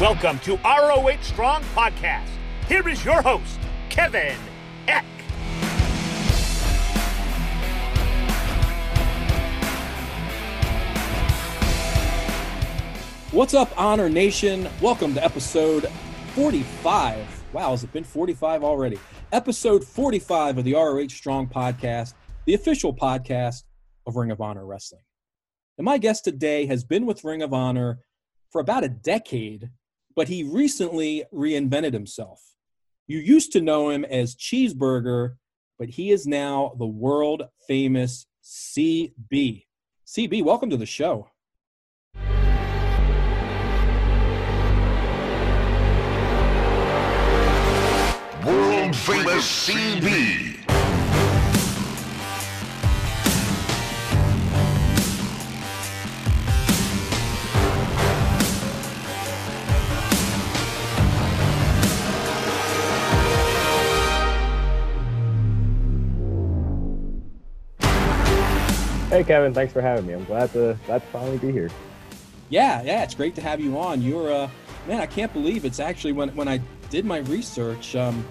Welcome to ROH Strong Podcast. Here is your host, Kevin Eck. What's up, Honor Nation? Welcome to episode 45. Wow, has it been 45 already? Episode 45 of the ROH Strong Podcast, the official podcast of Ring of Honor Wrestling. And my guest today has been with Ring of Honor for about a decade but he recently reinvented himself. You used to know him as Cheeseburger, but he is now the world famous CB. CB, welcome to the show. World famous CB. Hey Kevin, thanks for having me. I'm glad to glad to finally be here. Yeah, yeah, it's great to have you on. You're uh man, I can't believe it's actually when when I did my research, um,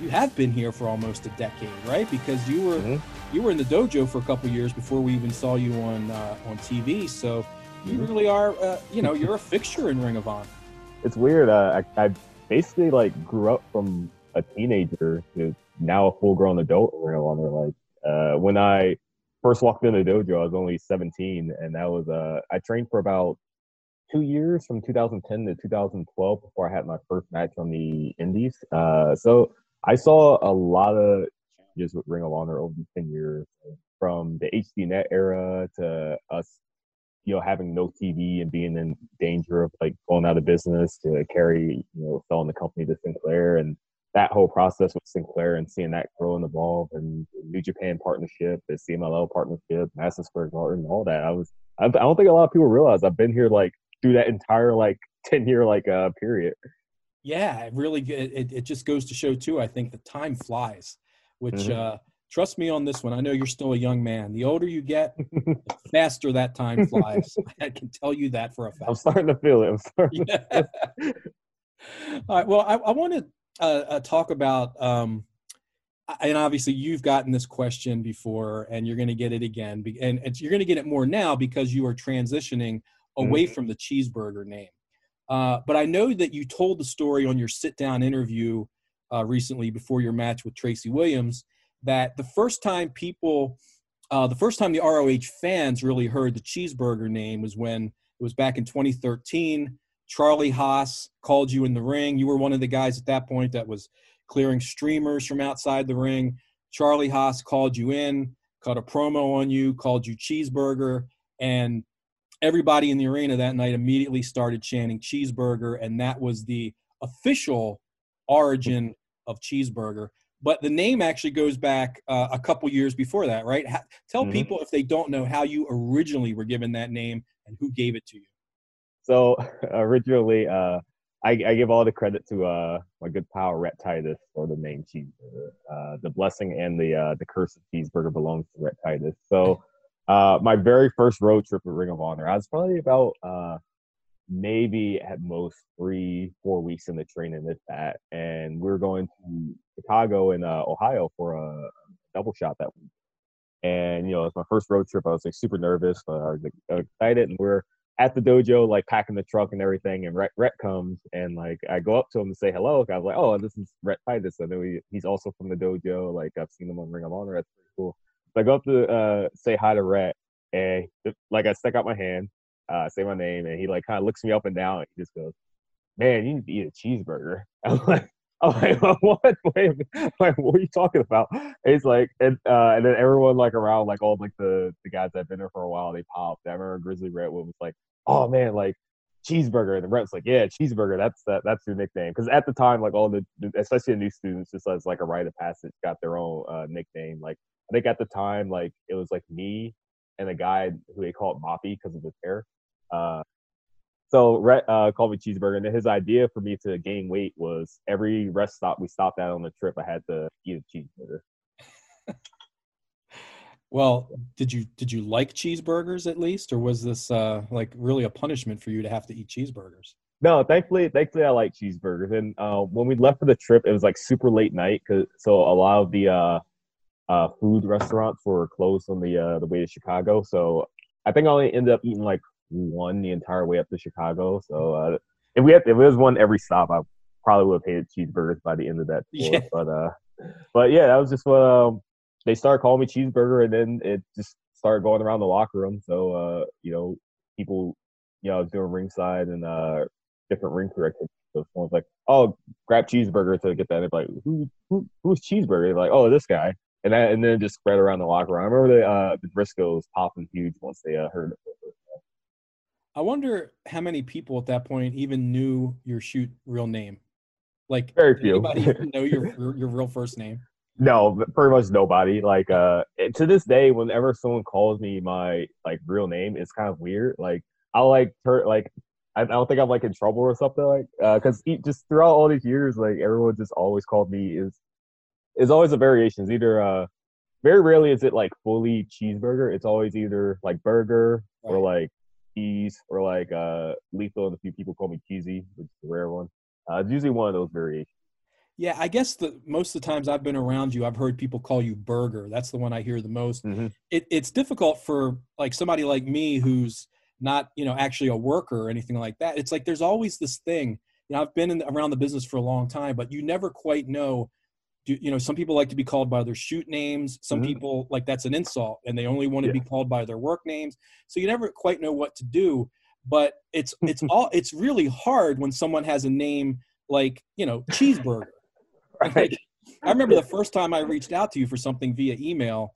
you have been here for almost a decade, right? Because you were mm-hmm. you were in the dojo for a couple years before we even saw you on uh, on TV. So you mm-hmm. really are, uh, you know, you're a fixture in Ring of Honor. It's weird. Uh, I, I basically like grew up from a teenager to now a full grown adult in Ring of Honor. Like uh, when I first walked in the dojo, I was only 17, and that was uh, I trained for about two years from 2010 to 2012 before I had my first match on the Indies. Uh, so I saw a lot of changes with Ring of Honor over the 10 years, from the HDNet era to us, you know, having no TV and being in danger of like going out of business to Cary, you know, selling the company to Sinclair and that whole process with Sinclair and seeing that grow and evolve and New Japan partnership, the CMLL partnership, Madison Square Garden, all that. I was, I don't think a lot of people realize I've been here like through that entire like 10 year like uh period. Yeah, it really, it, it just goes to show too. I think the time flies, which, mm-hmm. uh, trust me on this one. I know you're still a young man. The older you get, the faster that time flies. I can tell you that for a fact. I'm starting to feel it. I'm starting. Yeah. All right. Well, I, I want to uh, uh, talk about, um, and obviously you've gotten this question before, and you're going to get it again, and, and you're going to get it more now because you are transitioning away mm-hmm. from the cheeseburger name. Uh, but I know that you told the story on your sit-down interview uh, recently before your match with Tracy Williams that the first time people, uh, the first time the ROH fans really heard the cheeseburger name was when it was back in 2013 Charlie Haas called you in the ring. You were one of the guys at that point that was clearing streamers from outside the ring. Charlie Haas called you in, cut a promo on you, called you cheeseburger, and everybody in the arena that night immediately started chanting cheeseburger, and that was the official origin of cheeseburger. But the name actually goes back uh, a couple years before that, right? Tell mm-hmm. people if they don't know how you originally were given that name and who gave it to you. So originally, uh, I, I, give all the credit to uh, my good pal Rhett Titus for the name cheeseburger. Uh, the blessing and the uh, the curse of cheeseburger belongs to Rhett Titus. So uh, my very first road trip with Ring of Honor, I was probably about uh, maybe at most three four weeks in the training with that, and we were going to Chicago and Ohio for a double shot that week. And you know, it's my first road trip. I was like super nervous, but I was like, excited, and we're at the dojo, like packing the truck and everything, and Rhett, Rhett comes and like I go up to him to say hello. I was like, oh, this is Rhett Titus. I know he, he's also from the dojo. Like I've seen him on Ring of Honor. That's pretty cool. So I go up to uh, say hi to Rhett, and like I stick out my hand, uh, say my name, and he like kind of looks me up and down. And he just goes, "Man, you need to eat a cheeseburger." I'm like. I'm like, what? Wait, like, what are you talking about? And he's like, and uh, and then everyone like around, like all like the the guys that've been there for a while, they popped. I remember Grizzly Redwood was like, oh man, like cheeseburger. And the rep's like, yeah, cheeseburger. That's that, that's your nickname. Because at the time, like all the, especially the new students, just as like a rite of passage, got their own uh, nickname. Like I think at the time, like it was like me and a guy who they called Moppy because of his hair. Uh, so Rhett uh, called me cheeseburger, and his idea for me to gain weight was every rest stop we stopped at on the trip, I had to eat a cheeseburger. Well, did you did you like cheeseburgers at least, or was this uh, like really a punishment for you to have to eat cheeseburgers? No, thankfully, thankfully, I like cheeseburgers. And uh, when we left for the trip, it was like super late night, cause so a lot of the uh, uh, food restaurants were closed on the uh, the way to Chicago. So I think I only ended up eating like one the entire way up to Chicago. So uh, if we had, if it was one every stop, I probably would have hated cheeseburgers by the end of that tour. Yeah. But uh, but yeah, that was just what um, they started calling me cheeseburger, and then it just started going around the locker room. So uh, you know, people, you know, I was doing ringside and uh, different ring activities. So someone's like, "Oh, grab cheeseburger to get that." And they're like, "Who, who, who's cheeseburger?" They're like, "Oh, this guy." And that, and then it just spread around the locker room. I remember the uh, the Briscoes popping huge once they uh, heard it. I wonder how many people at that point even knew your shoot real name. Like, Very few. Anybody even know your your real first name? No, pretty much nobody. Like uh to this day, whenever someone calls me my like real name, it's kind of weird. Like I'll like tur- like I, I don't think I'm like in trouble or something like uh because just throughout all these years, like everyone just always called me is is always a variation. It's either uh very rarely is it like fully cheeseburger. It's always either like burger or like cheese or like uh lethal and a few people call me cheesy, which is a rare one. Uh it's usually one of those variations. Yeah, I guess the most of the times I've been around you, I've heard people call you Burger. That's the one I hear the most. Mhm. It, it's difficult for like somebody like me who's not, you know, actually a worker or anything like that. It's like there's always this thing. You know, I've been in, around the business for a long time, but you never quite know. Do, you know, some people like to be called by their shoot names. Some Mhm. people like that's an insult, and they only want to Yeah. be called by their work names. So you never quite know what to do. But it's it's all it's really hard when someone has a name like you know cheeseburger. Like, I remember the first time I reached out to you for something via email.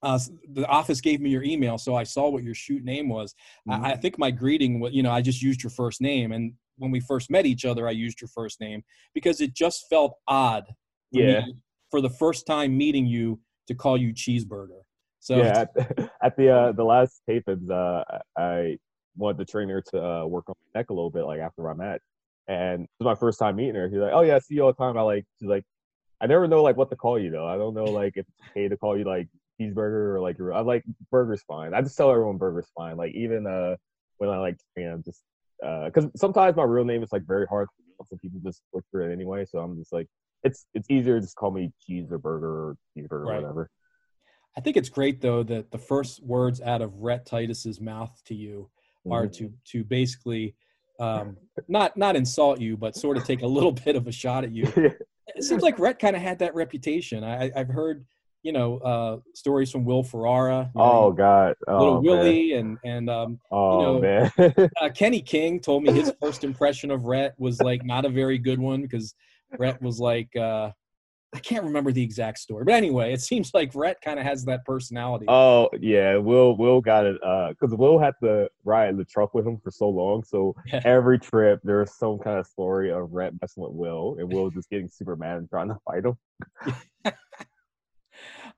Uh, the office gave me your email, so I saw what your shoot name was. Mm-hmm. I, I think my greeting, was, you know, I just used your first name, and when we first met each other, I used your first name because it just felt odd. Yeah. Me, for the first time meeting you, to call you cheeseburger. So yeah, at, at the uh, the last tapings, uh, I wanted the trainer to uh, work on my neck a little bit, like after my match, and it was my first time meeting her. She's like, "Oh yeah, I see you all the time." I like, she's like, "I never know like what to call you though. I don't know like if it's okay to call you like cheeseburger or like. I like burger's fine. I just tell everyone burger's fine. Like even uh when I like you know just because sometimes my real name is like very hard, to pronounce, and people just look butcher it anyway. So I'm just like, it's it's easier to just call me cheese or burger or cheeseburger Right. or whatever. I think it's great though that the first words out of Rhett Titus's mouth to you are Mhm. to to basically um, not not insult you, but sort of take a little bit of a shot at you. It seems like Rhett kind of had that reputation. I, I've heard you know uh, stories from Will Ferrara, you know, Oh God! Oh, little man. Willie, and and um, Oh know, man! uh, Kenny King told me his first impression of Rhett was like not a very good one because Rhett was like uh, I can't remember the exact story, but anyway, it seems like Rhett kind of has that personality. oh yeah, Will Will got it because Will had to ride in the truck with him for so long. So Yeah. every trip there was some kind of story of Rhett messing with Will, and Will just getting super mad and trying to fight him.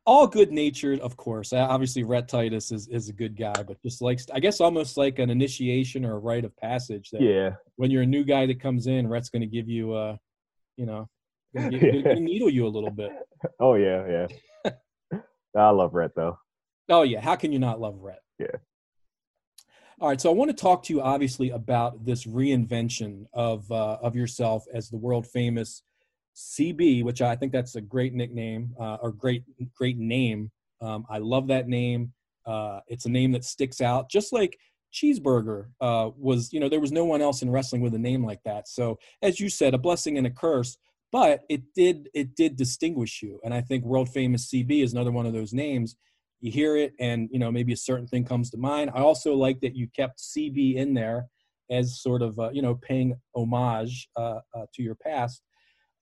all good natured, of course. Uh, Obviously, Rhett Titus is, is a good guy, but just likes, I guess, almost like an initiation or a rite of passage. That Yeah, when you're a new guy that comes in, Rhett's going to give you, uh, you know, gonna, give, gonna- gonna needle you a little bit. oh yeah, yeah. I love Rhett though. Oh yeah, how can you not love Rhett? Yeah. All right, so I want to talk to you obviously about this reinvention of uh, of yourself as the world famous CB, which I think that's a great nickname uh, or great great name. Um, I love that name. Uh, it's a name that sticks out, just like Cheeseburger uh, was. You know, there was no one else in wrestling with a name like that. So, as you said, a blessing and a curse. But it did it did distinguish you, and I think world famous CB is another one of those names you hear it and you know maybe a certain thing comes to mind i also like that you kept cb in there as sort of uh, you know paying homage uh, uh, to your past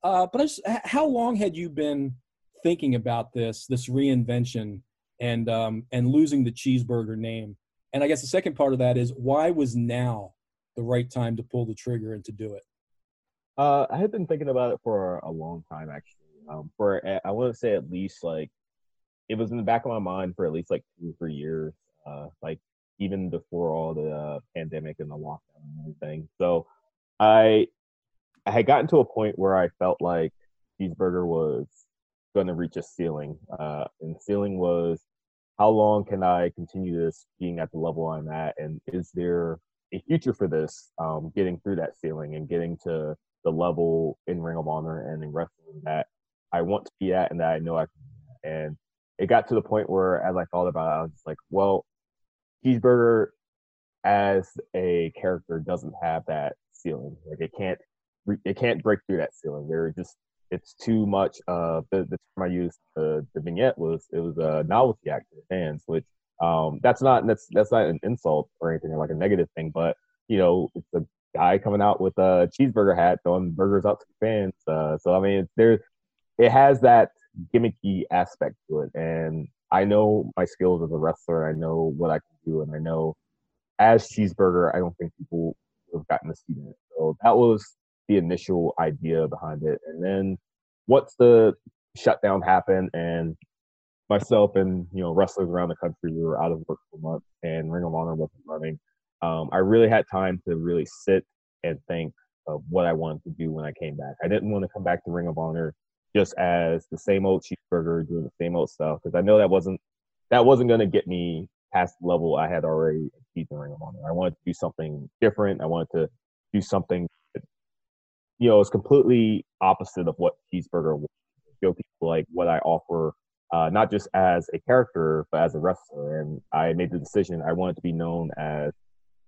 uh, but just, how long had you been thinking about this this reinvention and um, and losing the cheeseburger name and i guess the second part of that is why was now the right time to pull the trigger and to do it Uh, I had been thinking about it for a long time actually. Um, for I want to say at least like it was in the back of my mind for at least like two or three years. Uh, like even before all the uh, pandemic and the lockdown and everything. So I I had gotten to a point where I felt like cheeseburger was going to reach a ceiling. Uh, and the ceiling was how long can I continue this being at the level I'm at, and is there a future for this, um, getting through that ceiling and getting to the level in Ring of Honor and in wrestling that I want to be at and that I know I can. And it got to the point where, as I thought about it, I was like, well, Cheeseburger as a character doesn't have that ceiling. Like it can't, it can't break through that ceiling. There are just, it's too much. Uh, the, the term I used, uh, the vignette was it was a novelty act for fans, which um, that's not that's that's not an insult or anything or like a negative thing, but you know, it's a guy coming out with a cheeseburger hat throwing burgers out to fans. Uh, so I mean, there's it has that gimmicky aspect to it, and I know my skills as a wrestler. I know what I can do, and I know as cheeseburger, I don't think people have gotten to see that. So that was the initial idea behind it, and then once the shutdown happened and myself and you know wrestlers around the country we were out of work for months and ring of honor wasn't running um, i really had time to really sit and think of what i wanted to do when i came back. I didn't want to come back to ring of honor just as the same old cheeseburger doing the same old stuff because i know that wasn't that wasn't going to get me past the level i had already achieved in ring of honor. I wanted to do something different. I wanted to do something you know it's completely opposite of what cheeseburger was show people like what i offer uh, not just as a character, but as a wrestler. And I made the decision I wanted to be known as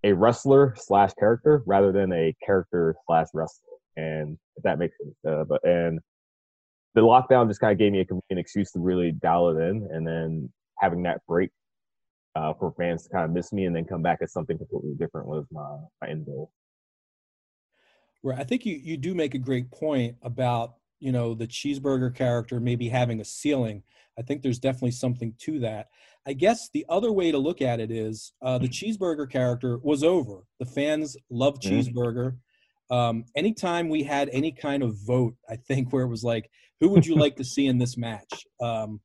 a wrestler slash character rather than a character slash wrestler. And if that makes sense. Uh, but and the lockdown just kind of gave me a convenient excuse to really dial it in, and then having that break uh, for fans to kind of miss me and then come back as something completely different was my, my end goal. Right. I think you, you do make a great point about, you know, the cheeseburger character maybe having a ceiling I think there's definitely something to that. I guess the other way to look at it is uh, the mm-hmm. cheeseburger character was over. The fans love mm-hmm. cheeseburger. Um, anytime we had any kind of vote, I think where it was like, who would you like to see in this match? Um,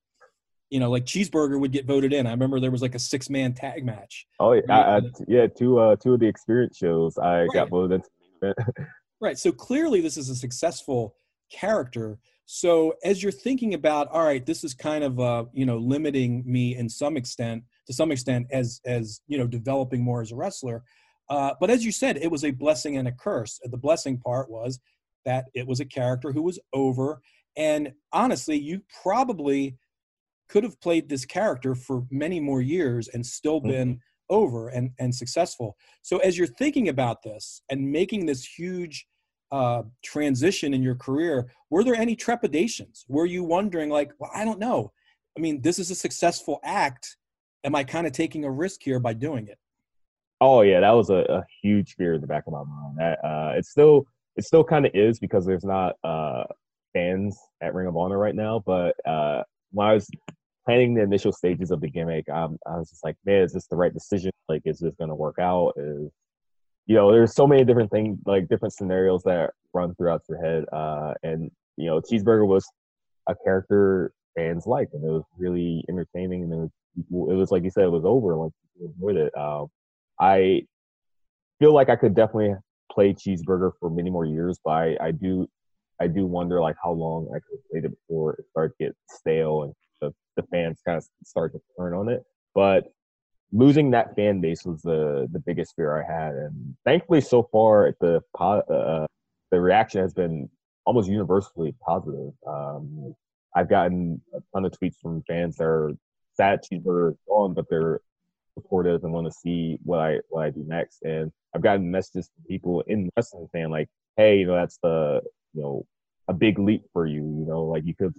you know, like cheeseburger would get voted in. I remember there was like a six man tag match. Oh yeah, I, I, yeah. Two uh, two of the experience shows I right. got voted. right. So clearly, this is a successful character. So as you're thinking about, all right, this is kind of uh, you know limiting me in some extent, to some extent, as as you know developing more as a wrestler. Uh, but as you said, it was a blessing and a curse. The blessing part was that it was a character who was over, and honestly, you probably could have played this character for many more years and still mm-hmm. been mm-hmm. over and and successful. So as you're thinking about this and making this huge uh, transition in your career, were there any trepidations? Were you wondering, like, well, I don't know. I mean, this is a successful act. Am I kind of taking a risk here by doing it? Oh yeah, that was a, a huge fear in the back of my mind. That uh, it still it still kind of is because there's not uh, fans at Ring of Honor right now. But uh, when I was planning the initial stages of the gimmick, um, I was just like, man, is this the right decision? Like, is this going to work out? Is you know, there's so many different things, like different scenarios that run throughout your head. Uh, and you know, Cheeseburger was a character fans liked, and it was really entertaining. And it was, it was like you said, it was over. Like people enjoyed it. Um, I feel like I could definitely play Cheeseburger for many more years, but I, I do, I do wonder like how long I could play it before it started to get stale and the, the fans kind of start to turn on it. But losing that fan base was the the biggest fear I had, and thankfully, so far the uh, the reaction has been almost universally positive. Um, I've gotten a ton of tweets from fans that are sad cheeseburger is gone, but they're supportive and want to see what I what I do next. And I've gotten messages from people in wrestling saying like, "Hey, you know, that's the you know a big leap for you. You know, like you could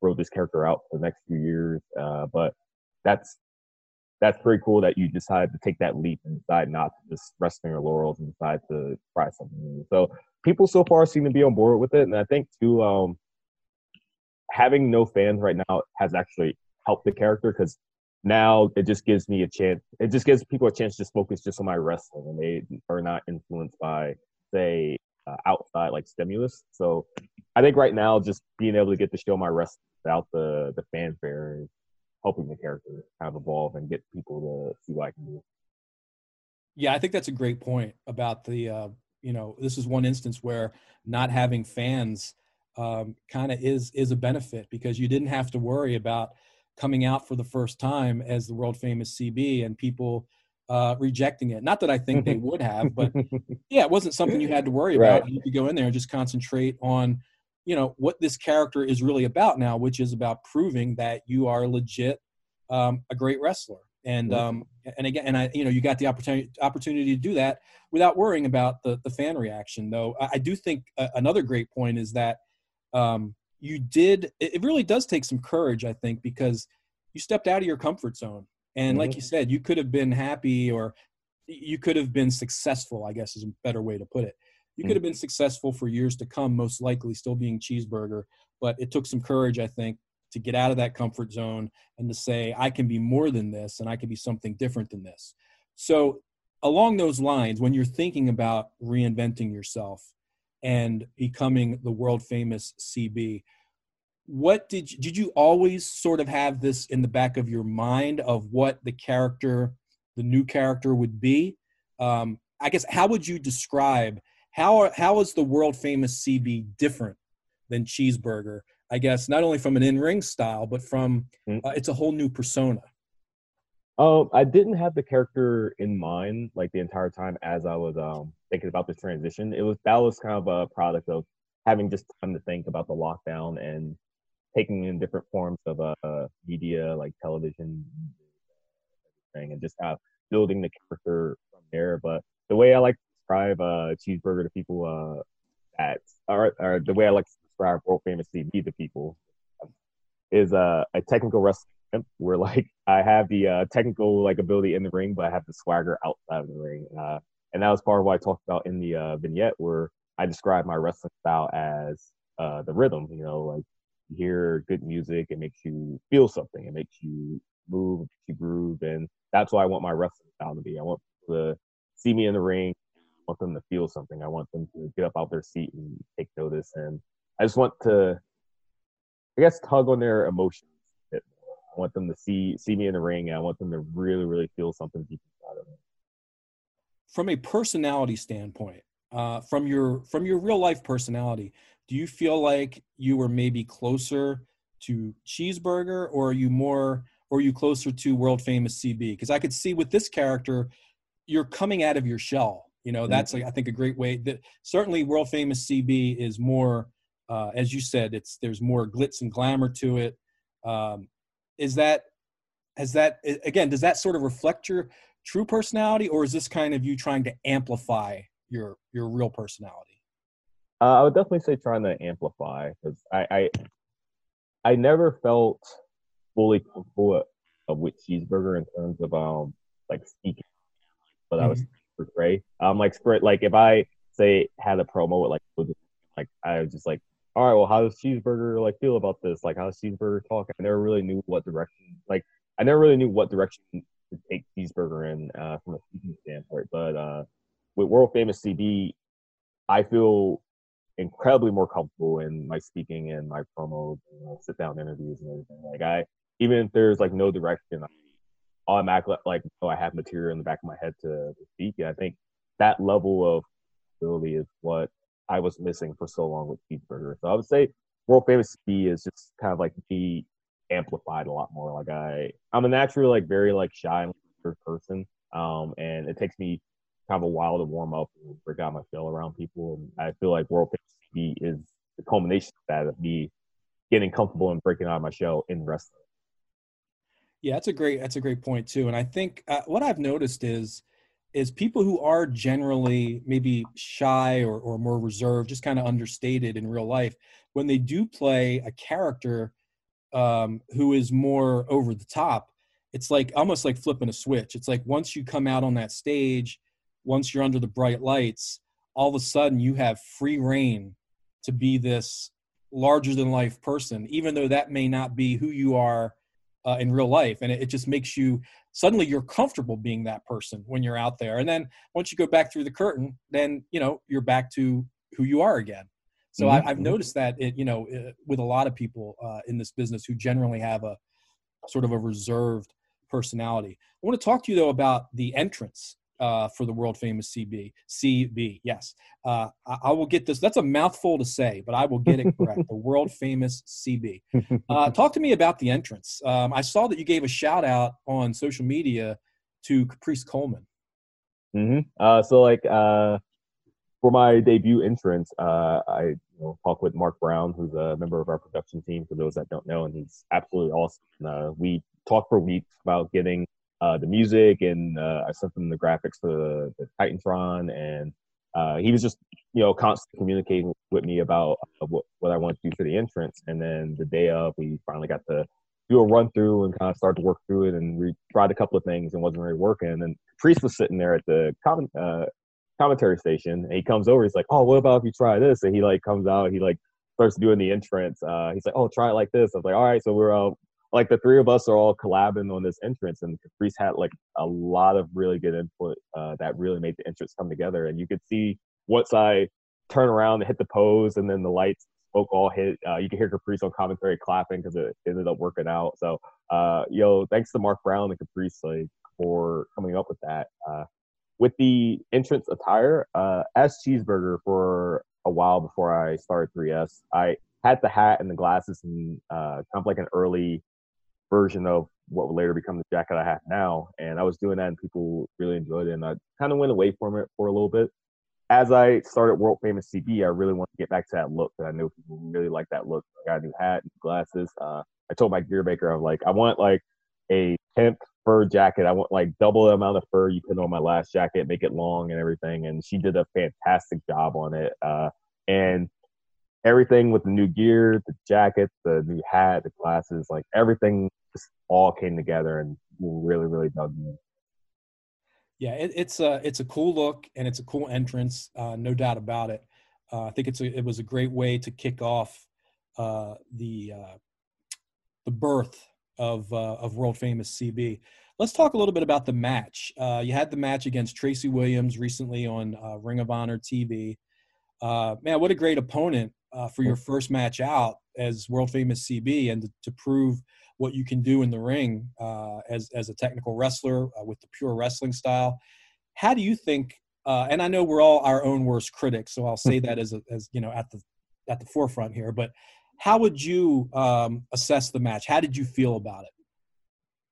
grow this character out for the next few years, uh, but that's that's pretty cool that you decided to take that leap and decide not to just rest on your laurels and decide to try something new. So people so far seem to be on board with it, and I think too, um, having no fans right now has actually helped the character because now it just gives me a chance. It just gives people a chance to just focus just on my wrestling, and they are not influenced by say uh, outside like stimulus. So I think right now just being able to get to show my wrestling without the the fanfare helping the character kind of evolve and get people to see what I can do. Yeah, I think that's a great point about the uh, you know this is one instance where not having fans um, kind of is is a benefit because you didn't have to worry about coming out for the first time as the world famous CB and people uh, rejecting it. Not that I think they would have, but yeah, it wasn't something you had to worry about. You could go in there and just concentrate on, you know, what this character is really about now, which is about proving that you are legit um, a great wrestler. And Mhm. um, and again, and I, you know, you got the opportunity opportunity to do that without worrying about the the fan reaction. Though I, I do think uh, another great point is that um, you did. It it really does take some courage, I think, because you stepped out of your comfort zone. And like Mhm. you said, you could have been happy or you could have been successful, I guess is a better way to put it. You could Mhm. have been successful for years to come, most likely still being cheeseburger, but it took some courage, I think, to get out of that comfort zone and to say, I can be more than this and I can be something different than this. So, along those lines, when you're thinking about reinventing yourself and becoming the world famous CB, what did you, did you always sort of have this in the back of your mind of what the character the new character would be um, i guess how would you describe how are, how is the world famous cb different than cheeseburger i guess not only from an in-ring style but from Mm. uh, it's a whole new persona Um, I didn't have the character in mind like the entire time as I was um thinking about the transition. It was that was kind of a product of having just time to think about the lockdown and taking in different forms of uh media like television thing and just kind of building the character from there. But the way I like describe uh cheeseburger to people uh at or, or the way I like to describe world famous CB to people is uh, a technical wrestling where like I have the uh, technical like ability in the ring, but I have the swagger outside of the ring. Uh, and that was part of what I talked about in the uh, vignette where I described my wrestling style as uh, the rhythm. You know, like you hear good music, it makes you feel something, it makes you move, it makes you groove, and that's what I want my wrestling style to be. I want to see me in the ring. Want them to feel something. I want them to get up out their seat and take notice. And I just want to I guess tug on their emotions. I want them to see see me in the ring, and I want them to really, really feel something deep inside of me. from a personality standpoint uh, from your from your real life personality do you feel like you were maybe closer to cheeseburger or are you more or are you closer to world famous cb because i could see with this character you're coming out of your shell you know that's like, i think a great way that certainly world famous cb is more uh, as you said it's there's more glitz and glamour to it. Um, is that has that again does that sort of reflect your true personality or is this kind of you trying to amplify your your real personality? Uh, I would definitely say trying to amplify because I, I I never felt fully comfortable with cheeseburger in terms of um like speaking, but I was portray. Um, like spread like if I say had a promo with like like I was just like, all right, well, how does cheeseburger like feel about this? Like, how does cheeseburger talk? I never really knew what direction. Like, I never really knew what direction to take cheeseburger in uh, from a speaking standpoint. But uh, with world famous CB, I feel incredibly more comfortable in my speaking and my promo, you know, sit down interviews and everything. Like I, even if there's like no direction, I automatically like oh I have material in the back of my head to, speak. And I think that level of ability is what I was missing for so long with Cheeseburger. So I would say World Famous B is just kind of like me amplified a lot more. Like I, I'm a naturally like very like shy and person, um, and it takes me kind of a while to warm up and break out my shell around people. And I feel like World Famous B is the culmination of that of me getting comfortable and breaking out of my shell in wrestling. Yeah, that's a great that's a great point too. And I think uh, what I've noticed is is people who are generally maybe shy or, or more reserved, just kind of understated in real life, when they do play a character um, who is more over the top, it's like almost like flipping a switch. It's like once you come out on that stage, once you're under the bright lights, all of a sudden you have free reign to be this larger than life person, even though that may not be who you are uh, in real life. And it, it just makes you suddenly you're comfortable being that person when you're out there. And then once you go back through the curtain, then you know you're back to who you are again. So Mhm, I, I've mhm. noticed that it, you know, uh, with a lot of people uh, in this business who generally have a sort of a reserved personality. I want to talk to you though about the entrance uh, for the world famous CB. CB, yes. Uh, I, I will get this. That's a mouthful to say, but I will get it correct. the world famous CB. Uh, talk to me about the entrance. Um, I saw that you gave a shout out on social media to Caprice Coleman? hmm Uh, so like uh, for my debut entrance, uh, I you know, talked with Mark Brown, who's a member of our production team. For those that don't know, and he's absolutely awesome. Uh, we talked for weeks about getting uh, the music, and uh, I sent him the graphics for the, the Titantron, and uh, he was just you know constantly communicating with me about uh, what what I wanted to do for the entrance. And then the day of, we finally got to do a run through and kind of start to work through it. And we tried a couple of things and wasn't really working. And Priest was sitting there at the comment, uh, commentary station. And he comes over. He's like, "Oh, what about if you try this?" And he like comes out. He like starts doing the entrance. Uh, he's like, "Oh, try it like this." I was like, "All right." So we're uh, like the three of us are all collabing on this entrance, and Caprice had like a lot of really good input uh, that really made the entrance come together. And you could see once I turn around and hit the pose, and then the lights spoke all hit. Uh, you can hear Caprice on commentary clapping because it ended up working out. So, uh, yo, thanks to Mark Brown and Caprice like for coming up with that. Uh, with the entrance attire, uh, as cheeseburger for a while before I started 3S, I had the hat and the glasses and uh, kind of like an early version of what would later become the jacket I have now. And I was doing that, and people really enjoyed it. And I kind of went away from it for a little bit. As I started World Famous CB, I really wanted to get back to that look that I know people really like that look. I got a new hat and glasses. Uh, I told my gear maker, I'm like, I want like a hemp fur jacket. I want like double the amount of fur you put on my last jacket, make it long and everything. And she did a fantastic job on it. Uh, and everything with the new gear, the jacket, the new hat, the glasses, like everything just all came together and really, really dug me. Yeah, it, it's a it's a cool look and it's a cool entrance, uh, no doubt about it. Uh, I think it's a, it was a great way to kick off uh, the uh, the birth of uh, of world famous CB. Let's talk a little bit about the match. Uh, you had the match against Tracy Williams recently on Ring of Honor TV. man, what a great opponent for your first match out as world famous CB, and to, to prove what you can do in the ring uh, as as a technical wrestler uh, with the pure wrestling style. How do you think? Uh, and I know we're all our own worst critics, so I'll say that as a, as you know at the at the forefront here. But how would you um, assess the match? How did you feel about it?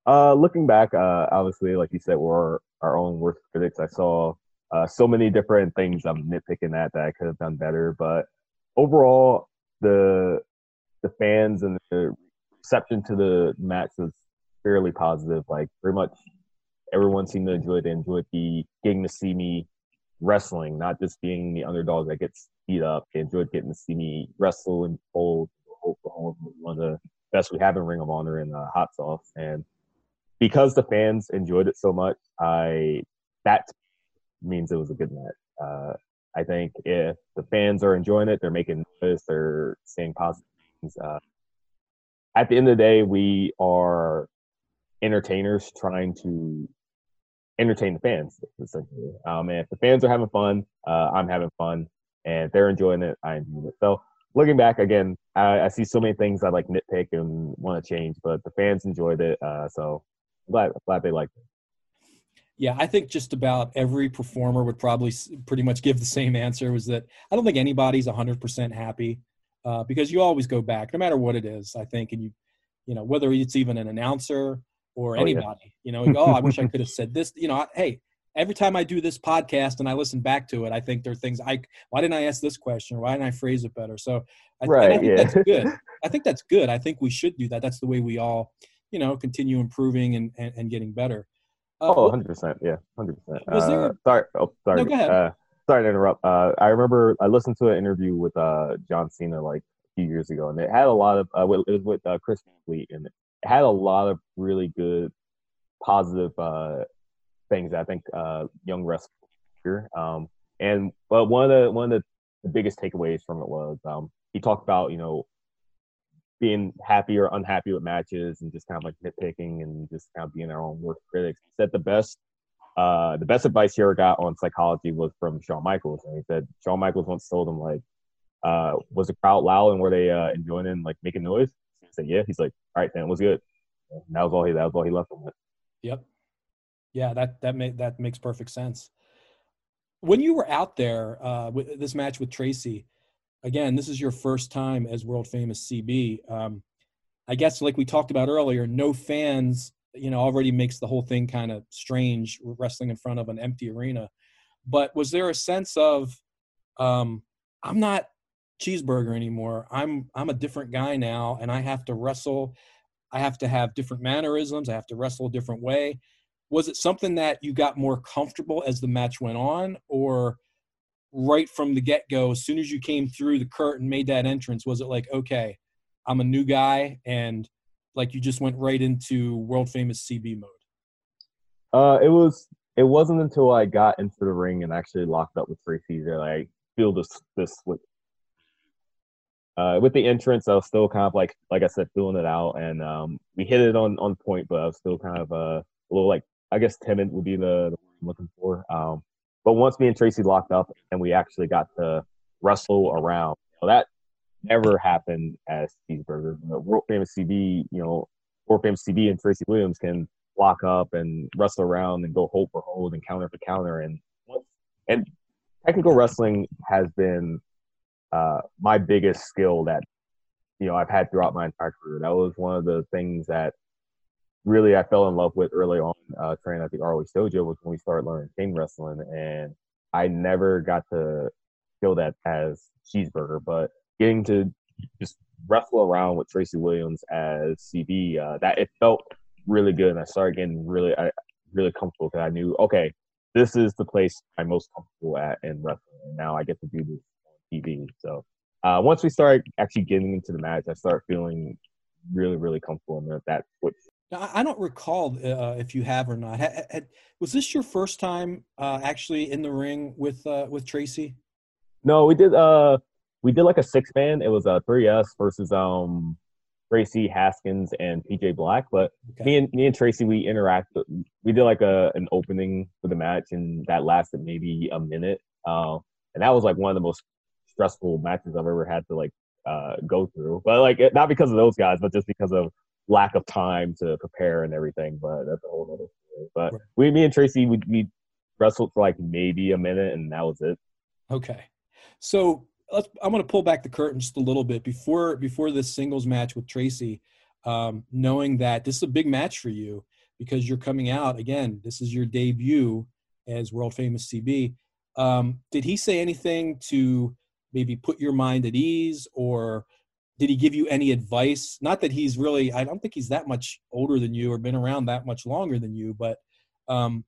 Uh, looking back, uh, obviously, like you said, we're our own worst critics. I saw uh, so many different things I'm nitpicking at that I could have done better, but overall, the the fans and the reception to the match was fairly positive. Like pretty much everyone seemed to enjoy it. They enjoyed the getting to see me wrestling, not just being the underdog that gets beat up. They enjoyed getting to see me wrestle and hold Oklahoma, one of the best we have in Ring of Honor in uh, hot sauce. And because the fans enjoyed it so much, I that means it was a good match. Uh, I think if the fans are enjoying it, they're making noise, they're saying positive things. Uh, at the end of the day, we are entertainers trying to entertain the fans, essentially. Um, and if the fans are having fun, uh, I'm having fun, and they're enjoying it, I enjoy it. So looking back again, I, I see so many things I like nitpick and want to change, but the fans enjoyed it, uh, so I'm glad glad they liked it. Yeah, I think just about every performer would probably pretty much give the same answer. Was that I don't think anybody's 100% happy uh, because you always go back, no matter what it is. I think, and you, you know, whether it's even an announcer or anybody, oh, yeah. you know, you go, oh, I wish I could have said this. You know, hey, every time I do this podcast and I listen back to it, I think there are things I why didn't I ask this question or why didn't I phrase it better? So I, right, I think yeah. that's good. I think that's good. I think we should do that. That's the way we all, you know, continue improving and and, and getting better. Uh, oh, 100 percent. Yeah, hundred percent. Was there? Uh, sorry. Oh, sorry. No. Uh, sorry to interrupt. Uh, I remember I listened to an interview with uh, John Cena like a few years ago, and it had a lot of uh, it was with uh, Chris Fleet, and it had a lot of really good, positive uh, things. I think uh, young wrestlers here. Um, and but one of the one of the, the biggest takeaways from it was um, he talked about you know being happy or unhappy with matches and just kind of like nitpicking and just kind of being our own worst critics. He said the best uh, the best advice he ever got on psychology was from Shawn Michaels, and he said Shawn Michaels once told him like, uh, "Was the crowd loud and were they uh, enjoying and like making noise?" He said, "Yeah." He's like, "All right, then it was good." And that was all he that was all he left him with. Yep. Yeah, that that made that makes perfect sense. When you were out there uh, with this match with Tracy, again, this is your first time as world famous CB. Um, I guess, like we talked about earlier, no fans you know already makes the whole thing kind of strange wrestling in front of an empty arena. But was there a sense of um, I'm not cheeseburger anymore. I'm I'm a different guy now, and I have to wrestle. I have to have different mannerisms. I have to wrestle a different way. Was it something that you got more comfortable as the match went on, or right from the get go, as soon as you came through the curtain, made that entrance, was it like, okay, I'm a new guy, and like you just went right into world famous CB mode? Uh, it was. It wasn't until I got into the ring and actually locked up with Tracy that I feel this this switch uh, with the entrance, I was still kind of like, like I said, feeling it out, and um, we hit it on on point, but I was still kind of uh, a little like, I guess, timid would be the, the word I'm looking for. Um, but once me and Tracy locked up, and we actually got to wrestle around, you know, that never happened as Cheeseburger. Know, world famous CB, you know, world famous CB and Tracy Williams can lock up and wrestle around and go hold for hold and counter for counter, and and technical wrestling has been uh, my biggest skill that you know I've had throughout my entire career. That was one of the things that really I fell in love with early on uh, training at the ROH Dojo was when we started learning chain wrestling, and I never got to feel that as cheeseburger, but getting to just wrestle around with Tracy Williams as CB, uh, that it felt really good, and I started getting really, I, really comfortable because I knew, okay, this is the place I'm most comfortable at in wrestling, and now I get to do this on TV. So uh, once we start actually getting into the match, I start feeling really, really comfortable in that switch. I don't recall uh, if you have or not. Had, had, was this your first time uh, actually in the ring with uh, with Tracy? No, we did. Uh, we did like a six man. It was a three S versus um Tracy Haskins and PJ Black. But okay. me and me and Tracy, we interacted. We did like a an opening for the match, and that lasted maybe a minute. Uh, and that was like one of the most stressful matches I've ever had to like uh, go through. But like not because of those guys, but just because of lack of time to prepare and everything. But that's a whole other story. But right. we, me and Tracy, we, we wrestled for like maybe a minute, and that was it. Okay, so let's. I'm going to pull back the curtain just a little bit before before this singles match with Tracy. Um, knowing that this is a big match for you because you're coming out again. This is your debut as world famous CB. Um, did he say anything to maybe put your mind at ease or did he give you any advice? Not that he's really i don't think he's that much older than you or been around that much longer than you but um,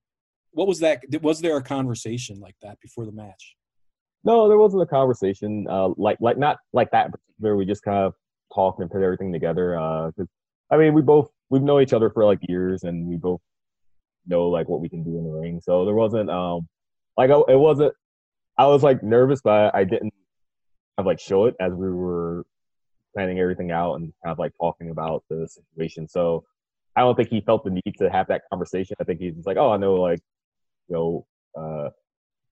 what was that was there a conversation like that before the match? No there wasn't a conversation uh, like like not like that particular. We just kind of talked and put everything together uh, i mean we both we've known each other for like years and we both know like what we can do in the ring. So there wasn't um like it wasn't i was like nervous but i didn't of like show it as we were planning everything out and kind of like talking about the situation. So I don't think he felt the need to have that conversation. I think he's just like, oh, I know, like, you know, uh,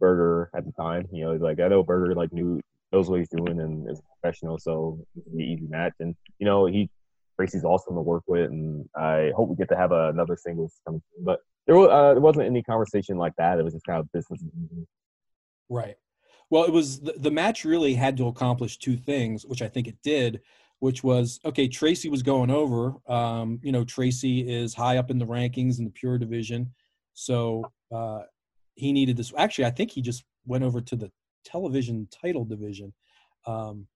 Burger at the time, you know, he's like I know Burger like knew knows what he's doing and is professional, so it's an easy match. And you know, he Tracy's awesome to work with, and I hope we get to have a, another singles coming. But there, uh, there wasn't any conversation like that. It was just kind of business. Right. Well, it was the, the match really had to accomplish two things, which I think it did, which was okay, Tracy was going over. Um, you know, Tracy is high up in the rankings in the pure division. So uh, he needed this. Actually, I think he just went over to the television title division. Um,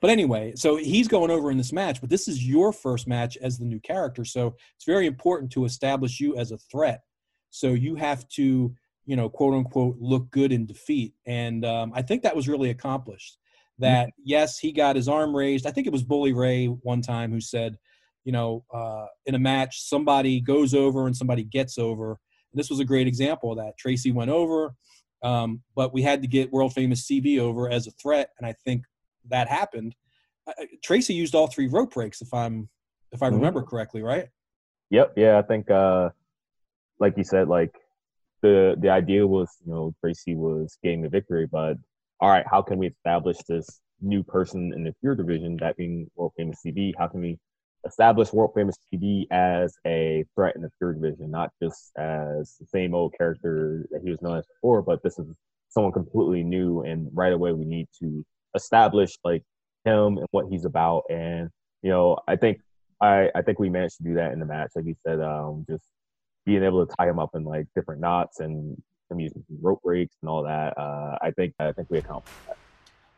but anyway, so he's going over in this match, but this is your first match as the new character. So it's very important to establish you as a threat. So you have to you know, quote unquote, look good in defeat. And um, I think that was really accomplished. That mm-hmm. yes, he got his arm raised. I think it was Bully Ray one time who said, you know, uh, in a match, somebody goes over and somebody gets over. And this was a great example of that. Tracy went over, um, but we had to get world famous CB over as a threat, and I think that happened. Uh, Tracy used all three rope breaks, if I'm if I mm-hmm. remember correctly, right? Yep. Yeah, I think, uh, like you said, like the the idea was, you know, Tracy was getting the victory, but all right, how can we establish this new person in the pure division, that being world famous CB? How can we establish world famous CB as a threat in the pure division, not just as the same old character that he was known as before, but this is someone completely new, and right away we need to establish like him and what he's about. And you know, I think I I think we managed to do that in the match. Like you said, um, just being able to tie them up in like different knots and some using rope breaks and all that. Uh, I think I think we accomplished that.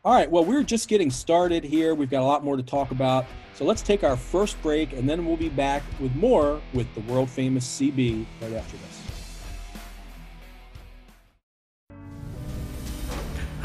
All right, well, we're just getting started here. We've got a lot more to talk about. So let's take our first break, and then we'll be back with more with the world famous CB right after this.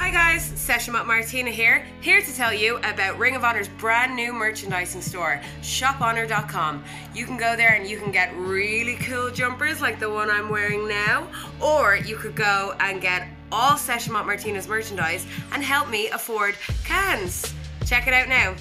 Hi guys, Session Martina here, here to tell you about Ring of Honor's brand new merchandising store, shophonor.com. You can go there and you can get really cool jumpers like the one I'm wearing now, or you could go and get all Session Martina's merchandise and help me afford cans. Check it out now.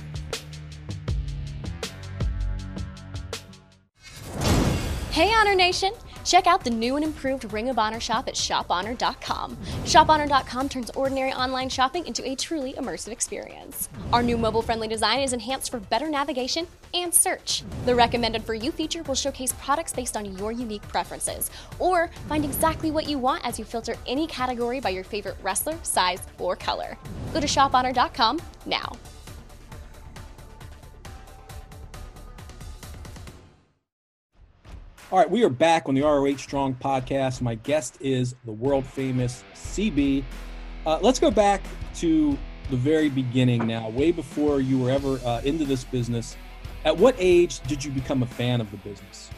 Hey Honor Nation! Check out the new and improved Ring of Honor shop at shophonor.com. Shophonor.com turns ordinary online shopping into a truly immersive experience. Our new mobile friendly design is enhanced for better navigation and search. The recommended for you feature will showcase products based on your unique preferences, or find exactly what you want as you filter any category by your favorite wrestler, size, or color. Go to shophonor.com now. All right, we are back on the ROH Strong podcast. My guest is the world famous CB. Uh, let's go back to the very beginning now, way before you were ever uh, into this business. At what age did you become a fan of the business?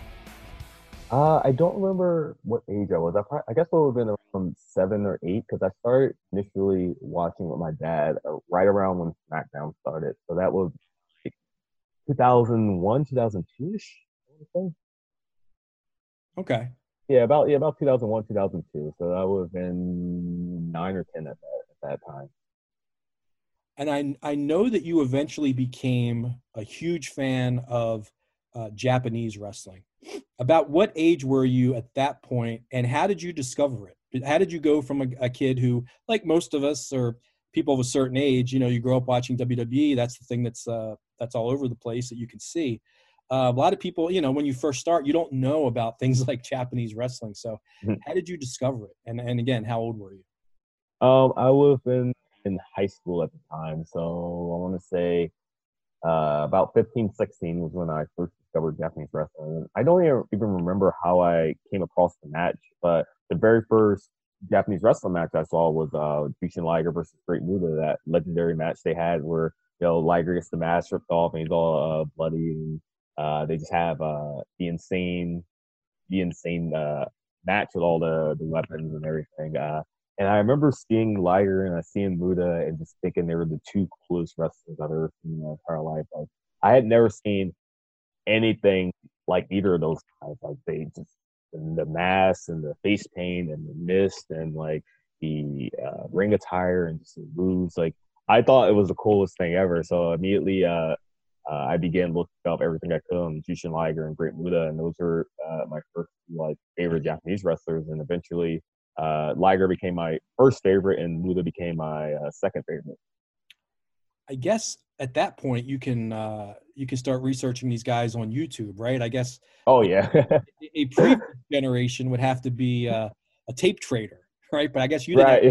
Uh, I don't remember what age I was. I, probably, I guess it would have been around seven or eight because I started initially watching with my dad uh, right around when SmackDown started. So that was like 2001, 2002 ish. Okay. Yeah, about yeah, about 2001, 2002. So that would have been nine or ten at that at that time. And I I know that you eventually became a huge fan of uh, Japanese wrestling. About what age were you at that point, and how did you discover it? How did you go from a, a kid who, like most of us, or people of a certain age, you know, you grow up watching WWE. That's the thing that's uh, that's all over the place that you can see. Uh, a lot of people, you know, when you first start, you don't know about things like Japanese wrestling. So, Mhm. how did you discover it? And and again, how old were you? Um, I would have been in high school at the time, so I want to say uh, about 15, 16 was when I first discovered Japanese wrestling. I don't even remember how I came across the match, but the very first Japanese wrestling match I saw was uh, Jushin Liger versus Great Muta, that legendary match they had where you know Liger gets the mask ripped off and he's all uh, bloody, and uh, they just have uh, the insane, the insane uh, match with all the, the weapons and everything. Uh, and I remember seeing Liger and I seeing Muta and just thinking they were the two coolest wrestlers I've ever seen in my entire life. Like I had never seen anything like either of those guys. Like they just the mask and the face paint and the mist and like the uh, ring attire and just the moves. Like I thought it was the coolest thing ever. So immediately uh, uh, I began looking up everything I could on Jushin Liger and Great Muta, and those were uh, my first like favorite Japanese wrestlers. And eventually, uh, Liger became my first favorite, and Muta became my uh, second favorite. I guess at that point you can uh, you can start researching these guys on YouTube, right? I guess Oh yeah, a- previous generation would have to be uh, a tape trader, right? But I guess you didn't have,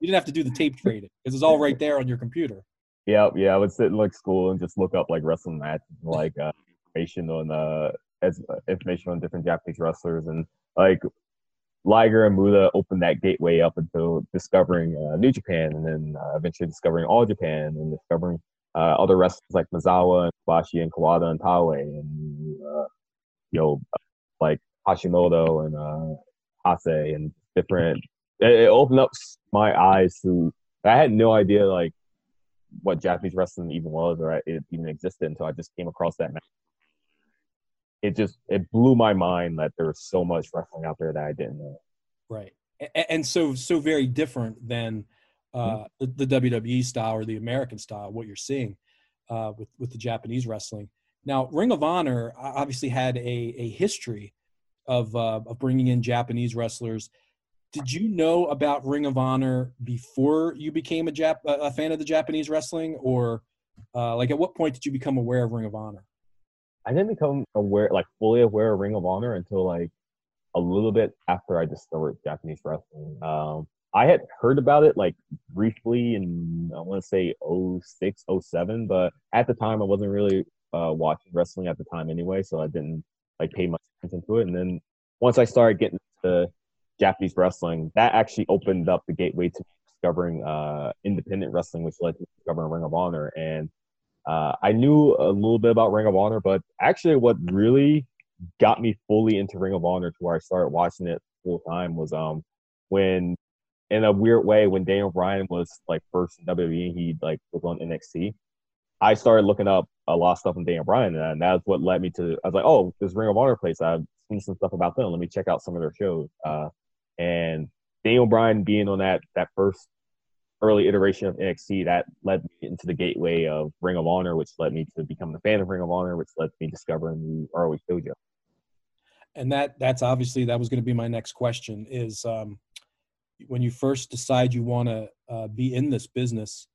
you didn't have to do the tape trading because it's all right there on your computer. Yeah, yeah. I would sit in like school and just look up like wrestling matches, like uh, information on uh, as information on different Japanese wrestlers, and like Liger and Muta opened that gateway up until discovering uh, New Japan, and then uh, eventually discovering All Japan, and discovering uh, other wrestlers like Misawa and Kobashi and Kawada and Taue, and uh, you know like Hashimoto and uh, Hase and different. It, it opened up my eyes to. I had no idea like what Japanese wrestling even was or it even existed until I just came across that match. It just it blew my mind that there was so much wrestling out there that I didn't know. Right. And so so very different than uh, the, the WWE style or the American style, what you're seeing uh, with with the Japanese wrestling. Now, Ring of Honor obviously had a, a history of uh, of bringing in Japanese wrestlers. Did you know about Ring of Honor before you became a Jap- a fan of the Japanese wrestling, or uh, like at what point did you become aware of Ring of Honor? I didn't become aware like fully aware of Ring of Honor until like a little bit after I discovered Japanese wrestling. Um, I had heard about it like briefly in I want to say 06, 07, but at the time I wasn't really uh, watching wrestling at the time anyway, so I didn't like pay much attention to it. And then once I started getting to Japanese wrestling, that actually opened up the gateway to discovering uh, independent wrestling, which led to discovering Ring of Honor. And uh, I knew a little bit about Ring of Honor, but actually, what really got me fully into Ring of Honor to where I started watching it full time was um when in a weird way when Daniel Bryan was like first in WWE, he like was on NXT. I started looking up a lot of stuff on Daniel Bryan, and that's what led me to. I was like, oh, this Ring of Honor place. I've seen some stuff about them. Let me check out some of their shows. Uh, and Daniel Bryan being on that that first early iteration of NXT, that led me into the gateway of Ring of Honor, which led me to become a fan of Ring of Honor, which led me discovering the ROH Dojo. And that that's obviously that was going to be my next question is um, when you first decide you want to uh, be in this business,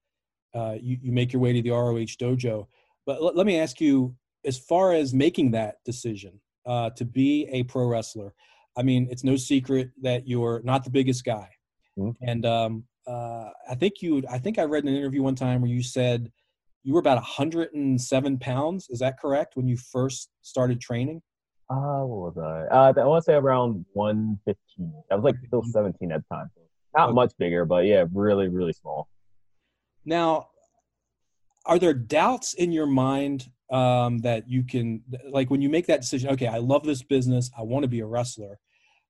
uh, you, you make your way to the ROH dojo. But l- let me ask you, as far as making that decision uh, to be a pro wrestler, I mean, it's no secret that you're not the biggest guy, Mhm. and um, uh, I think you, I think I read in an interview one time where you said you were about 107 pounds. Is that correct when you first started training? Uh, what was I? Uh, I want to say around 115. I was like still 17 at the time. Not Okay. much bigger, but yeah, really, really small. Now, are there doubts in your mind um, that you can, like, when you make that decision? Okay, I love this business. I want to be a wrestler.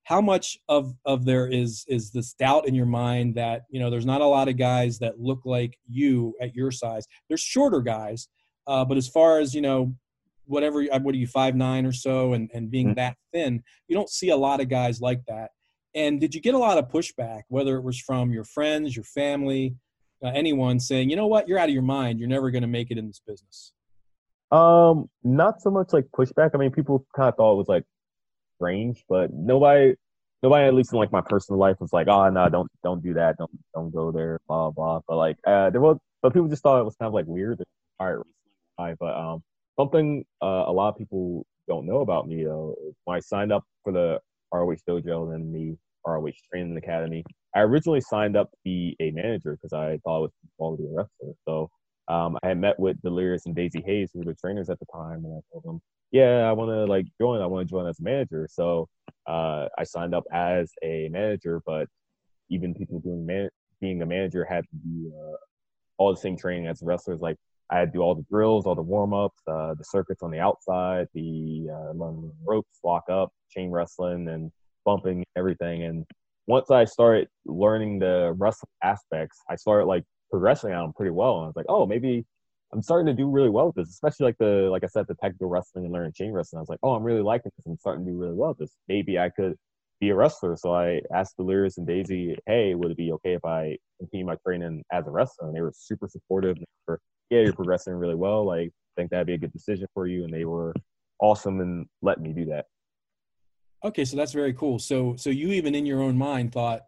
How much of of there is is this doubt in your mind that you know there's not a lot of guys that look like you at your size? There's shorter guys, uh, but as far as you know, whatever uh, what are you five nine or so, and and being Mhm. that thin, you don't see a lot of guys like that. And did you get a lot of pushback, whether it was from your friends, your family, uh, anyone saying, you know what, you're out of your mind. You're never going to make it in this business. Um, not so much like pushback. I mean, people kind of thought it was like strange, but nobody, nobody, at least in like my personal life, was like, "Oh no, don't don't do that. Don't don't go there." Blah blah. But like, uh, there was, but people just thought it was kind of like weird. But um, something uh, a lot of people don't know about me though. is When I signed up for the ROH Dojo and the ROH Training Academy, I originally signed up to be a manager because I thought it was a wrestler. So um, I had met with Delirious and Daizee Haze, who were the trainers at the time, and I told them, "Yeah, I want to like join. I want to join as a manager." So uh, I signed up as a manager, but even people doing man- being a manager had to do uh, all the same training as wrestlers. Like I had to do all the drills, all the warm ups, uh, the circuits on the outside, the uh, ropes, lock up, chain wrestling, and bumping, everything. And once I started learning the wrestling aspects, I started like progressing on them pretty well. And I was like, oh, maybe I'm starting to do really well with this, especially like the like I said, the technical wrestling and learning chain wrestling. I was like, oh, I'm really liking this. I'm starting to do really well with this. Maybe I could be a wrestler. So I asked Delirious and Daizee, hey, would it be okay if I continue my training as a wrestler? And they were super supportive. They were, yeah, you're progressing really well. Like, think that'd be a good decision for you. And they were awesome and let me do that. Okay, so that's very cool. So, so you even in your own mind thought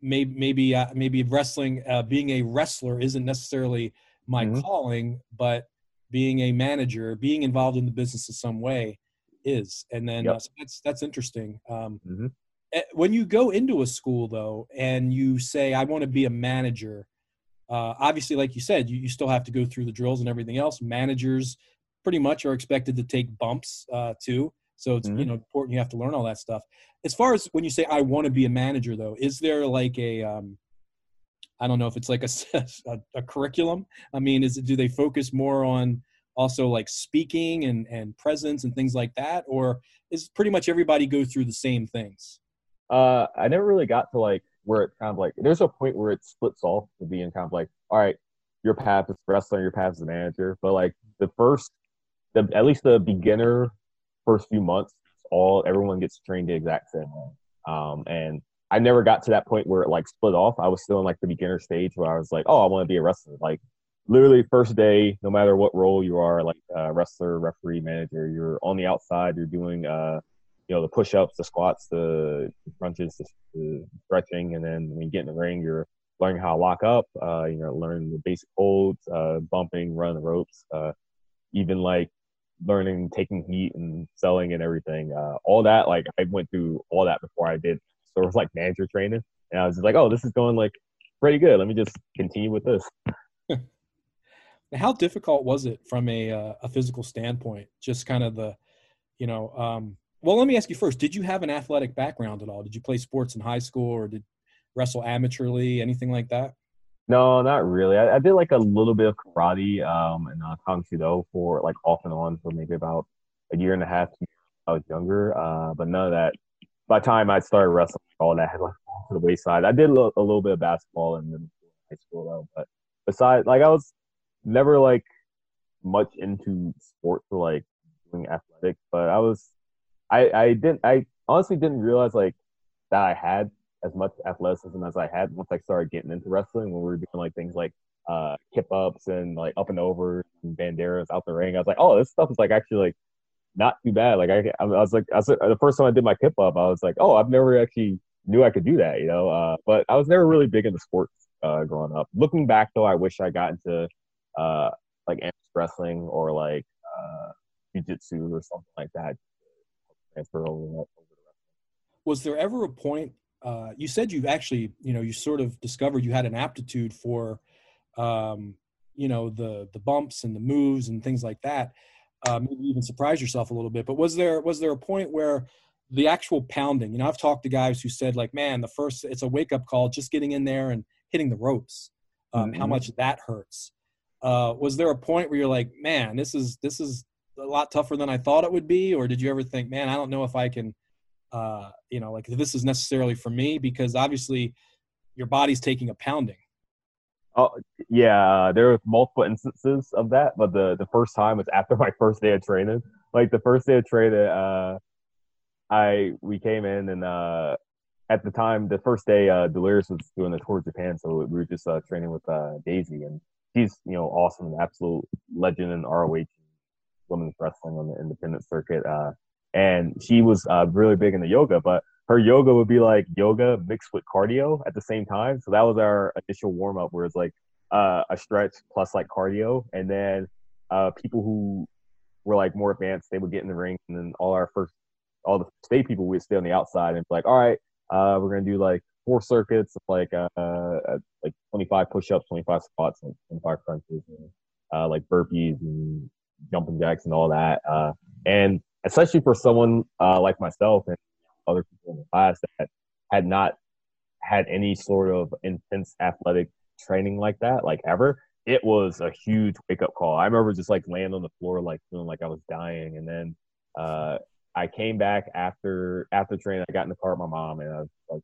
maybe, maybe, uh, maybe wrestling, uh, being a wrestler isn't necessarily my Mhm. calling, but being a manager, being involved in the business in some way is. And then Yep. uh, so that's that's interesting. Um, Mhm. eh, when you go into a school though, and you say, "I want to be a manager," uh, obviously, like you said, you, you still have to go through the drills and everything else. Managers pretty much are expected to take bumps uh, too. So it's you Mhm. know important you have to learn all that stuff. As far as when you say I want to be a manager, though, is there like a um, I don't know if it's like a curriculum. I mean, is it do they focus more on also like speaking and and presence and things like that, or is pretty much everybody go through the same things? Uh, I never really got to like where it's kind of like there's a point where it splits off to being kind of like, all right, your path is wrestler, your path is the manager. But like the first, the at least the beginner first few months, all everyone gets trained the exact same way. Um, and I never got to that point where it like split off. I was still in like the beginner stage where I was like, oh, I want to be a wrestler. Like literally first day, no matter what role you are, like uh, wrestler, referee, manager, you're on the outside, you're doing uh you know the push-ups, the squats, the crunches, the, the stretching, and then when you get in the ring, you're learning how to lock up. Uh, you know, learning the basic holds, uh, bumping, running the ropes, uh, even like learning taking heat and selling and everything. Uh, all that, like I went through all that before I did sort of like manager training, and I was just like, oh, this is going like pretty good. Let me just continue with this. How difficult was it from a uh, a physical standpoint? Just kind of the, you know, um, well, let me ask you first. Did you have an athletic background at all? Did you play sports in high school or did wrestle amateurly, anything like that? No, not really. I, I did like a little bit of karate um, and uh, Tang Soo Do for like off and on for maybe about a year and a half. I was younger, uh, but none of that. By the time I started wrestling, all that had like to the wayside. I did a little, a little bit of basketball in high school though, but besides, like I was never like much into sports or like doing athletic, but I was, I I didn't, I honestly didn't realize like that I had as much athleticism as I had once I started getting into wrestling when we were doing like things like uh kip ups and like up and over and banderas out the ring. I was like, oh, this stuff is like actually like not too bad. Like I, I was like, I was, the first time I did my kip up, I was like, oh, I've never actually knew I could do that, you know. Uh, but I was never really big into sports uh, growing up. Looking back though, I wish I got into uh, like wrestling or like uh, jiu-jitsu or something like that. Was there ever a point uh, you said you've actually, you know, you sort of discovered you had an aptitude for, um, you know, the the bumps and the moves and things like that. Uh, maybe even surprise yourself a little bit. But was there was there a point where the actual pounding? You know, I've talked to guys who said like, man, the first it's a wake up call, just getting in there and hitting the ropes. Um, mm-hmm. How much that hurts. Uh, was there a point where you're like, man, this is this is a lot tougher than I thought it would be, or did you ever think, man, I don't know if I can uh, you know, like this is necessarily for me because obviously your body's taking a pounding. Oh yeah, there was multiple instances of that, but the the first time was after my first day of training. Like the first day of training, uh, I we came in and uh, at the time the first day, uh, Delirious was doing the tour of Japan, so we were just uh, training with uh, Daizee, and she's you know awesome, an absolute legend in ROH women's wrestling on the independent circuit. Uh, and she was uh, really big into yoga, but her yoga would be like yoga mixed with cardio at the same time. So that was our initial warm up, where it's like uh, a stretch plus like cardio, and then uh, people who were like more advanced, they would get in the ring, and then all our first, all the state people would stay on the outside and be like, all right, uh, we're gonna do like four circuits of like uh, uh like 25 push-ups, 25 squats, like 25 crunches, and, uh, like burpees and jumping jacks and all that. And especially for someone like myself and other people in the class that had not had any sort of intense athletic training like that, like ever. It was a huge wake up call. I remember just like laying on the floor, like feeling like I was dying. And then uh, I came back after after training. I got in the car with my mom, and I was like,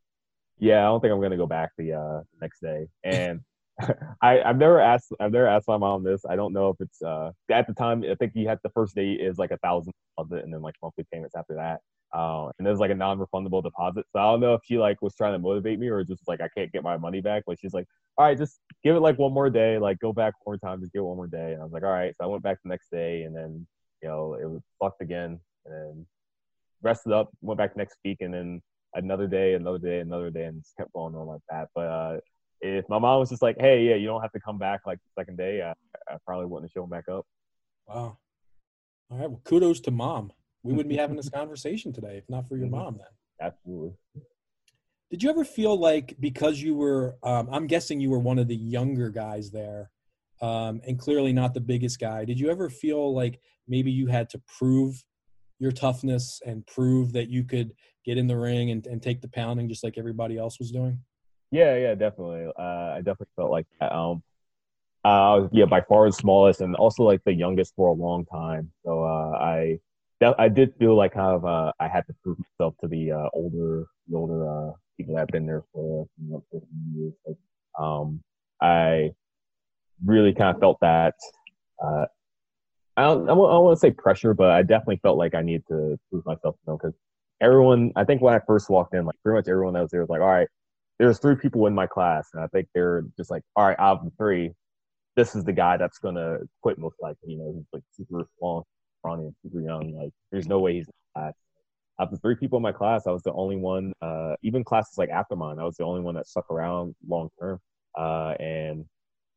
"Yeah, I don't think I'm gonna go back the uh, next day." And I, I've never asked I've never asked my mom this. I don't know if it's uh at the time I think you had the first date is like a thousand and then like monthly payments after that. Uh, and there's like a non-refundable deposit. So I don't know if she like was trying to motivate me or just like I can't get my money back. But she's like, all right, just give it like one more day, like go back one more time, just give it one more day. And I was like, all right. So I went back the next day and then, you know, it was fucked again and rested up, went back next week and then another day, another day, another day, and just kept going on like that. But uh, if my mom was just like, "Hey, yeah, you don't have to come back like the second day," I, I probably wouldn't have shown back up. Wow. All right. Well, kudos to mom. We wouldn't be having this conversation today if not for your mm-hmm. mom. Then. Absolutely. Did you ever feel like because you were, um, I'm guessing you were one of the younger guys there, um, and clearly not the biggest guy. Did you ever feel like maybe you had to prove your toughness and prove that you could get in the ring and, and take the pounding just like everybody else was doing? Yeah, yeah, definitely. Uh, I definitely felt like that. Um, uh, I was yeah by far the smallest and also like the youngest for a long time. So uh, I I did feel like kind of uh, I had to prove myself to the uh, older the older uh, people that have been there for you know, 50 years. Like, um, I really kind of felt that. Uh, I don't, I want to say pressure, but I definitely felt like I needed to prove myself, you know, because everyone. I think when I first walked in, like pretty much everyone that was there was like, "All right, there's three people in my class, and I think they're just like, all right, out of the three, this is the guy that's gonna quit most likely. You know, he's like super long, scrawny, and super young. Like, there's no way he's in class. Out of three people in my class, I was the only one. Uh, even classes like after mine, I was the only one that stuck around long term, uh, and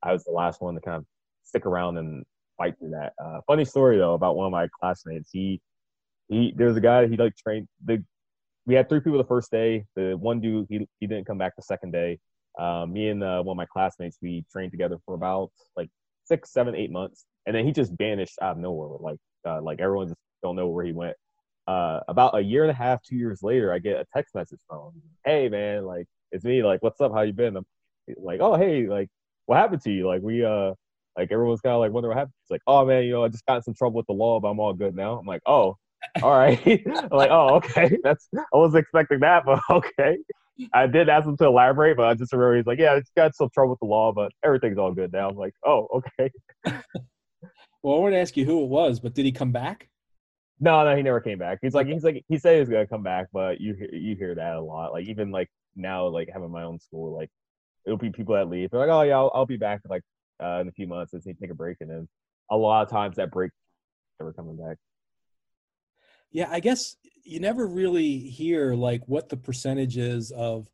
I was the last one to kind of stick around and fight through that. Uh, funny story though about one of my classmates. He he, there's a guy he like trained the we had three people the first day. The one dude he he didn't come back the second day. Um, me and uh, one of my classmates we trained together for about like six, seven, eight months, and then he just vanished out of nowhere. Like uh, like everyone just don't know where he went. Uh, about a year and a half, two years later, I get a text message from him. Hey man, like it's me. Like what's up? How you been? I'm like oh hey like what happened to you? Like we uh like everyone's kind of like wondering what happened. It's like oh man, you know I just got in some trouble with the law, but I'm all good now. I'm like oh all right. I'm like, oh, okay. That's I wasn't expecting that, but okay. I did ask him to elaborate, but I just remember he's like, yeah, it's got some trouble with the law, but everything's all good now. I'm like, oh, okay. Well, I want to ask you who it was, but did he come back? No, no, he never came back. He's like, he's like, he said he was gonna come back, but you hear you hear that a lot. Like even like now, like having my own school, like it'll be people that leave. They're like, oh yeah, I'll, I'll be back like uh, in a few months and they take a break, and then a lot of times that break never coming back. Yeah, I guess you never really hear like what the percentage is of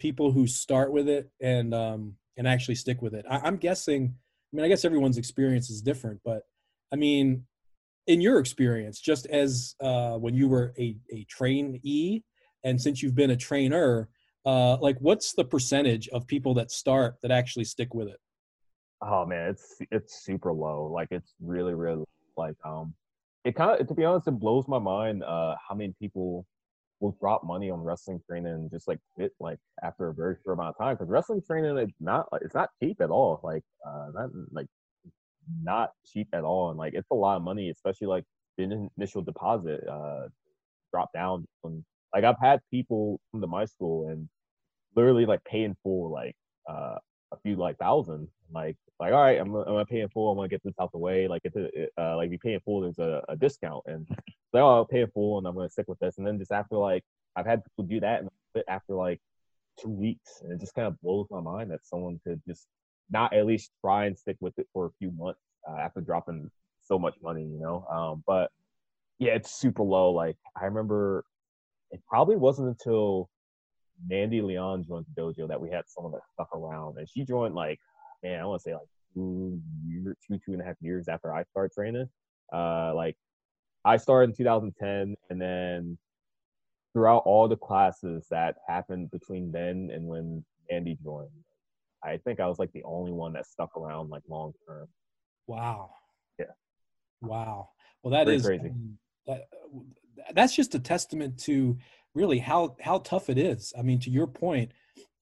people who start with it and um and actually stick with it. I, I'm guessing. I mean, I guess everyone's experience is different, but I mean, in your experience, just as uh, when you were a a trainee, and since you've been a trainer, uh, like what's the percentage of people that start that actually stick with it? Oh man, it's it's super low. Like it's really really like um it kind of to be honest it blows my mind uh how many people will drop money on wrestling training and just like quit like after a very short amount of time because wrestling training is not it's not cheap at all like uh not like not cheap at all and like it's a lot of money especially like the initial deposit uh drop down and like i've had people come to my school and literally like paying for like uh a few like thousand like like all right i'm, I'm gonna pay in full i'm gonna get this out the way. Like it's a, uh, like we pay in full there's a, a discount and like oh i'll pay in full and i'm gonna stick with this. And then just after like i've had people do that and after like two weeks and it just kind of blows my mind that someone could just not at least try and stick with it for a few months uh, after dropping so much money you know? Um but yeah it's super low like i remember it probably wasn't until Mandy Leon joined the dojo that we had someone that stuck around and she joined like man, I want to say like two year, two two and a half years after I started training. Uh, like I started in 2010, and then throughout all the classes that happened between then and when Andy joined, I think I was like the only one that stuck around like long term. Wow. Yeah. Wow. Well, that Pretty is crazy. Um, that, that's just a testament to really how how tough it is. I mean, to your point,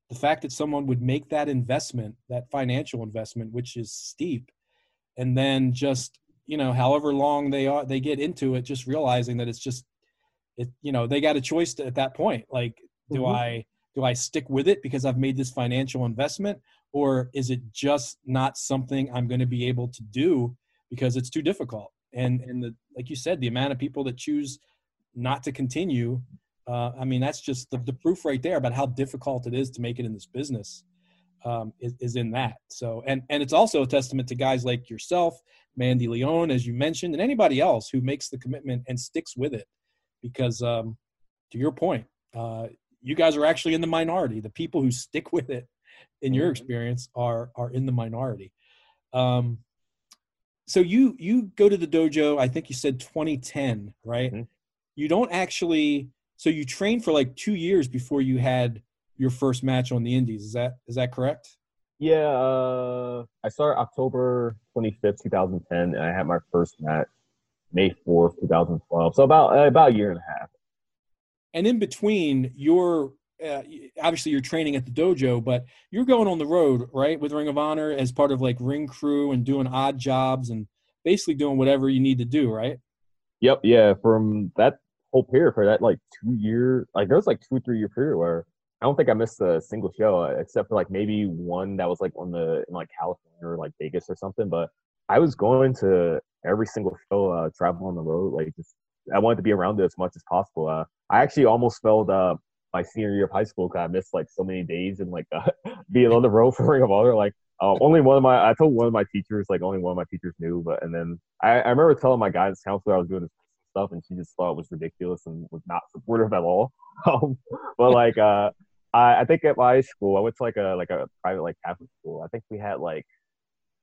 the fact that someone would make that investment that financial investment which is steep and then just you know however long they are they get into it just realizing that it's just it you know they got a choice to, at that point like do mm-hmm. i do i stick with it because i've made this financial investment or is it just not something i'm going to be able to do because it's too difficult and and the like you said the amount of people that choose not to continue uh, I mean, that's just the, the proof right there about how difficult it is to make it in this business um, is, is in that. So, and, and it's also a testament to guys like yourself, Mandy Leon, as you mentioned, and anybody else who makes the commitment and sticks with it. Because um, to your point, uh, you guys are actually in the minority. The people who stick with it, in your mm-hmm. experience, are are in the minority. Um, so you you go to the dojo. I think you said 2010, right? Mm-hmm. You don't actually so you trained for like two years before you had your first match on the Indies. Is that is that correct? Yeah, uh, I started October 25th, 2010, and I had my first match May 4th, 2012. So about uh, about a year and a half. And in between, you're uh, obviously you're training at the dojo, but you're going on the road, right, with Ring of Honor as part of like ring crew and doing odd jobs and basically doing whatever you need to do, right? Yep. Yeah. From that whole period for that like two year like there was like two three year period where I don't think I missed a single show uh, except for like maybe one that was like on the in like California or like Vegas or something. But I was going to every single show, uh, travel on the road. Like just I wanted to be around it as much as possible. Uh, I actually almost failed uh, my senior year of high school because I missed like so many days and like uh, being on the road for Ring of Honor. Like uh, only one of my I told one of my teachers like only one of my teachers knew. But and then I, I remember telling my guidance counselor I was doing this stuff, and she just thought it was ridiculous and was not supportive at all. Um, but like, uh, I, I think at my school, I went to like a like a private like Catholic school. I think we had like,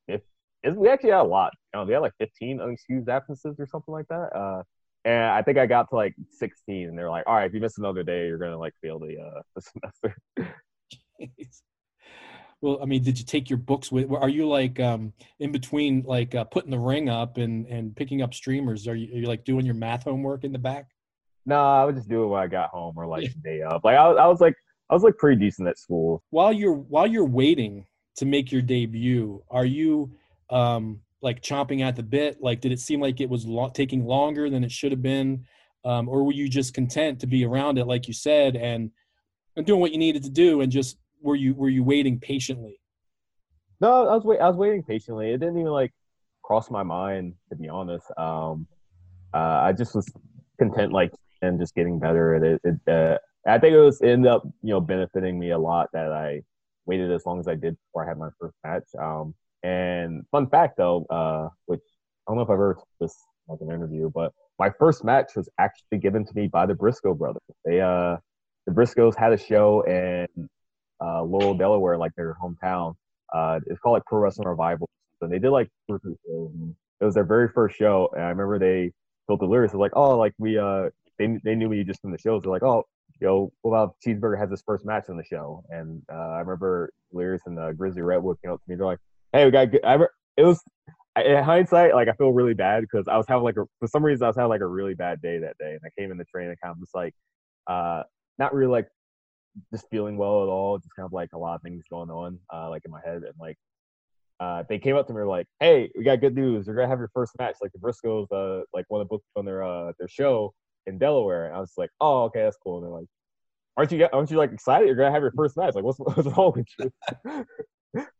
if we actually had a lot. You know, we had like 15 unexcused absences or something like that. Uh, and I think I got to like 16, and they're like, "All right, if you miss another day, you're gonna like fail the uh the semester." Well, I mean, did you take your books with? Are you like um, in between, like uh, putting the ring up and and picking up streamers? Are you, are you like doing your math homework in the back? No, I would just do it when I got home or like day up. Like I, was- I was like I was like pretty decent at school. While you're while you're waiting to make your debut, are you um, like chomping at the bit? Like, did it seem like it was lo- taking longer than it should have been, um, or were you just content to be around it, like you said, and and doing what you needed to do, and just were you were you waiting patiently? No, I was wait. I was waiting patiently. It didn't even like cross my mind to be honest. Um, uh, I just was content like and just getting better at it. it uh, I think it was ended up you know benefiting me a lot that I waited as long as I did before I had my first match. Um, and fun fact though, uh, which I don't know if I've ever this like an interview, but my first match was actually given to me by the Briscoe brothers. They uh, the Briscoes had a show in uh, Laurel, Delaware, like their hometown. Uh, it's called like Pro Wrestling Revival. And they did like it was their very first show, and I remember they told Delirious. Like, "Oh, like we uh, they they knew me just from the shows. They're like, oh, yo, well, Cheeseburger has his first match on the show." And uh, I remember Delirious and uh, Grizzly Redwood came up to me. They're like, "Hey, we got good." I, re- it was in hindsight, like I feel really bad because I was having like a for some reason I was having like a really bad day that day, and I came in the train and kind of just like, uh, not really like just feeling well at all. Just kind of like a lot of things going on, uh, like in my head, and like uh, they came up to me like, "Hey, we got good news. You're gonna have your first match. Like the Briscoes, uh, like want to book on their uh their show in Delaware." And I was like, "Oh, okay, that's cool." And they're like, "Aren't you aren't you like excited? You're gonna have your first match. Like, what's what's wrong with you?"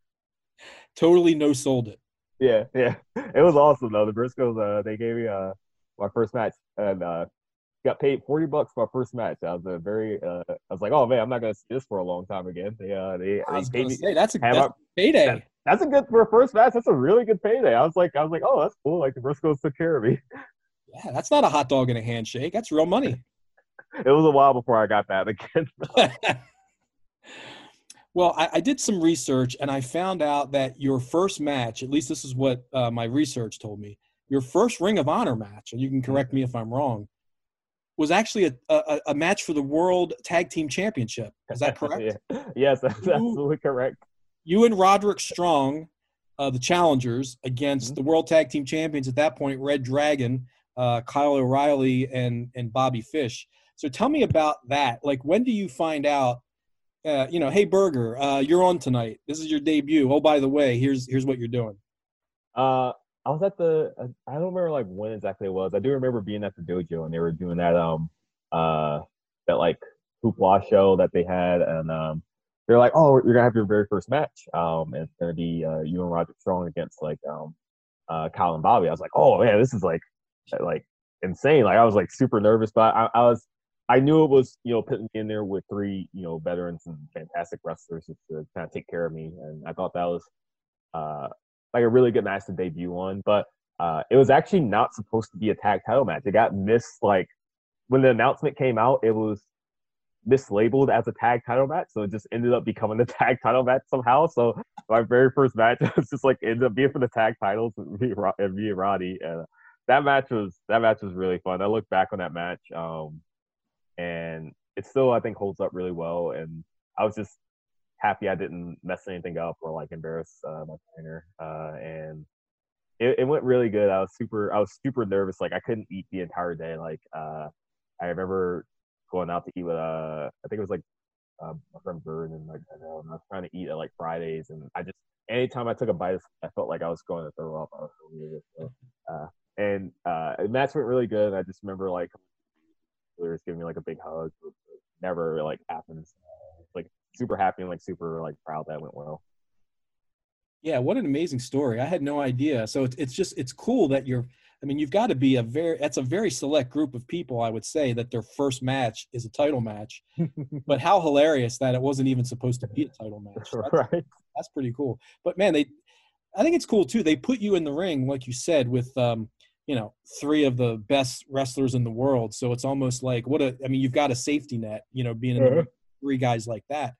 Totally no sold it. yeah, yeah, it was awesome though. The Briscoes, uh, they gave me uh my first match and uh got paid forty bucks for my first match. I was a very uh I was like, "Oh man, I'm not gonna see this for a long time again." They uh they, I they was paid me. say that's a, have that's a- a payday. that- That's a good for a first match. That's a really good payday. I was like, I was like, oh, that's cool. Like the Briscoes took care of me. Yeah, that's not a hot dog and a handshake. That's real money. It was a while before I got that again. well, I, I did some research and I found out that your first match, at least this is what uh, my research told me, your first Ring of Honor match, and you can correct me if I'm wrong, was actually a, a, a match for the World Tag Team Championship. Is that correct? yeah. Yes, that's You- absolutely correct. You and Roderick Strong, uh, the challengers, against Mhm. the World Tag Team Champions at that point, Red Dragon, uh, Kyle O'Reilly, and and Bobby Fish. So tell me about that. Like, when do you find out? Uh, you know, hey Burger, uh, you're on tonight. This is your debut. Oh, by the way, here's here's what you're doing. Uh, I was at the. uh, I don't remember like when exactly it was. I do remember being at the dojo and they were doing that um uh that like hoopla show that they had and um they're like, oh, you're gonna have your very first match. Um, and it's gonna be uh, you and Roger Strong against like um uh Kyle and Bobby. I was like, oh man, this is like like insane. Like I was like super nervous, but I, I was I knew it was you know putting me in there with three you know veterans and fantastic wrestlers to kind of take care of me, and I thought that was uh like a really good match to debut on. But uh, it was actually not supposed to be a tag title match. It got missed like when the announcement came out. It was mislabeled as a tag title match, so it just ended up becoming the tag title match somehow. So my very first match was just like ended up being for the tag titles and me, and Roddy. And that match was that match was really fun. I look back on that match, um, and it still I think holds up really well. And I was just happy I didn't mess anything up or like embarrass uh, my trainer. Uh, and it, it went really good. I was super I was super nervous. Like I couldn't eat the entire day. Like uh, I remember going out to eat with uh I think it was like uh, my friend Bird and like I, know, and I was trying to eat at like Fridays and I just anytime I took a bite I felt like I was going to throw up. I was weird. So, uh, and uh, match went really good. I just remember like was giving me like a big hug. Never like happens. Like super happy and like super like proud that went well. Yeah, what an amazing story. I had no idea. So it's it's just it's cool that you're I mean, you've got to be a very that's a very select group of people, I would say, that their first match is a title match. but how hilarious that it wasn't even supposed to be a title match. That's, right. that's pretty cool. But man, they I think it's cool too. They put you in the ring, like you said, with um, you know, three of the best wrestlers in the world. So it's almost like what a I mean, you've got a safety net, you know, being in Uh-huh. three guys like that.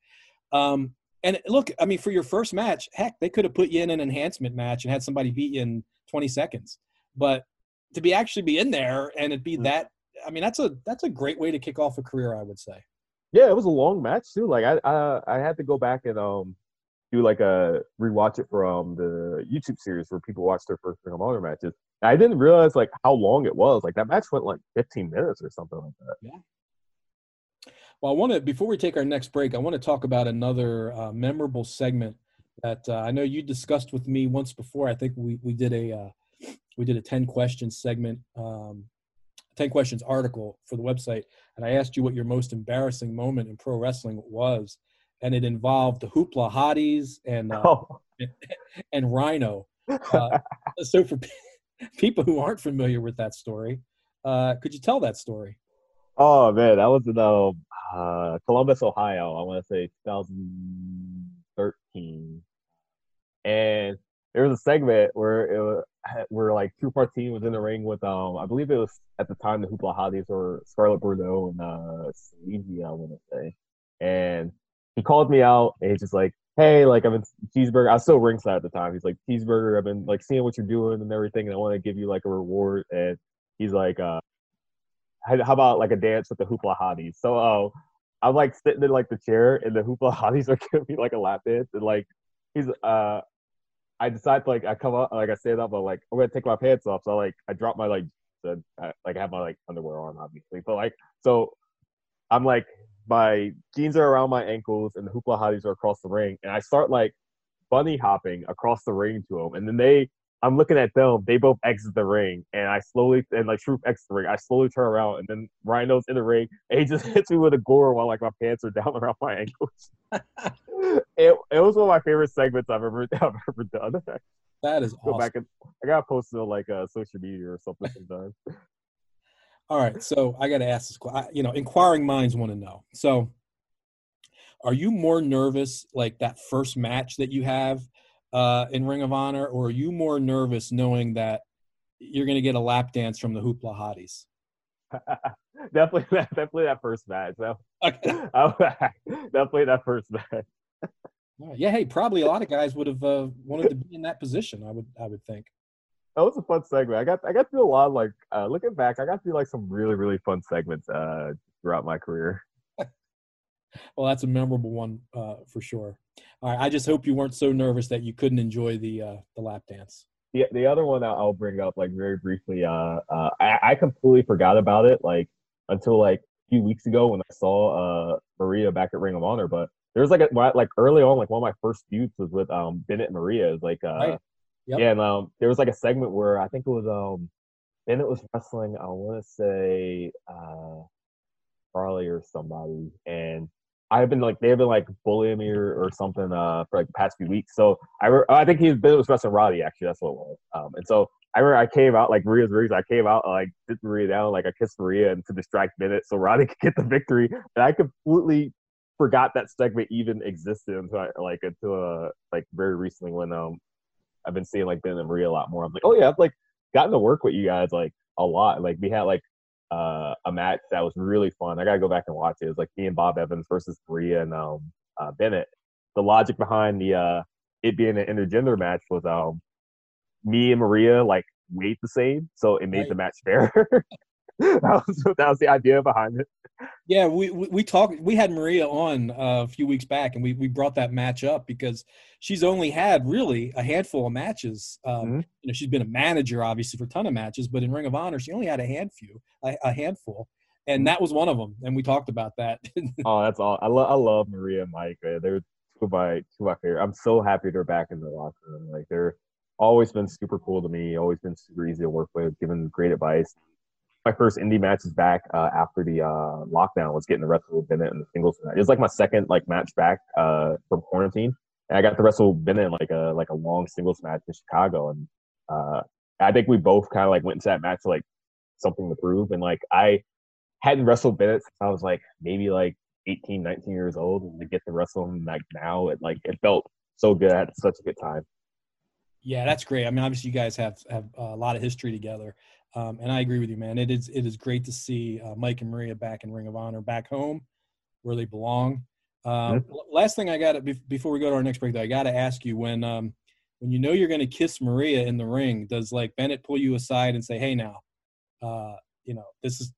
Um, and look, I mean, for your first match, heck, they could have put you in an enhancement match and had somebody beat you in 20 seconds. But to be actually be in there and it be Mhm. that, I mean, that's a that's a great way to kick off a career, I would say. Yeah, it was a long match too. Like I, I, I had to go back and um, do like a rewatch it from the YouTube series where people watch their first Ring of Honor matches. I didn't realize like how long it was. Like that match went like 15 minutes or something like that. Well, I want to before we take our next break, I want to talk about another uh, memorable segment that uh, I know you discussed with me once before. I think we we did a uh, we did a 10 questions segment, um, 10 questions article for the website, and I asked you what your most embarrassing moment in pro wrestling was, and it involved the Hoopla Hotties and uh, Oh, and Rhino. Uh, so for people who aren't familiar with that story, uh, could you tell that story? oh man, that was in um, uh, Columbus, Ohio. I want to say 2013, and there was a segment where it was, where like Truth Martini was in the ring with um I believe it was at the time the Hoopla Hotties or Scarlett Bordeaux and uh Sleazy, I want to say, and he called me out and he's just like, hey, like I'm in cheeseburger. I was still ringside at the time. He's like, cheeseburger. I've been like seeing what you're doing and everything, and I want to give you like a reward. And he's like, uh, how about like a dance with the Hoopla Hotties? So, uh, I'm like sitting in like the chair, and the Hoopla Hotties are giving me like a lap dance, and like he's uh. I decide to, like I come up like I stand up I'm like I'm gonna take my pants off so like I drop my like the, I, like I have my like underwear on obviously but like so I'm like my jeans are around my ankles and the hoopla hotties are across the ring and I start like bunny hopping across the ring to them and then they I'm looking at them they both exit the ring and I slowly and like Truth exits the ring I slowly turn around and then Rhino's in the ring and he just hits me with a gore while like my pants are down around my ankles it, it was one of my favorite segments I've ever I've ever done That is go back and I gotta post it on like uh, social media or something sometime. All right, so I got to ask this. que- I- You know, inquiring minds want to know. So, are you more nervous like that first match that you have uh, in Ring of Honor, or are you more nervous knowing that you're going to get a lap dance from the Hoopla Hotties? definitely, that, definitely that first match. Okay. definitely that first match. Yeah, hey, probably a lot of guys would have uh, wanted to be in that position. I would, I would think. That was a fun segment. I got I got to do a lot of like uh, looking back. I got to do like some really really fun segments uh, throughout my career. Well, that's a memorable one uh, for sure. All right, I just hope you weren't so nervous that you couldn't enjoy the uh, the lap dance. The the other one I'll I'll bring up like very briefly. Uh, uh, I, I completely forgot about it like until like a few weeks ago when I saw uh Maria back at Ring of Honor. But there was like a like early on like one of my first feuds was with um Bennett and Maria. Was like uh Right. Yep. yeah, and um there was like a segment where I think it was um Bennett was wrestling. I want to say uh Charlie or somebody, and I've been like they've been like bullying me or, or something uh for like the past few weeks. So I re- I think he's been was wrestling Roddy actually. That's what it was. Um, and so I remember I came out like Maria's rings. I came out like sit Maria down, like I kissed Maria and to distract Bennett so Roddy could get the victory. And I completely forgot that segment even existed until I, like until uh like very recently when um I've been seeing like Bennett and Maria a lot more. I'm like, oh yeah, I've like gotten to work with you guys like a lot. Like we had like uh, a match that was really fun. I gotta go back and watch it. It was like me and Bob Evans versus Maria and um, uh, Bennett. The logic behind the uh, it being an intergender match was um, me and Maria like weighed the same, so it made Right. the match fair. that was that was the idea behind it. Yeah, we we, we talked. We had Maria on uh, a few weeks back, and we we brought that match up because she's only had really a handful of matches. Um, Mhm. You know, she's been a manager obviously for a ton of matches, but in Ring of Honor, she only had a handful, a, a handful, and Mhm. that was one of them. And we talked about that. Oh, that's all. I love I love Maria and Mike. They're two of my two of my favorite. I'm so happy they're back in the locker room. Like they're always been super cool to me. Always been super easy to work with. Given great advice. My first indie match is back uh, after the uh, lockdown. Was getting the wrestle Bennett in the singles match. It was like my second like match back uh, from quarantine, and I got to wrestle Bennett in like a like a long singles match in Chicago. And uh, I think we both kind of like went into that match like something to prove. And like I hadn't wrestled Bennett since I was like maybe like 18, 19 years old, and to get to wrestle him like now, it like it felt so good. I had such a good time. yeah, that's great. I mean, obviously, you guys have have a lot of history together, um, and I agree with you, man. It is it is great to see uh, Mike and Maria back in Ring of Honor, back home where they belong. Um, l- Last thing I got to before we go to our next break, though, I got to ask you when um, when you know you're going to kiss Maria in the ring, does like Bennett pull you aside and say, "Hey, now, uh, you know, this is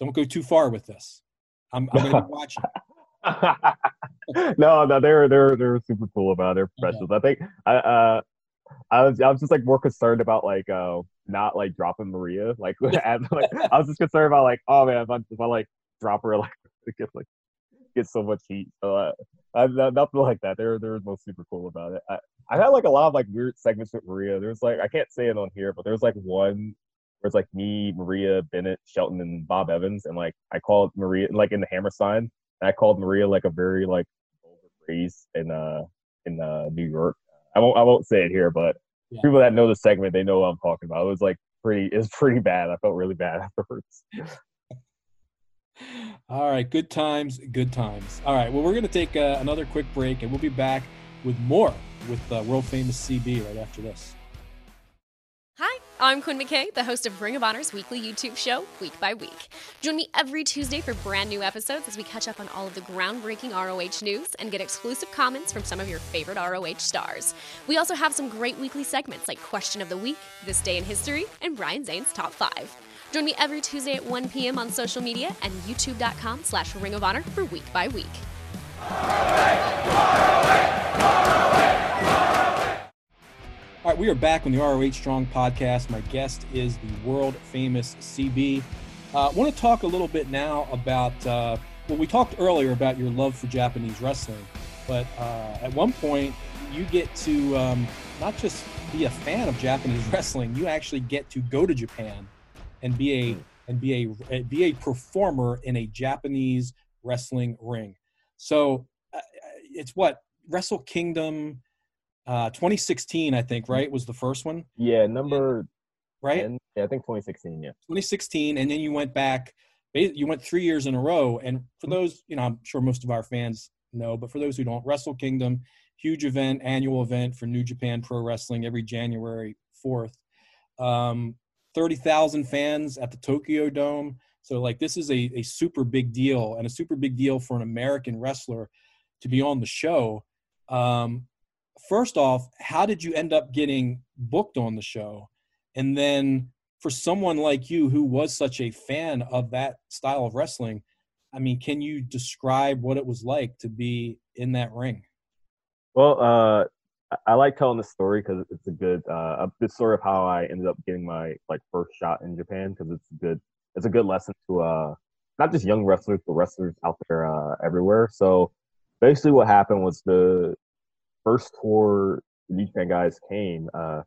don't go too far with this. I'm, I'm going to be watching." no, no, they're they're they're super cool about it. They're professionals. I think I uh I was I was just like more concerned about like uh not like dropping Maria. Like, at, like I was just concerned about like, oh man, if I, if I like drop her like it gets like get so much heat. So uh, I, nothing like that. They're they're most super cool about it. I, I had like a lot of like weird segments with Maria. There's like I can't say it on here, but there's like one where it's like me, Maria, Bennett, Shelton, and Bob Evans, and like I called Maria like in the Hammerstein, and I called Maria like a very like vulgar phrase in uh in uh New York. I won't I won't say it here, but yeah. people that know the segment they know what I'm talking about. It was like pretty it was pretty bad. I felt really bad afterwards. All right, good times, good times. All right, well, we're going to take uh, another quick break and we'll be back with more with uh, world famous CB right after this. I'm Quinn McKay, the host of Ring of Honor's weekly YouTube show, Week by Week. Join me every Tuesday for brand new episodes as we catch up on all of the groundbreaking ROH news and get exclusive comments from some of your favorite ROH stars. We also have some great weekly segments like Question of the Week, This Day in History, and Brian Zane's Top 5. Join me every Tuesday at 1 p.m. on social media and youtube.com slash Ring of Honor for Week by Week. All right, we are back on the ROH Strong podcast. My guest is the world famous CB. I uh, want to talk a little bit now about, uh, well, we talked earlier about your love for Japanese wrestling, but uh, at one point you get to um, not just be a fan of Japanese wrestling, you actually get to go to Japan and be a and be a be a performer in a Japanese wrestling ring. So uh, it's what Wrestle Kingdom uh, 2016, I think, right, was the first one. Yeah, number right. 10, yeah, I think 2016. Yeah, 2016, and then you went back. You went three years in a row, and for those, you know, I'm sure most of our fans know, but for those who don't, Wrestle Kingdom, huge event, annual event for New Japan Pro Wrestling every January 4th. Um, 30,000 fans at the Tokyo Dome. So, like, this is a, a super big deal and a super big deal for an American wrestler to be on the show. Um, first off, how did you end up getting booked on the show? And then for someone like you who was such a fan of that style of wrestling, I mean, can you describe what it was like to be in that ring? Well, uh, I like telling the story because it's a good, uh, a story of how I ended up getting my like first shot in Japan because it's a good, it's a good lesson to uh, not just young wrestlers but wrestlers out there uh, everywhere. So basically, what happened was the first tour the New Japan guys came, uh,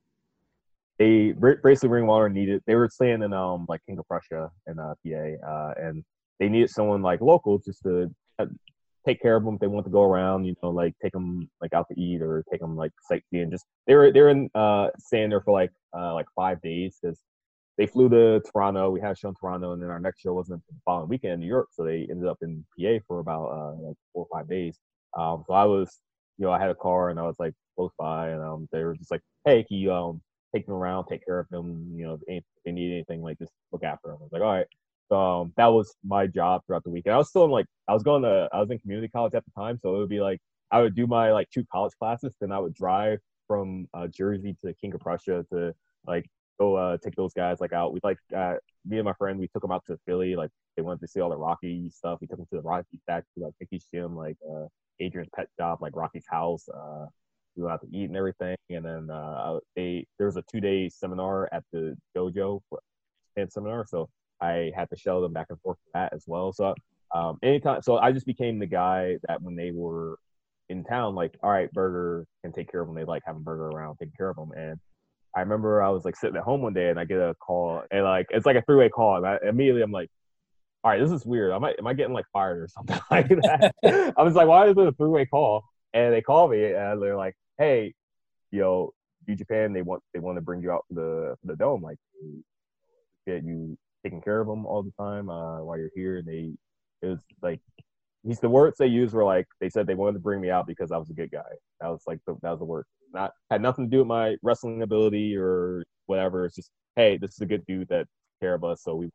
they basically Ring Water needed. They were staying in um like King of Prussia in uh, PA, uh, and they needed someone like local just to uh, take care of them if they want to go around. You know, like take them like out to eat or take them like sightseeing. Just they were they were in uh staying there for like uh like five days because they flew to Toronto. We had a show in Toronto, and then our next show wasn't the following weekend in New York. So they ended up in PA for about uh, like four or five days. Um, so I was you know, I had a car and I was like close by, and um, they were just like, "Hey, can you um take them around, take care of them? You know, if they need anything, like just look after them." I was like, "All right." So um, that was my job throughout the week. And I was still in like I was going to I was in community college at the time, so it would be like I would do my like two college classes, then I would drive from uh, Jersey to King of Prussia to like go uh, take those guys like out. We like uh, me and my friend we took them out to Philly, like they wanted to see all the Rocky stuff. We took them to the Rocky factory, like Mickey's gym, like uh, Adrian's pet shop, like Rocky's house. Uh, we went out to eat and everything, and then uh, they there was a two day seminar at the dojo for seminar, so I had to shuttle them back and forth for that as well. So um, anytime, so I just became the guy that when they were in town, like, all right, Burger can take care of them. They like having Burger around, taking care of them. And I remember I was like sitting at home one day and I get a call and like it's like a three way call, and I, immediately I'm like, all right, this is weird. Am I am I getting like fired or something like that? I was like, why is it a three way call? And they call me and they're like, hey, yo, New Japan, they want they want to bring you out to the the dome, like get you taking care of them all the time uh, while you're here. And they it was like he's the words they used were like they said they wanted to bring me out because I was a good guy. That was like the, that was the word. Not had nothing to do with my wrestling ability or whatever. It's just hey, this is a good dude that care of us, so we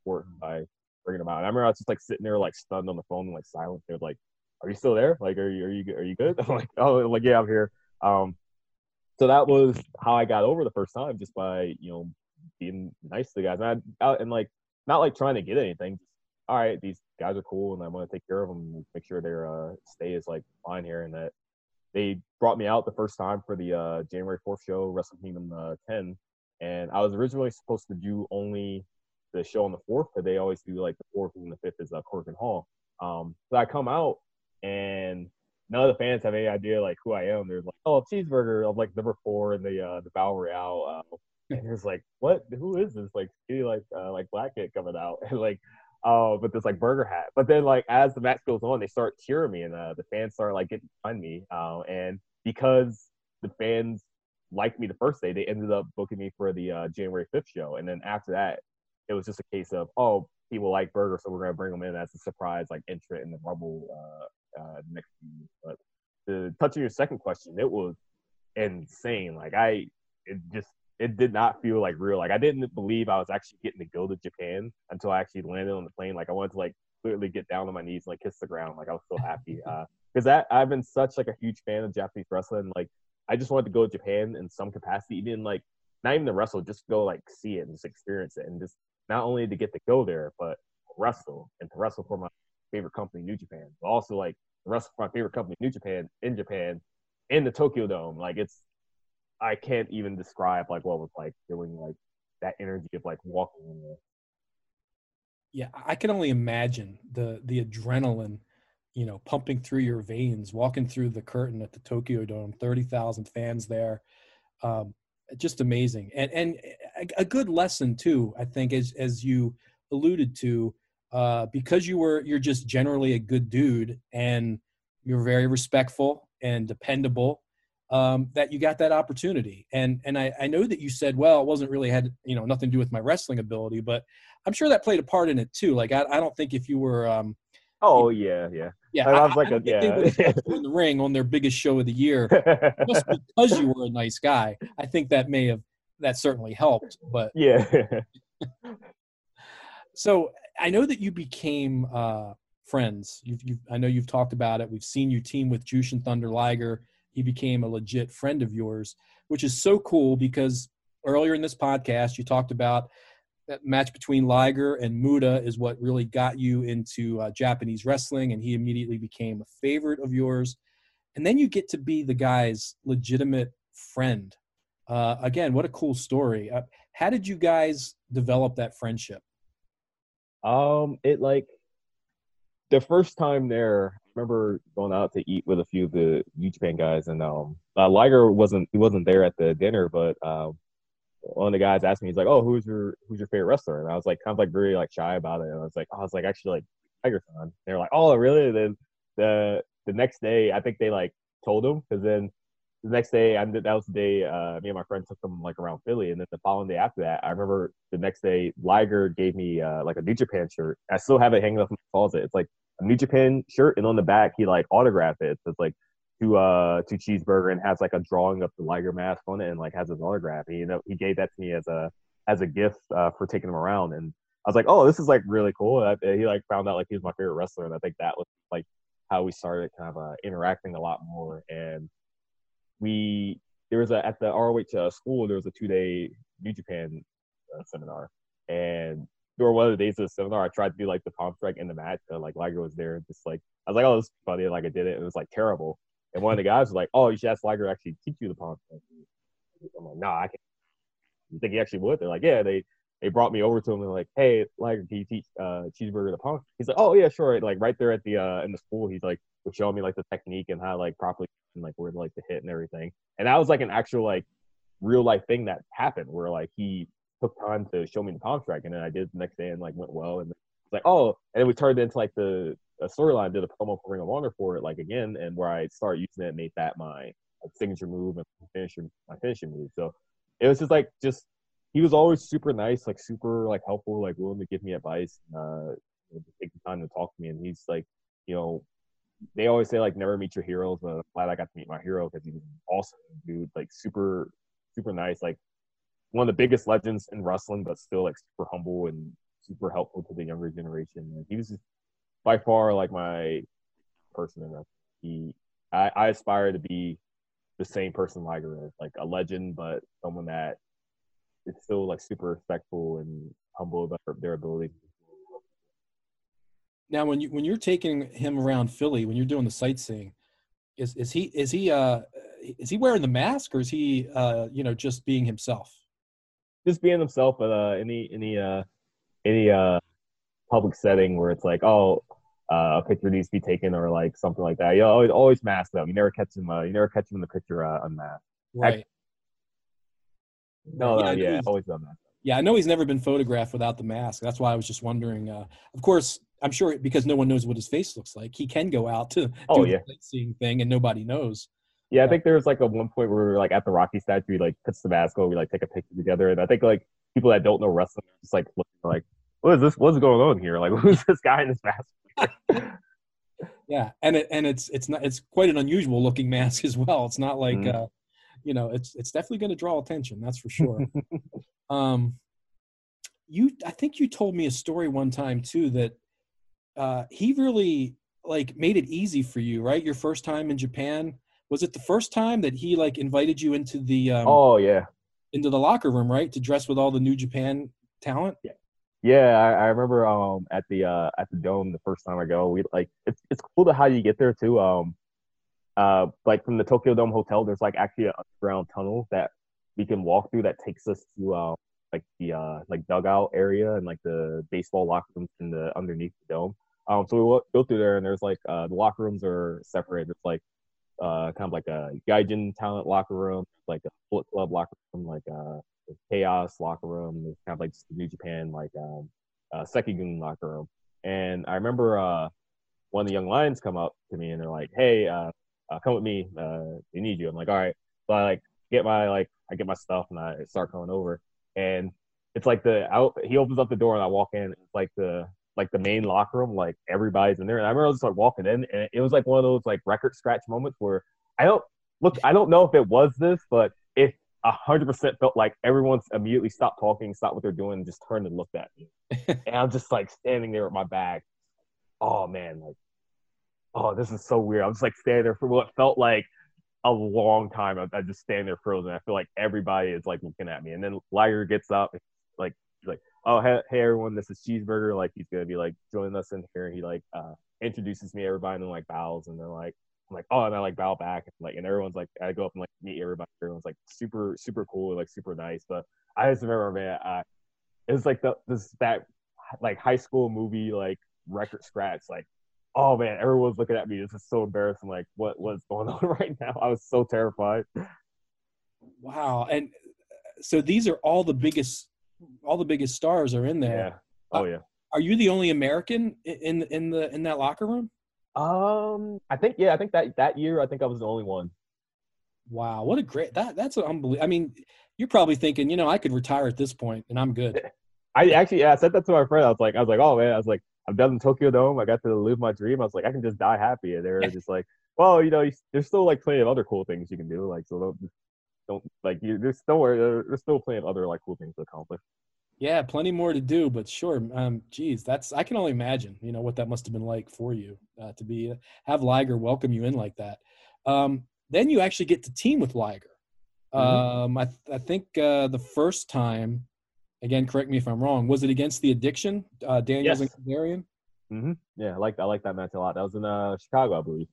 support him by bringing them out. And I remember I was just like sitting there like stunned on the phone and like silent. They're like, "Are you still there? Like, are you are you are you good?" I'm like, "Oh, like yeah, I'm here." Um, so that was how I got over the first time, just by you know being nice to the guys, and I, and like not like trying to get anything, all right, these guys are cool, and I want to take care of them, make sure their uh, stay is like fine here, and that they brought me out the first time for the uh, January 4th show, Wrestle Kingdom uh, 10, and I was originally supposed to do only the show on the fourth, but they always do like the fourth and the fifth is uh, Korakuen Hall. Um, so I come out and none of the fans have any idea like who I am. They're like, "Oh, cheeseburger of like number four in the uh, the Battle Royale," uh, and it's like, "What? Who is this?" Like, see, like uh, like black kid coming out and like, oh, but this like burger hat. But then like as the match goes on, they start cheering me and uh, the fans start like getting behind me. Uh, and because the fans liked me the first day, they ended up booking me for the uh, January fifth show. And then after that, it was just a case of, oh, people like burger, so we're gonna bring them in as a surprise like entrant in the Rumble uh, uh, next year. But to touch on your second question, it was insane. Like I, it just it did not feel like real. Like I didn't believe I was actually getting to go to Japan until I actually landed on the plane. Like I wanted to like literally get down on my knees and like kiss the ground. Like I was so happy. Uh, because that I've been such like a huge fan of Japanese wrestling. Like I just wanted to go to Japan in some capacity, even like not even to wrestle, just go like see it and just experience it, and just not only to get to go there, but wrestle and to wrestle for my favorite company, New Japan, but also like wrestle for my favorite company, New Japan, in Japan, in the Tokyo Dome. Like it's, I can't even describe like what was like doing like that energy of like walking in there. Yeah, I can only imagine the the adrenaline, you know, pumping through your veins, walking through the curtain at the Tokyo Dome, thirty thousand fans there. Um, just amazing and and a, good lesson too i think as as you alluded to uh, because you were you're just generally a good dude and you're very respectful and dependable um, that you got that opportunity and and I, I know that you said well it wasn't really had you know nothing to do with my wrestling ability but i'm sure that played a part in it too like i, I don't think if you were um, Oh yeah, yeah. Yeah, I, I was like, I a, yeah. in the ring on their biggest show of the year, just because you were a nice guy. I think that may have that certainly helped. But yeah. so I know that you became uh, friends. You've, you've, I know you've talked about it. We've seen you team with Jushin Thunder Liger. He became a legit friend of yours, which is so cool because earlier in this podcast you talked about that match between Liger and Muta is what really got you into uh, Japanese wrestling, and he immediately became a favorite of yours. And then you get to be the guy's legitimate friend. Uh, again, what a cool story. Uh, how did you guys develop that friendship? Um, it like the first time there, remember going out to eat with a few of the New Japan guys, and um, uh, Liger wasn't he wasn't there at the dinner, but um, one of the guys asked me, he's like, "Oh, who's your who's your favorite wrestler?" And I was like, kind of like very like shy about it. And I was like, oh, I was like actually like Tiger Son. They were like, "Oh, really?" And then the the next day, I think they like told him because then the next day, I that was the day uh, me and my friend took them like around Philly, and then the following day after that, I remember the next day Liger gave me uh, like a New Japan shirt. I still have it hanging up in my closet. It's like New Japan shirt, and on the back he like autographed it. So it's like to uh to cheeseburger and has like a drawing of the Liger mask on it and like has his autograph. And, you know, he gave that to me as a as a gift uh, for taking him around. And I was like, oh, this is like really cool. I, he like found out like he was my favorite wrestler, and I think that was like how we started kind of uh, interacting a lot more. And we there was a at the ROH uh, school there was a two day New Japan uh, seminar, and during one of the days of the seminar, I tried to do like the palm strike in the match. Uh, like Liger was there, just like I was like, oh, this is funny. Like I did it. And it was like terrible. And one of the guys was like, "Oh, you should ask Liger actually teach you the palm strike." I'm like, "Nah, I can't." You think he actually would? They're like, "Yeah." They they brought me over to him and like, "Hey, Liger, can you teach uh, Cheeseburger the palm?" He's like, "Oh yeah, sure." Like right there at the uh, in the school, he's like was showing me like the technique and how like properly and like where like to hit and everything. And that was like an actual like real life thing that happened where like he took time to show me the contract, and then I did the next day and like went well and it's like oh and then we turned into like the a storyline, did a promo for Ring of Honor for it, like again, and where I started using it, made that my signature move and finisher, my finishing move. So it was just like just he was always super nice, like super like helpful, like willing to give me advice, uh, take the time to talk to me, and he's like, you know, they always say like never meet your heroes, but I'm glad I got to meet my hero because he was awesome, dude, like super super nice, like one of the biggest legends in wrestling, but still like super humble and super helpful to the younger generation. He was by far like my person enough. He, I, I aspire to be the same person Liger is, like a legend, but someone that is still like super respectful and humble about their ability. Now, when you when you're taking him around Philly, when you're doing the sightseeing, is is he is he uh is he wearing the mask or is he uh you know just being himself? Just being himself, but uh, any any uh any uh public setting where it's like, oh, uh, a picture needs to be taken or like something like that. You always always masked up. You never catch him. Uh, you never catch him in the picture uh, unmasked. Right. No, Yeah, no, I yeah, always done that. Yeah, I know he's never been photographed without the mask. That's why I was just wondering. Uh, of course, I'm sure because no one knows what his face looks like, he can go out to Oh, do yeah. the sightseeing thing and nobody knows. Yeah, I think there was like a one point where we were like at the Rocky statue, he like puts the mask on, we like take a picture together, and I think like people that don't know wrestling are just like looking like, what is this? What's going on here? Like, who's this guy in this mask? Yeah, and it and it's it's not it's quite an unusual looking mask as well. It's not like Mhm. uh, you know it's it's definitely going to draw attention. That's for sure. um, you I think you told me a story one time too that uh, he really like made it easy for you, right? Your first time in Japan was it the first time that he like invited you into the um, oh yeah, into the locker room, right, to dress with all the New Japan talent? yeah. I, I remember um at the uh at the dome the first time I go, we like it's it's cool to how you get there too. Um, uh, like from the Tokyo Dome Hotel, there's like actually an underground tunnel that we can walk through that takes us to uh like the uh like dugout area and like the baseball locker rooms in the underneath the dome. Um, so we go through there and there's like uh the locker rooms are separated. It's like uh kind of like a Gaijin talent locker room, like a Bullet Club locker room, like uh the Chaos locker room. There's kind of like the New Japan like um uh Seikigun locker room. And I remember uh one of the young lions come up to me and they're like, "Hey, uh, uh come with me. Uh, they need you." I'm like, "All right." So I like get my like I get my stuff and I start coming over and it's like the out he opens up the door and I walk in. It's like the like the main locker room, like everybody's in there. And I remember I was just like walking in and it was like one of those like record scratch moments where I don't look I don't know if it was this, but it a hundred percent felt like everyone's immediately stopped talking, stopped what they're doing, and just turned and looked at me. and I'm just like standing there with my bag. Oh man, like oh, this is so weird. I'm just like standing there for what felt like a long time. I, I just stand there frozen. I feel like everybody is like looking at me. And then Liger gets up, like, like, oh, hey, hey, everyone, this is Cheeseburger. Like, he's gonna be like joining us in here. He like uh, introduces me, everybody, and then like bows, and then like. I'm like, oh, and I like bow back, and like, and everyone's like, I go up and like meet everybody. Everyone's like super, super cool, like super nice. But I just remember, man, it was like the this that like high school movie like record scratch, like oh man, everyone's looking at me. This is so embarrassing. Like, what what's going on right now? I was so terrified. Wow. And uh, so these are all the biggest all the biggest stars are in there. Yeah. Oh yeah. Are you the only American in in the in that locker room? Um, I think yeah, I think that that year I think I was the only one. Wow, what a great that that's unbelievable. I mean, you're probably thinking, you know, I could retire at this point and I'm good. I actually yeah, I said that to my friend. I was like, I was like, oh man, I was like, I've done the Tokyo Dome. I got to live my dream. I was like, I can just die happy. And they were just like, well, you know, there's still like plenty of other cool things you can do. Like, so don't don't like you. There's still there- there's still plenty of other like cool things to accomplish. Yeah, plenty more to do, but sure. Um, geez, that's I can only imagine, you know, what that must have been like for you uh, to be have Liger welcome you in like that. Um, then you actually get to team with Liger. Mhm. Um, I I think uh, the first time, again, correct me if I'm wrong, was it against the Addiction, uh, Daniels Yes. and Kazarian? hmm Yeah, I like I like that match a lot. That was in uh Chicago, I believe.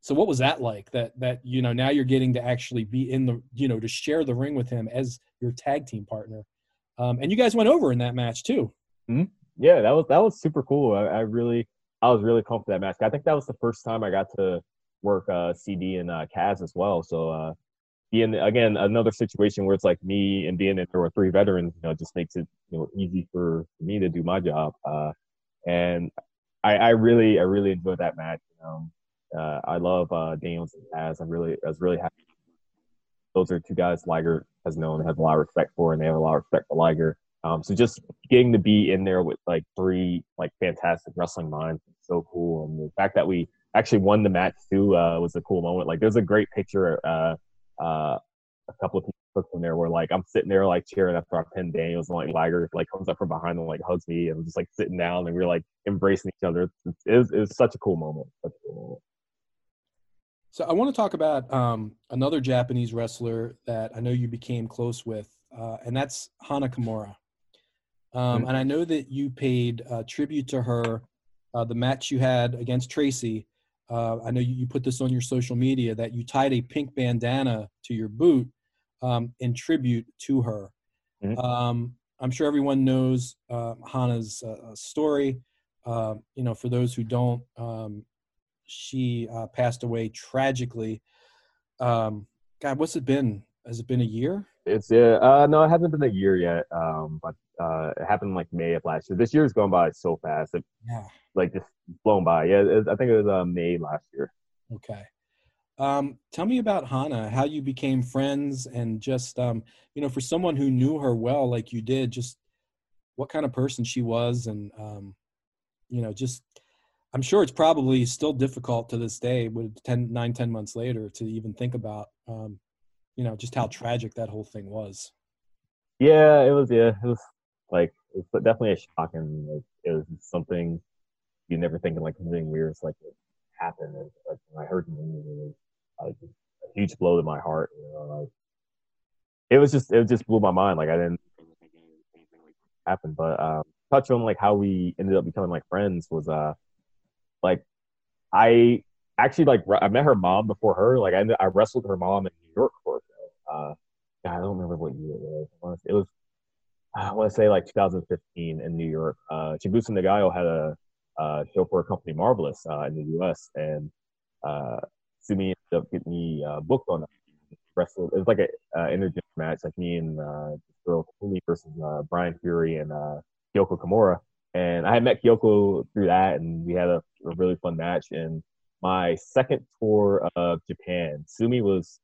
So what was that like? That that you know now you're getting to actually be in the you know to share the ring with him as your tag team partner, um, and you guys went over in that match too. yeah, that was that was super cool. I, I really I was really pumped for that match. I think that was the first time I got to work uh, CD and uh, Kaz as well. So uh, being again another situation where it's like me and being in there with three veterans, you know, just makes it you know easy for me to do my job. Uh, and I, I really I really enjoyed that match. Um, uh, I love uh, Daniels and Kaz. I'm really I was really happy. Those are two guys Liger has known and has a lot of respect for, and they have a lot of respect for Liger. Um, so just getting to be in there with like three like fantastic wrestling minds is so cool, and the fact that we actually won the match too uh, was a cool moment. Like there's a great picture, uh, uh, a couple of people took from there where like I'm sitting there like cheering after I pinned Daniels, and like Liger like comes up from behind and like hugs me, and I'm just like sitting down, and we're like embracing each other. It's, it, was, it was such a cool moment. Such a cool moment. So I want to talk about um, another Japanese wrestler that I know you became close with, uh, and that's Hana Kimura. Um, Mhm. And I know that you paid uh, tribute to her uh, the match you had against Tracy. Uh, I know you, you put this on your social media that you tied a pink bandana to your boot um, in tribute to her. Mhm. Um, I'm sure everyone knows uh, Hana's uh, story. Uh, you know, for those who don't, um, she uh, passed away tragically. Um, God, what's it been? Has it been a year? It's yeah. Uh, no, it hasn't been a year yet. Um, but uh, it happened like May of last year. This year's going by so fast. It Yeah. like just blown by. Yeah, it, I think it was uh, May last year. Okay. Um, tell me about Hana, how you became friends, and just um, you know, for someone who knew her well, like you did, just what kind of person she was, and um, you know, just I'm sure it's probably still difficult to this day, with 10, 9, 10 months later, to even think about, um, you know, just how tragic that whole thing was. Yeah, it was. Yeah, it was like it was definitely a shock, and like it was something you never think of like something weird like it happened. And, like when I heard the news, it was like a huge blow to my heart. You know, like it was just it just blew my mind. Like I didn't think anything like happened. But um, touch on like how we ended up becoming like friends was uh like I actually like I met her mom before her. Like I I wrestled her mom in New York for a show. Uh, God, I don't remember what year it was. It was I want to say like 2015 in New York. Uh, Nagayo had a uh, show for a company Marvelous uh, in the U.S. and uh, Sumi ended up getting me uh, booked on. Wrestled. It was like a uh, intergender match, like me and uh, this girl Sumi versus uh, Brian Fury and uh, Kyoko Kimura. And I had met Kyoko through that, and we had a, a really fun match. And my second tour of Japan, Sumi was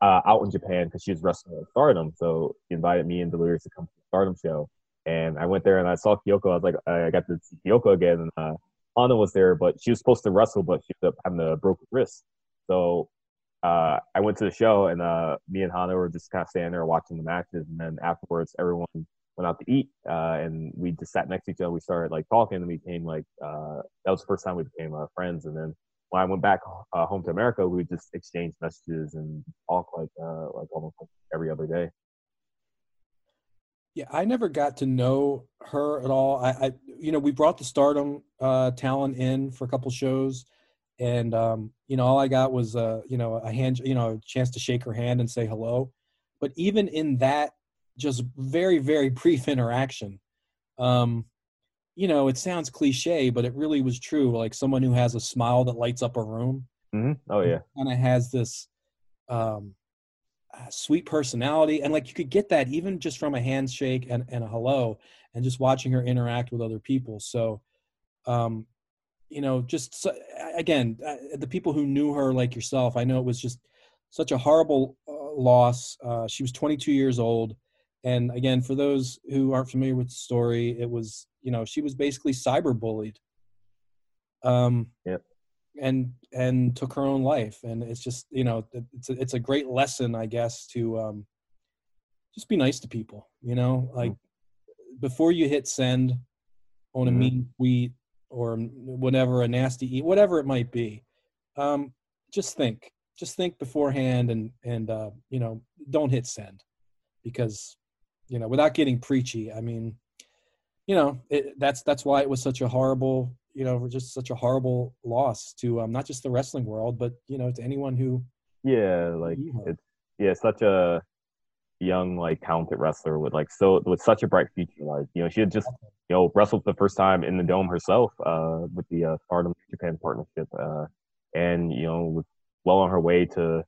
uh, out in Japan because she was wrestling at Stardom. So he invited me and Delirious to come to the Stardom show. And I went there and I saw Kyoko. I was like, I got to see Kyoko again. And uh, Hana was there, but she was supposed to wrestle, but she ended up having a broken wrist. So uh, I went to the show and uh, me and Hana were just kind of standing there watching the matches. And then afterwards, everyone went out to eat uh, and we just sat next to each other. We started like talking and we became like, uh, that was the first time we became uh, friends. And then when I went back uh, home to America, we just exchanged messages and talk like uh, like almost every other day. Yeah, I never got to know her at all. I, I you know, we brought the Stardom uh, talent in for a couple shows, and um, you know, all I got was uh, you know a hand, you know, a chance to shake her hand and say hello. But even in that, just very very brief interaction, um, you know, it sounds cliche, but it really was true. Like someone who has a smile that lights up a room. Mm-hmm. Oh yeah, kind of has this um, uh, sweet personality, and like you could get that even just from a handshake and, and a hello, and just watching her interact with other people. So, um, you know, just so, again, uh, the people who knew her like yourself, I know it was just such a horrible uh, loss. Uh, she was 22 years old, and again, for those who aren't familiar with the story, it was you know she was basically cyberbullied. Um, Yep and and took her own life and it's just you know it's a, it's a great lesson i guess to um just be nice to people you know like before you hit send on a Mhm. mean tweet or whatever a nasty e whatever it might be um just think just think beforehand and and uh you know don't hit send because you know without getting preachy i mean you know it, that's that's why it was such a horrible you know just such a horrible loss to um, not just the wrestling world but you know to anyone who yeah. Like it's yeah, such a young like talented wrestler with like so with such a bright future. Like you know, she had just you know wrestled the first time in the dome herself uh, with the uh, Stardom Japan partnership, uh, and you know was well on her way to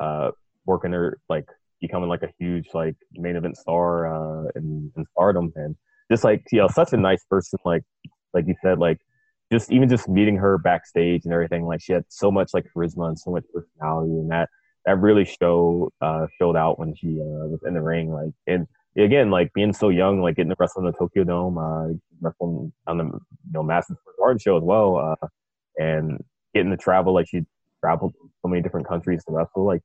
uh, working her like becoming like a huge like main event star uh, in, in Stardom, and just like you know such a nice person. Like like you said, like just even just meeting her backstage and everything, like she had so much like charisma and so much personality, and that that really showed uh, showed out when she uh, was in the ring. Like and again, like being so young, like getting to wrestle in the Tokyo Dome, uh, wrestling on the you know Square Garden show as well, uh, and getting to travel like she traveled so many different countries to wrestle, like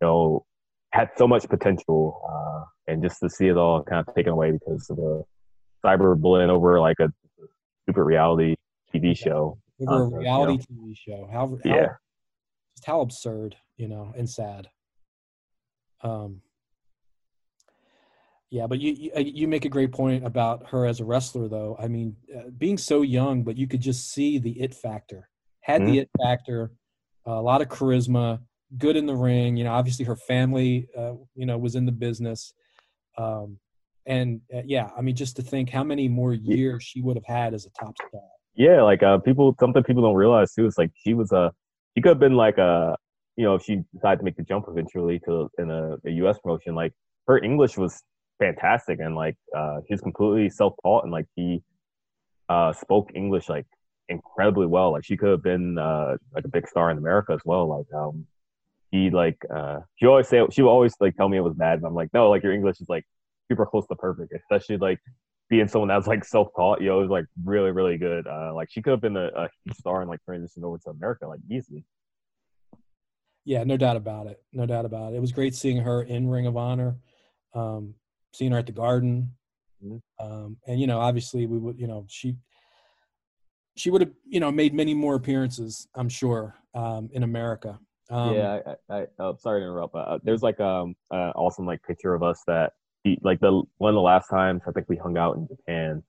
you know had so much potential, uh, and just to see it all kind of taken away because of the cyber bullying over like a stupid reality TV show. over a reality you tv show how, how Yeah. just how absurd you know and sad um Yeah, but you, you you make a great point about her as a wrestler, though. I mean, uh, being so young, but you could just see the it factor. Had Mhm. the it factor, a lot of charisma, good in the ring. You know, obviously her family, uh, you know, was in the business, um, and uh, yeah, I mean, just to think how many more years she would have had as a top star. Yeah, like uh, people, something people don't realize too is like she was a, she could have been like a, you know, if she decided to make the jump eventually to in a, a U.S. promotion, like her English was fantastic and like uh, she was completely self-taught and like she uh, spoke English like incredibly well. Like she could have been uh, like a big star in America as well. Like um, she like uh, she always say she would always like tell me it was bad, but I'm like no, like your English is like super close to perfect, especially like being someone that's like self-taught, you know, it was like really, really good. Uh, like she could have been a, a huge star and like transitioned over to America like easily. Yeah, no doubt about it. No doubt about it. It was great seeing her in Ring of Honor, um, seeing her at the Garden, Mhm. um, and you know, obviously, we would, you know, she she would have, you know, made many more appearances. I'm sure um, in America. Um, yeah, I, I, oh, sorry to interrupt. Uh, there's like um uh, awesome like picture of us that the, like the one of the last times I think we hung out in Japan.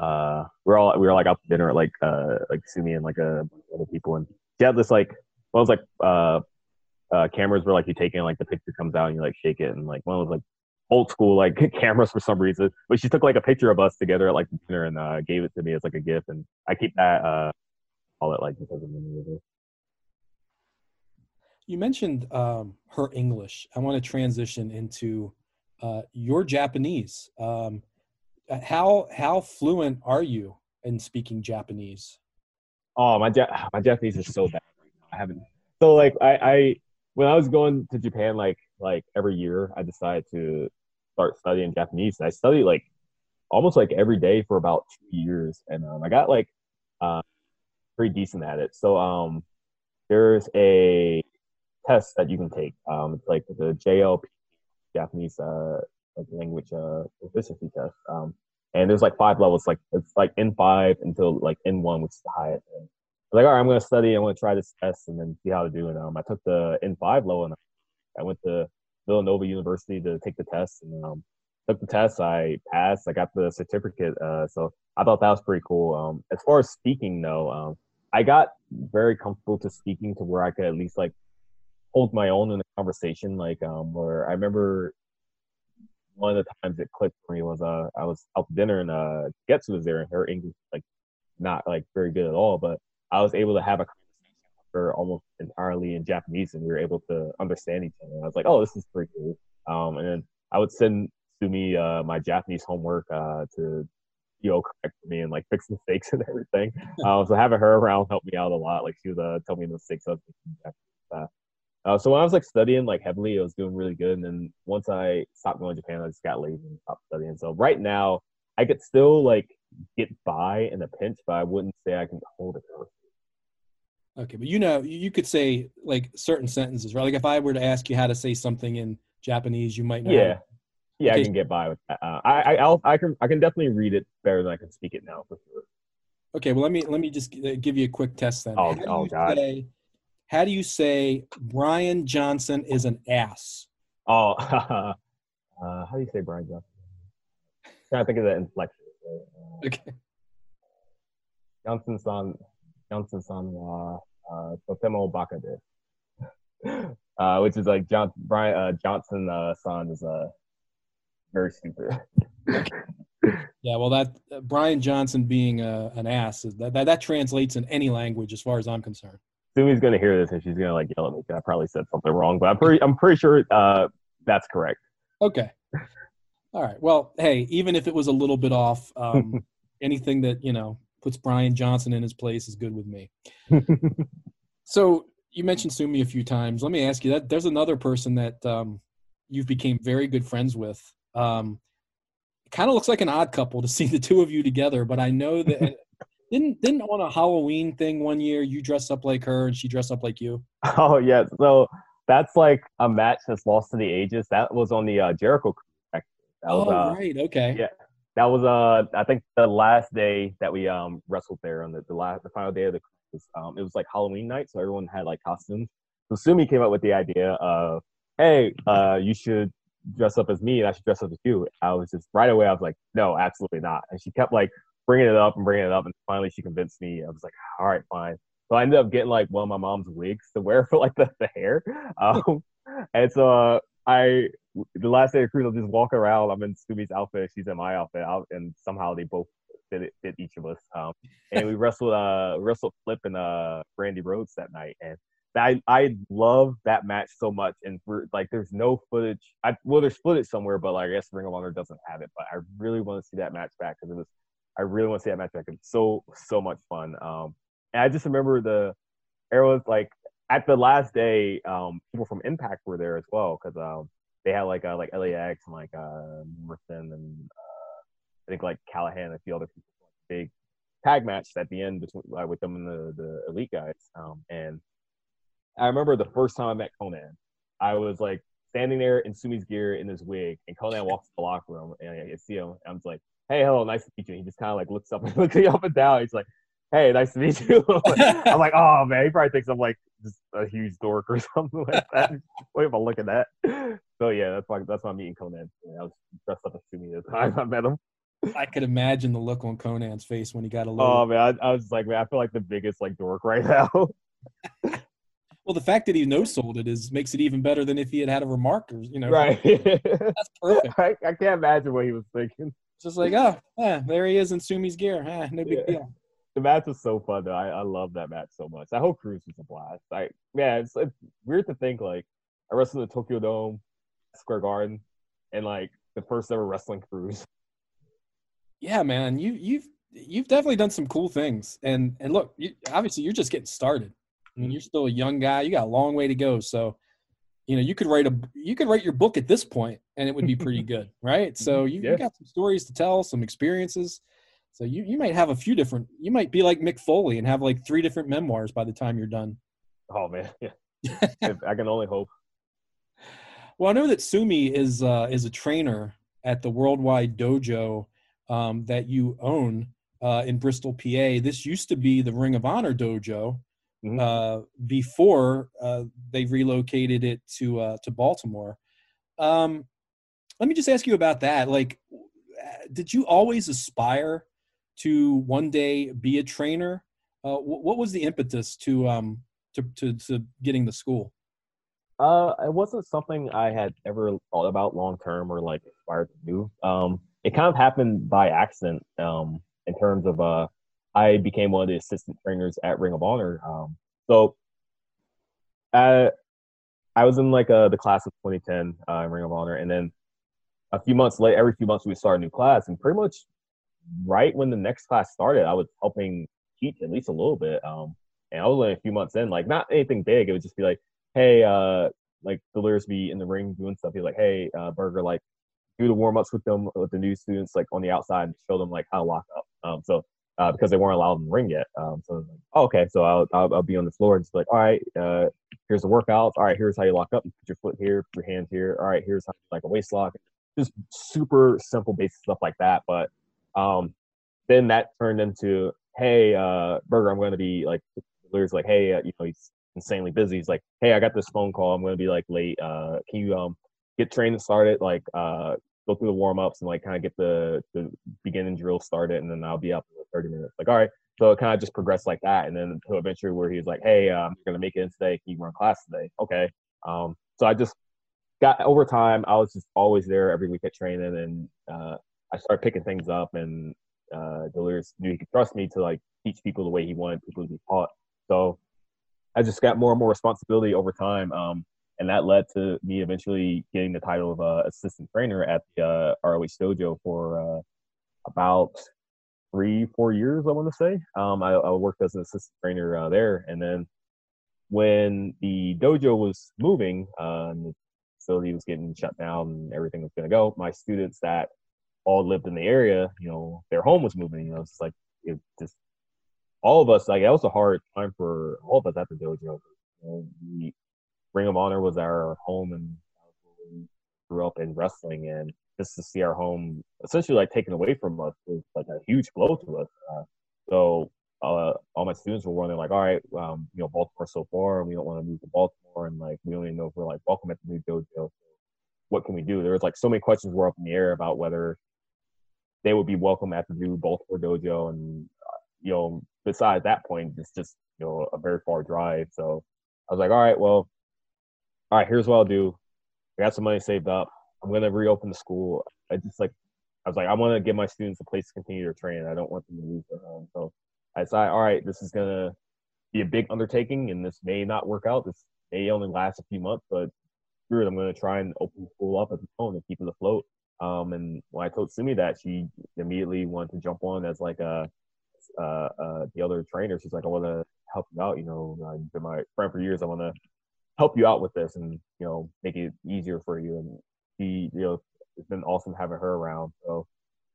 Uh, we're all we were like out to dinner at like uh like Sumi and like a bunch of other people, and she had this like one was like uh uh cameras where like you take in like the picture comes out and you like shake it, and like one was like old school like cameras for some reason. But she took like a picture of us together at like dinner and uh gave it to me as like a gift, and I keep that uh all it like because of of her. You mentioned um, her English. I want to transition into uh, your Japanese. Um, uh, how how fluent are you in speaking Japanese? Oh, my ja- my Japanese is so bad. I haven't. So like I, I when I was going to Japan like like every year, I decided to start studying Japanese. And I studied like almost like every day for about two years, and um, I got like uh, pretty decent at it. So um, there's a test that you can take. Um, it's like the JLP Japanese uh like language uh proficiency test. Um, and there's like five levels. Like it's like N five until like N one, which is the highest. And like, all right, I'm gonna study. I'm gonna try this test and then see how to do it. Um, I took the N five level and I went to Villanova University to take the test and um, took the test. I passed. I got the certificate. Uh, so I thought that was pretty cool. Um, as far as speaking though, um, I got very comfortable to speaking to where I could at least like hold my own in a conversation. Like um, where I remember one of the times it clicked for me was uh I was out to dinner and uh Getsu was there and her English like not like very good at all, but I was able to have a conversation with her almost entirely in Japanese and we were able to understand each other. I was like, oh, this is pretty cool. Um, and then I would send Sumi uh, my Japanese homework uh, to you know correct for me and like fix mistakes and everything. um, so having her around helped me out a lot. Like she would uh, tell me the mistakes I was making in Japanese. Uh, so when I was like studying like heavily, I was doing really good. And then once I stopped going to Japan, I just got lazy and stopped studying. So right now, I could still like get by in a pinch, but I wouldn't say I can hold a conversation. Okay, but you know, you could say like certain sentences, right? Like if I were to ask you how to say something in Japanese, you might know. Yeah, yeah. I can get by with that. Uh, I I I'll, I can I can definitely read it better than I can speak it now for sure. Okay, well let me let me just uh, give you a quick test then. Oh, how oh, God. Say, how do you say Brian Johnson is an ass? Oh, uh, how do you say Brian Johnson? trying to think of the inflection. Uh, Okay. Johnson san Johnson san wa uh, totemo baka desu. Uh, which is like John Brian uh, Johnson uh, son is uh, very stupid. Yeah, well, that uh, Brian Johnson being uh, an ass is that, that that translates in any language as far as I'm concerned. Sumi's gonna hear this and she's gonna like yell at me. 'cause I probably said something wrong, but I'm pretty I'm pretty sure uh, that's correct. Okay. All right. Well, hey, even if it was a little bit off, um, anything that you know puts Brian Johnson in his place is good with me. So you mentioned Sumi a few times. Let me ask you that there's another person that um, you've became very good friends with. Um, kind of looks like an odd couple to see the two of you together, but I know that didn't didn't on a Halloween thing one year you dressed up like her and she dressed up like you. Oh yeah, so that's like a match that's lost to the ages. That was on the uh, Jericho. That was oh uh, right, okay. yeah. that was uh I think the last day that we um wrestled there on the, the last the final day of the. Um, it was like Halloween night, so everyone had like costumes. So Sumi came up with the idea of, hey, uh, you should dress up as me and I should dress up as you. I was just right away. I was like, no, absolutely not. And she kept like bringing it up and bringing it up, and finally she convinced me. I was like, all right, fine. So I ended up getting like one of my mom's wigs to wear for like the, the hair. Um, and so uh, I, the last day of cruise, I'll just walk around. I'm in Sumi's outfit, she's in my outfit, I'll, and somehow they both fit, it, fit each of us. Um, and we wrestled, uh, wrestled Flip and uh, Brandi Rhodes that night, and I I love that match so much, and for, like there's no footage. I well, there's footage somewhere, but like I guess Ring of Honor doesn't have it. But I really want to see that match back because it was. I really want to see that match back. It's so so much fun. Um, and I just remember the arrows like at the last day, um, people from Impact were there as well because um, they had like uh, like LAX and like uh, Morrison and uh, I think like Callihan and a few other people. Big tag match at the end between uh, with them and the the elite guys. Um, and I remember the first time I met Konnan, I was like standing there in Sumi's gear in his wig, and Konnan walks to the locker room, and I see him. I'm like, "Hey, hello, nice to meet you." And he just kind of like looks up and looks me up and down. He's like, "Hey, nice to meet you." I'm like, "Oh man," he probably thinks I'm like just a huge dork or something like that. Wait if I look at that. So yeah, that's why that's why I'm meeting Konnan. I was dressed up as Sumi the time I met him. I could imagine the look on Konnan's face when he got a little. Oh man, I, I was like, man, I feel like the biggest like dork right now. Well, the fact that he no sold it is makes it even better than if he had had a remark or you know. Right. That's perfect. I, I can't imagine what he was thinking. Just like, oh, yeah, there he is in Sumi's gear. Ah, no big Yeah. deal. The match was so fun though. I, I love that match so much. That whole cruise was a blast. Like, yeah, it's, it's weird to think like I wrestled in the Tokyo Dome, Square Garden, and like the first ever wrestling cruise. Yeah, man, you you've you've definitely done some cool things, and and look, you, obviously you're just getting started. I mean, you're still a young guy. You got a long way to go. So, you know, you could write a you could write your book at this point, and it would be pretty good, right? So you, Yeah. you got some stories to tell, some experiences. So you you might have a few different. You might be like Mick Foley and have like three different memoirs by the time you're done. Oh man, yeah. I can only hope. Well, I know that Sumi is uh, is a trainer at the Worldwide Dojo um, that you own uh, in Bristol, PA. This used to be the Ring of Honor Dojo Mhm. uh, before uh, they relocated it to uh, to Baltimore. Um, let me just ask you about that. Like, uh, did you always aspire to one day be a trainer? Uh, wh- what was the impetus to um, to, to to getting the school? Uh, it wasn't something I had ever thought about long term or like aspired to do. Um, it kind of happened by accident. Um, in terms of uh, I became one of the assistant trainers at Ring of Honor. Um, so, uh, I was in like uh the class of 2010 uh, in Ring of Honor, and then a few months later, every few months we start a new class, and pretty much right when the next class started, I was helping teach at least a little bit. Um, and I was only a few months in, like not anything big. It would just be like, hey, uh, like the Delirious be in the ring doing stuff. He's like, hey, uh, Burger, like do the warm ups with them with the new students, like on the outside, and show them like how to lock up. Um, so uh, because they weren't allowed in the ring yet. Um, so like, oh, okay, so I'll, I'll I'll be on the floor and just like, all right, uh, here's the workouts. All right, here's how you lock up. You put your foot here, put your hands here. All right, here's how like a waist lock. Just super simple, basic stuff like that. But um, then that turned into, hey, uh, Burger, I'm going to be like, Delirious like, hey, uh, you know, he's insanely busy. He's like, hey, I got this phone call. I'm going to be like late. Uh, can you um get training started? Like, uh, go through the warm ups and like kind of get the the beginning drill started, and then I'll be up in 30 minutes. Like, all right. So it kind of just progressed like that, and then to eventually where he's like, hey, I'm going to make it in today. Can you run class today? Okay. Um, so I just got over time. I was just always there every week at training, and uh, I started picking things up, and uh, Delirious knew he could trust me to like teach people the way he wanted people to be taught. So I just got more and more responsibility over time. Um, and that led to me eventually getting the title of uh, assistant trainer at the uh, ROH dojo for uh, about three, four years, I want to say. Um, I, I worked as an assistant trainer uh, there. And then when the dojo was moving, and the facility was getting shut down and everything was going to go, my students that all lived in the area, you know, their home was moving. You know, it's like it just all of us. Like that was a hard time for all of us at the dojo. You know, we, Ring of Honor was our home, and grew up in wrestling, and just to see our home essentially like taken away from us was like a huge blow to us. Uh, so uh, all my students were wondering like, all right, um, you know, Baltimore's so far, we don't want to move to Baltimore, and like we don't even know if we're like welcome at the new dojo. So what can we we do. There was like so many questions were up in the air about whether they would be welcome at the new Baltimore dojo, and uh, you know, besides that point, it's just you know a very far drive. So I was like, all right, well, all right, here's what I'll do. I got some money saved up. I'm gonna reopen the school. I just like I was like, I want to give my students a place to continue their training. I don't want them to lose their home. So I decided, all right, this is gonna be a big undertaking, and this may not work out. This may only last a few months, but screw it, I'm gonna try and open the school up as a own and keep it afloat. Um, and when I told Sumi that, she immediately wanted to jump on as like a uh, uh, the other trainer. She's like, I want to help you out. You know, I've been my friend for years. I want to help you out with this and you know make it easier for you. And she, you know, it's been awesome having her around. So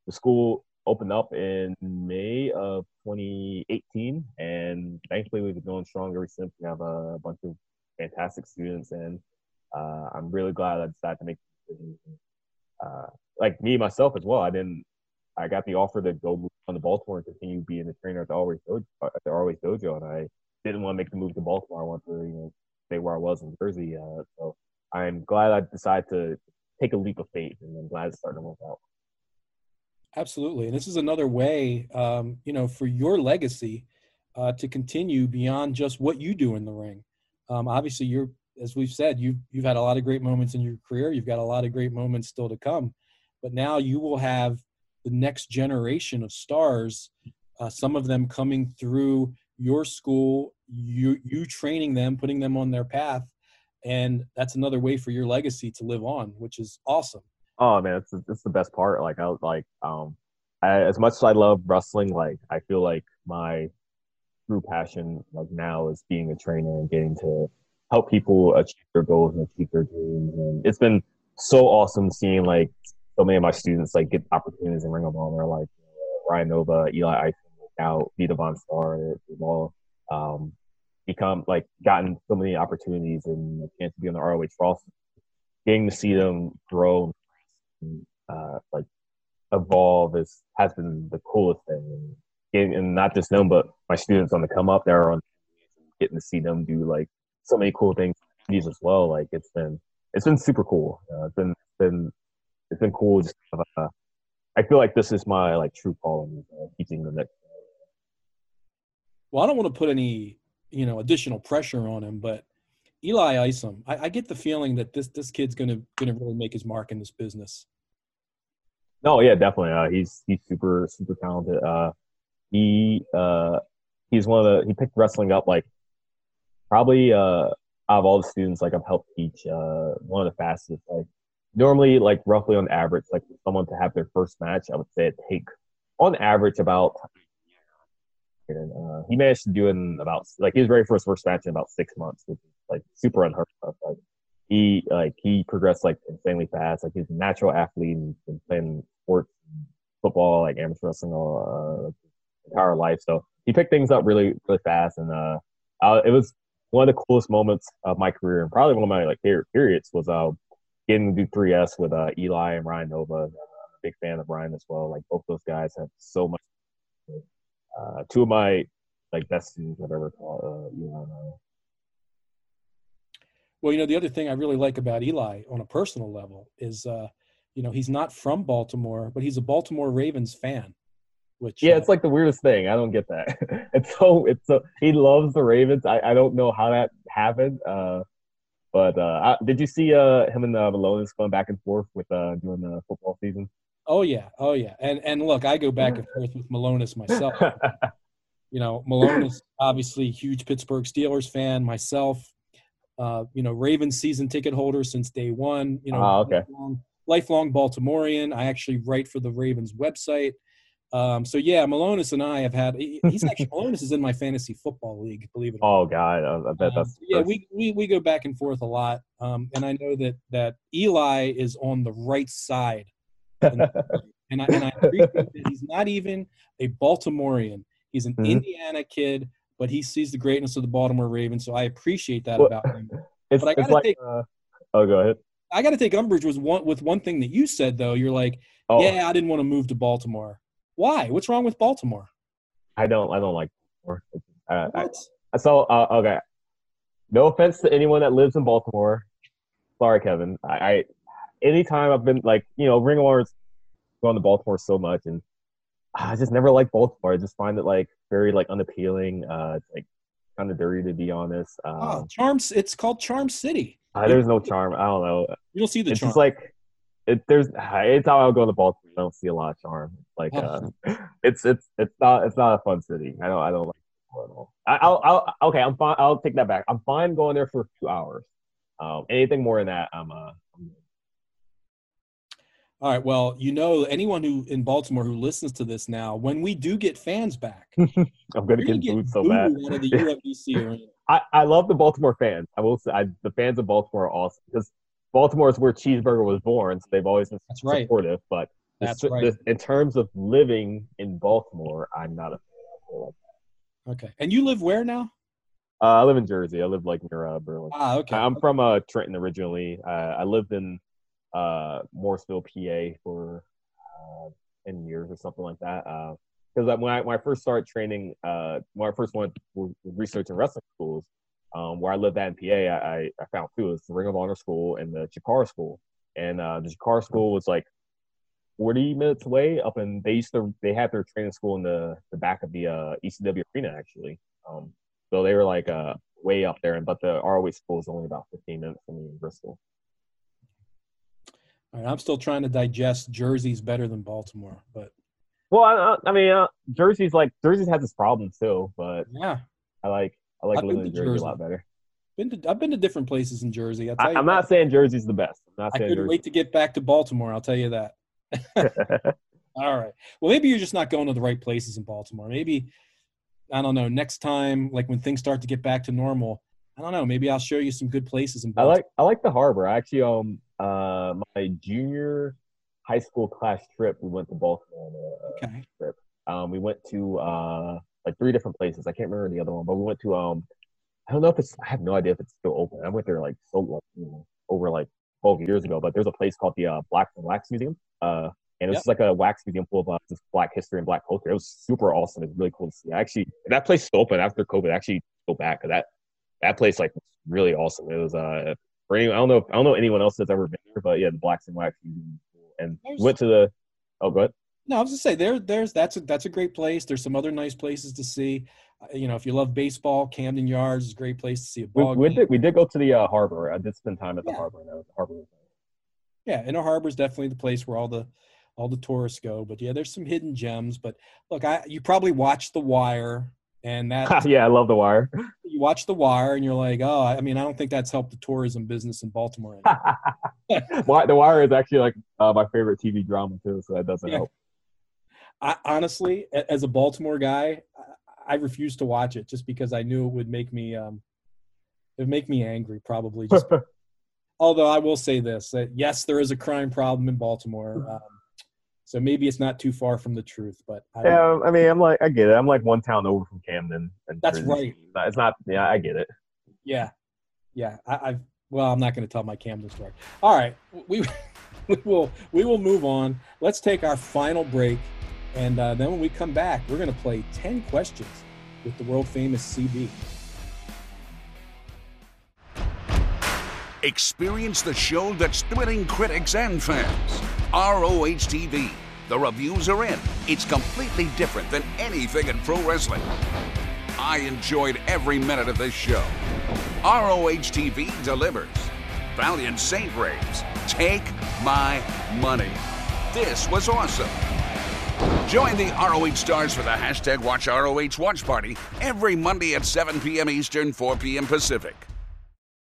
the school opened up in May of 2018, and thankfully we've been going strong ever since. We have a bunch of fantastic students, and uh, I'm really glad I decided to make. Uh, like me myself as well, I didn't. I got the offer to go on to Baltimore and continue being the trainer at the Always Dojo, at the Always Dojo, and I didn't want to make the move to Baltimore. I wanted to, you know, stay where I was in Jersey. Uh, so I'm glad I decided to take a leap of faith, and I'm glad it's starting to work out. Absolutely, and this is another way, um, you know, for your legacy uh, to continue beyond just what you do in the ring. Um, obviously, you're, as we've said, you've you've had a lot of great moments in your career. You've got a lot of great moments still to come, but now you will have the next generation of stars. Uh, some of them coming through your school, you you training them, putting them on their path, and that's another way for your legacy to live on, which is awesome. Oh man, it's it's the best part. Like I like, um, I, as much as I love wrestling, like I feel like my true passion like now is being a trainer and getting to help people achieve their goals and achieve their dreams. And it's been so awesome seeing like so many of my students like get opportunities in Ring of Honor, like uh, Ryan Nova, Eli Isom, now Vita VonStarr, all um, become like gotten so many opportunities and a chance to be on the ROH roster. Getting to see them grow uh, like evolve is has been the coolest thing. And, getting, and not just them, but my students on the come up there are on getting to see them do like so many cool things these as well. Like it's been it's been super cool. Uh, it's been it's been it's been cool. Just uh, I feel like this is my like true calling, uh, teaching the next. Well, I don't want to put any you know additional pressure on him, but Eli Isom, I, I get the feeling that this this kid's gonna gonna really make his mark in this business. No, yeah, definitely. Uh, he's he's super super talented. Uh, he uh, he's one of the he picked wrestling up like probably uh, out of all the students like I've helped teach uh, one of the fastest. Like normally, like roughly on average, like someone to have their first match, I would say it take on average about. And, uh, he managed to do it in about like he was ready for his first match in about six months, which is like super unheard of. Like he like he progressed like insanely fast. Like he's a natural athlete and been playing sports, football, like amateur wrestling all uh, entire life. So he picked things up really really fast, and uh, uh, it was one of the coolest moments of my career, and probably one of my like favorite periods was uh getting to do 3S with uh Eli and Ryan Nova. I'm a big fan of Ryan as well. Like both those guys have so much. Uh, two of my like best students I've ever taught. Uh, Eli and Ryan. Well, you know, the other thing I really like about Eli on a personal level is, uh, you know, he's not from Baltimore, but he's a Baltimore Ravens fan. Which Yeah, uh, it's like the weirdest thing. I don't get that. it's so it's so he loves the Ravens. I, I don't know how that happened. Uh, but uh, I, did you see uh him and uh, Malonis going back and forth with uh during the football season? Oh yeah, oh yeah, and and look, I go back and forth with Malonis myself. you know, Malonis obviously huge Pittsburgh Steelers fan. Myself, uh, you know, Ravens season ticket holder since day one. You know, Ah, okay. lifelong, lifelong Baltimorean. I actually write for the Ravens website. Um, so yeah, Malonis and I have had. He's actually Malonis is in my fantasy football league. Believe it or not. oh God, I, I bet Um, that's yeah, we, we we go back and forth a lot, um, and I know that that Eli is on the right side, country. and I and I appreciate that he's not even a Baltimorean. He's an Mhm. Indiana kid, but he sees the greatness of the Baltimore Ravens. So I appreciate that Well, about him. it's, but I gotta like take- uh, oh go ahead. I got to take umbrage with one with one thing that you said though. You're like, Oh, yeah, I didn't want to move to Baltimore. Why? What's wrong with Baltimore? I don't I don't like. Baltimore. Uh, What? I saw uh, okay. No offense to anyone that lives in Baltimore. Sorry, Kevin. I, I anytime I've been like, you know, Ring of Honor's going to Baltimore so much, and I just never liked Baltimore. I just find it like very like unappealing. Uh, like kind of dirty to be honest. Um, Oh, Charms. It's called Charm City. uh, there's no charm. I don't know. You don't see the it's charm. just like it, there's how I'll go to Baltimore, I don't see a lot of charm. Like Oh. uh, it's it's it's not it's not a fun city. I don't I don't like Baltimore at all. I, I'll, I'll okay. I'm fine. I'll take that back. I'm fine going there for two hours. Um, anything more than that, I'm uh. All right. Well, you know, anyone who in Baltimore who listens to this now, when we do get fans back, I'm gonna get booed so bad. out of the UMBC arena. I, I love the Baltimore fans. I will say I, the fans of Baltimore are awesome because Baltimore is where Cheeseburger was born, so they've always been That's right. supportive. But the- That's the- right. in terms of living in Baltimore, I'm not a fan. Okay. And you live where now? Uh, I live in Jersey. I live like near uh, Berlin. Ah, okay. I'm from uh, Trenton originally. Uh, I lived in uh, Morrisville, PA for uh, 10 years or something like that. Because when, I, when I first started training, uh, when I first went to research and wrestling schools, um, where I lived at in PA, I, I, I found two. It was the Ring of Honor School and the Chikara School. And uh, the Chikara School was like 40 minutes away up in, they used to, they had their training school in the, the back of the uh, ECW arena, actually. Um, so they were like uh, way up there, And but the ROH school is only about 15 minutes from me in Bristol. Right, I'm still trying to digest Jersey's better than Baltimore, but Well, I, I mean, uh, Jersey's like Jersey's has its problems too, but yeah, I like I like I've living in Jersey, Jersey. a lot better. been to, I've been to different places in Jersey. I, you I'm not saying Jersey's the best. I'm not I couldn't Jersey. wait to get back to Baltimore. I'll tell you that. All right. Well, maybe you're just not going to the right places in Baltimore. Maybe I don't know. Next time, like when things start to get back to normal, I don't know. Maybe I'll show you some good places in I like I like the harbor. I actually um uh my junior high school class trip we went to Baltimore. On a, okay. um, we went to uh like three different places. I can't remember the other one, but we went to um I don't know if it's I have no idea if it's still open. I went there like so like you know, over like 12 years ago, but there's a place called the uh, Black and Wax Museum. Uh and it's Yep. like a wax museum full of uh, just black history and black culture. It was super awesome. It's really cool to see. Actually, that place still open after COVID. I Actually, go back because that that place like was really awesome. It was uh for any, I don't know if, I don't know anyone else that's ever been there, but yeah, the Blacks and Wax Museum. And There's- went to the oh, go ahead. No, I was gonna say there. There's that's a that's a great place. There's some other nice places to see. Uh, You know, if you love baseball, Camden Yards is a great place to see a We, ball we game. did we did go to the uh, harbor. I did spend time at the Yeah. harbor. And that the harbor was nice. Yeah, Inner Harbor is definitely the place where all the all the tourists go. But yeah, there's some hidden gems. But look, I you probably watched The Wire, and that yeah, I love the wire. you watch The Wire, and you're like, oh, I mean, I don't think that's helped the tourism business in Baltimore. the wire is actually like uh, my favorite TV drama too, so that doesn't Yeah. help. I honestly, as a Baltimore guy, I, refused to watch it just because I knew it would make me um, it would make me angry. Probably just although I will say this: that yes, there is a crime problem in Baltimore. Um, so maybe it's not too far from the truth, but I yeah, I mean, I'm like, I get it. I'm like one town over from Camden. And That's Jersey. right. It's not, it's not. Yeah, I get it. Yeah, yeah. I, I've well, I'm not going to tell my Camden story. All right, we we will we will move on. Let's take our final break, and uh, then when we come back, we're going to play ten questions with the world famous CB. Experience the show that's thrilling critics and fans. ROH TV. The reviews are in. It's completely different than anything in pro wrestling. I enjoyed every minute of this show. ROH TV delivers. Valiant Saint raves. Take my money. This was awesome. Join the ROH stars for the hashtag Watch ROH Watch Party every Monday at 7 p.m. Eastern, 4 p.m. Pacific.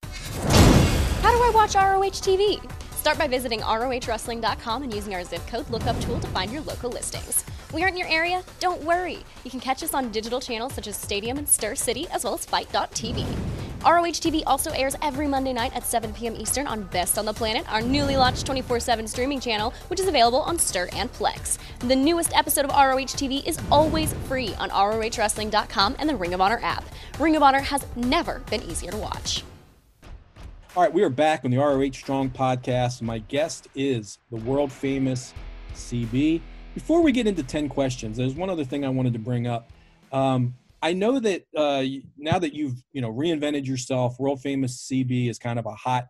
How do I watch ROH TV? Start by visiting ROHWrestling.com and using our zip code lookup tool to find your local listings. We aren't in your area? Don't worry. You can catch us on digital channels such as Stadium and Stirr City, as well as FITE.tv. ROH TV also airs every Monday night at 7 p.m. Eastern on Best on the Planet, our newly launched 24 7 streaming channel, which is available on Stir and Plex. The newest episode of ROH TV is always free on ROHWrestling.com and the Ring of Honor app. Ring of Honor has never been easier to watch. All right, we are back on the ROH Strong podcast. My guest is the world famous CB. Before we get into 10 questions, there's one other thing I wanted to bring up. Um, I know that uh, now that you've you know reinvented yourself, world famous CB is kind of a hot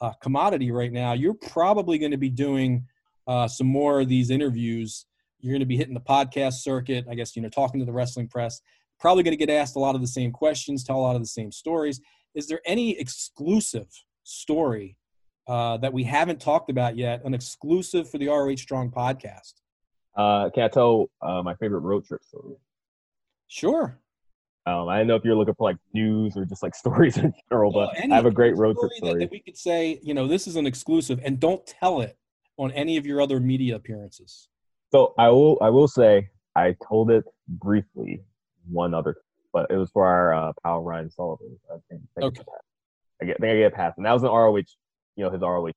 uh, commodity right now. You're probably going to be doing uh, some more of these interviews. You're going to be hitting the podcast circuit. I guess you know, talking to the wrestling press. Probably going to get asked a lot of the same questions, tell a lot of the same stories. Is there any exclusive story uh, that we haven't talked about yet? An exclusive for the ROH Strong podcast? Uh, can I tell uh, my favorite road trip story? Sure. Um, I don't know if you're looking for like news or just like stories in general, but I have a great road trip story. That, that we could say, you know, this is an exclusive, and don't tell it on any of your other media appearances. So I will, I will say, I told it briefly one other, but it was for our uh, pal Ryan Sullivan. I think, I think okay. I get, I think I get a pass, and that was an ROH, you know, his ROH.